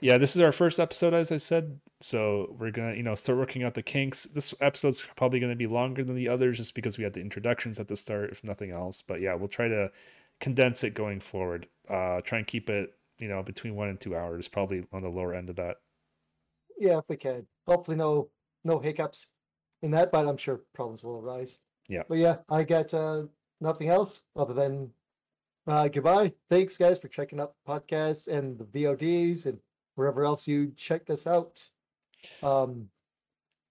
yeah this is our first episode as i said so we're gonna you know start working out the kinks this episode's probably gonna be longer than the others just because we had the introductions at the start if nothing else but yeah we'll try to condense it going forward uh try and keep it you know between one and two hours probably on the lower end of that Yeah, if we can. Hopefully no no hiccups in that, but I'm sure problems will arise. Yeah. But yeah, I got uh, nothing else other than uh, goodbye. Thanks guys for checking out the podcast and the VODs and wherever else you checked us out. Um,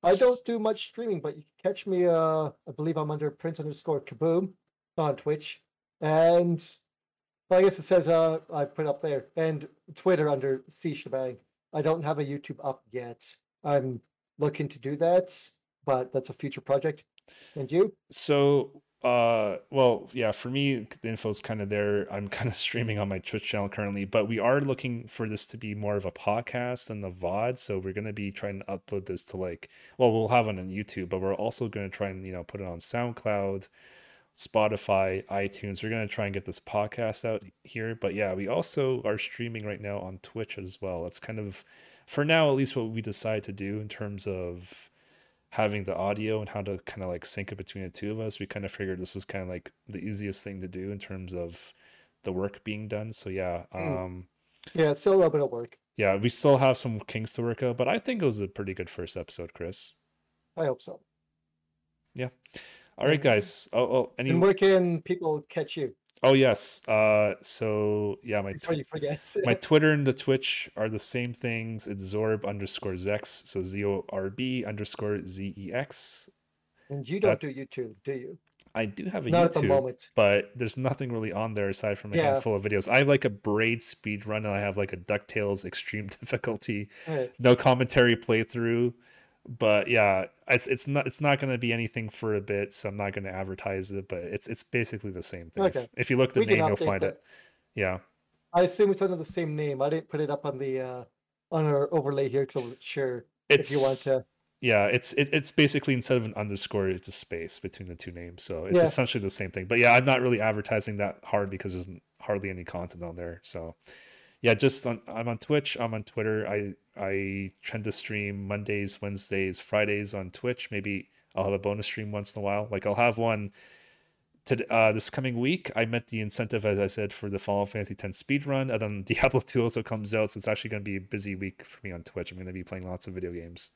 I don't do much streaming, but you can catch me. Uh, I believe I'm under Prince underscore Kaboom on Twitch, and well, I guess it says uh, I put up there and Twitter under C Shebang. I don't have a YouTube up yet. I'm looking to do that, but that's a future project. And you? so uh well yeah for me the info is kind of there. I'm kind of streaming on my twitch channel currently but we are looking for this to be more of a podcast than the vod so we're going to be trying to upload this to like well we'll have it on youtube but we're also going to try and you know put it on soundcloud spotify itunes. We're going to try and get this podcast out here but yeah we also are streaming right now on twitch as well. That's kind of for now at least what we decide to do in terms of having the audio and how to kind of like sync it between the two of us, we kind of figured this is kind of like the easiest thing to do in terms of the work being done. So yeah, Mm. um Yeah, still a little bit of work. yeah, we still have some kinks to work out, but I think it was a pretty good first episode, Chris. I hope so. Yeah. All right, guys. Oh, oh any And where can people catch you Oh yes. Uh so yeah, my tw- you forget? my Twitter and the Twitch are the same things. It's Zorb underscore Zex, so Z O R B underscore Z E X. and you don't that's- do YouTube, do you? I do have a Not at the YouTube. moment. but there's nothing really on there aside from a Yeah. handful of videos. I have like a braid speed run and I have like a DuckTales extreme difficulty, Right. no commentary playthrough. But yeah, it's it's not it's not gonna be anything for a bit, so I'm not gonna advertise it, but it's it's basically the same thing. If- Okay. If, you look the We name, you'll find that. it. Yeah. I assume it's under the same name. I didn't put it up on the uh on our overlay here because I wasn't sure It's if you want to. yeah, it's it, it's basically instead of an underscore, it's a space between the two names. So it's Yeah. essentially the same thing. But yeah, I'm not really advertising that hard because there's hardly any content on there. So yeah, just on I'm on Twitch, I'm on Twitter. I I tend to stream Mondays, Wednesdays, Fridays on Twitch. Maybe I'll have a bonus stream once in a while. Like I'll have one to uh, this coming week. I met the incentive, as I said, for the Final Fantasy X speed run, and then Diablo 2 also comes out, so it's actually going to be a busy week for me on Twitch. I'm going to be playing lots of video games.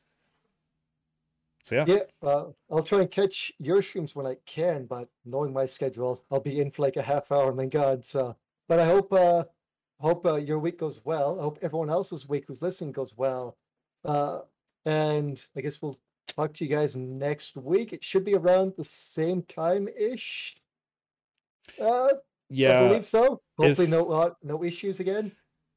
So yeah, Yeah, uh, I'll try and catch your streams when I can, but knowing my schedule, I'll be in for like a half hour and then gone. So, but I hope uh hope uh, your week goes well. I hope everyone else's week who's listening goes well. Uh, and I guess we'll talk to you guys next week. It should be around the same time ish. Uh, I believe so. Hopefully, if- no uh, no issues again.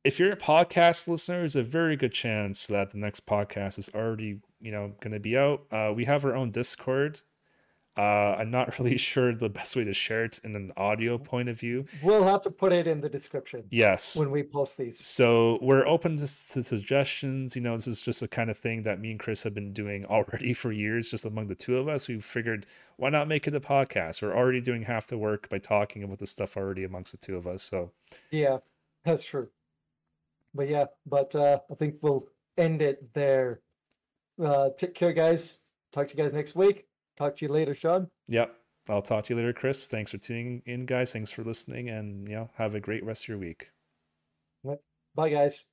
if you're a podcast listener, there's a very good chance that the next podcast is already, you know, going to be out. Uh, we have our own Discord. Uh, I'm not really sure the best way to share it in an audio point of view. We'll have to put it in the description Yes. when we post these. So we're open to, to suggestions. You know, this is just the kind of thing that me and Chris have been doing already for years, just among the two of us. We figured, why not make it a podcast? We're already doing half the work by talking about the stuff already amongst the two of us. So Yeah, that's true. But yeah, but uh, I think we'll end it there. Uh, take care, guys. Talk to you guys next week. Talk to you later, Sean. Yep. I'll talk to you later, Chris. Thanks for tuning in, guys. Thanks for listening, and you know, have a great rest of your week. Bye, guys.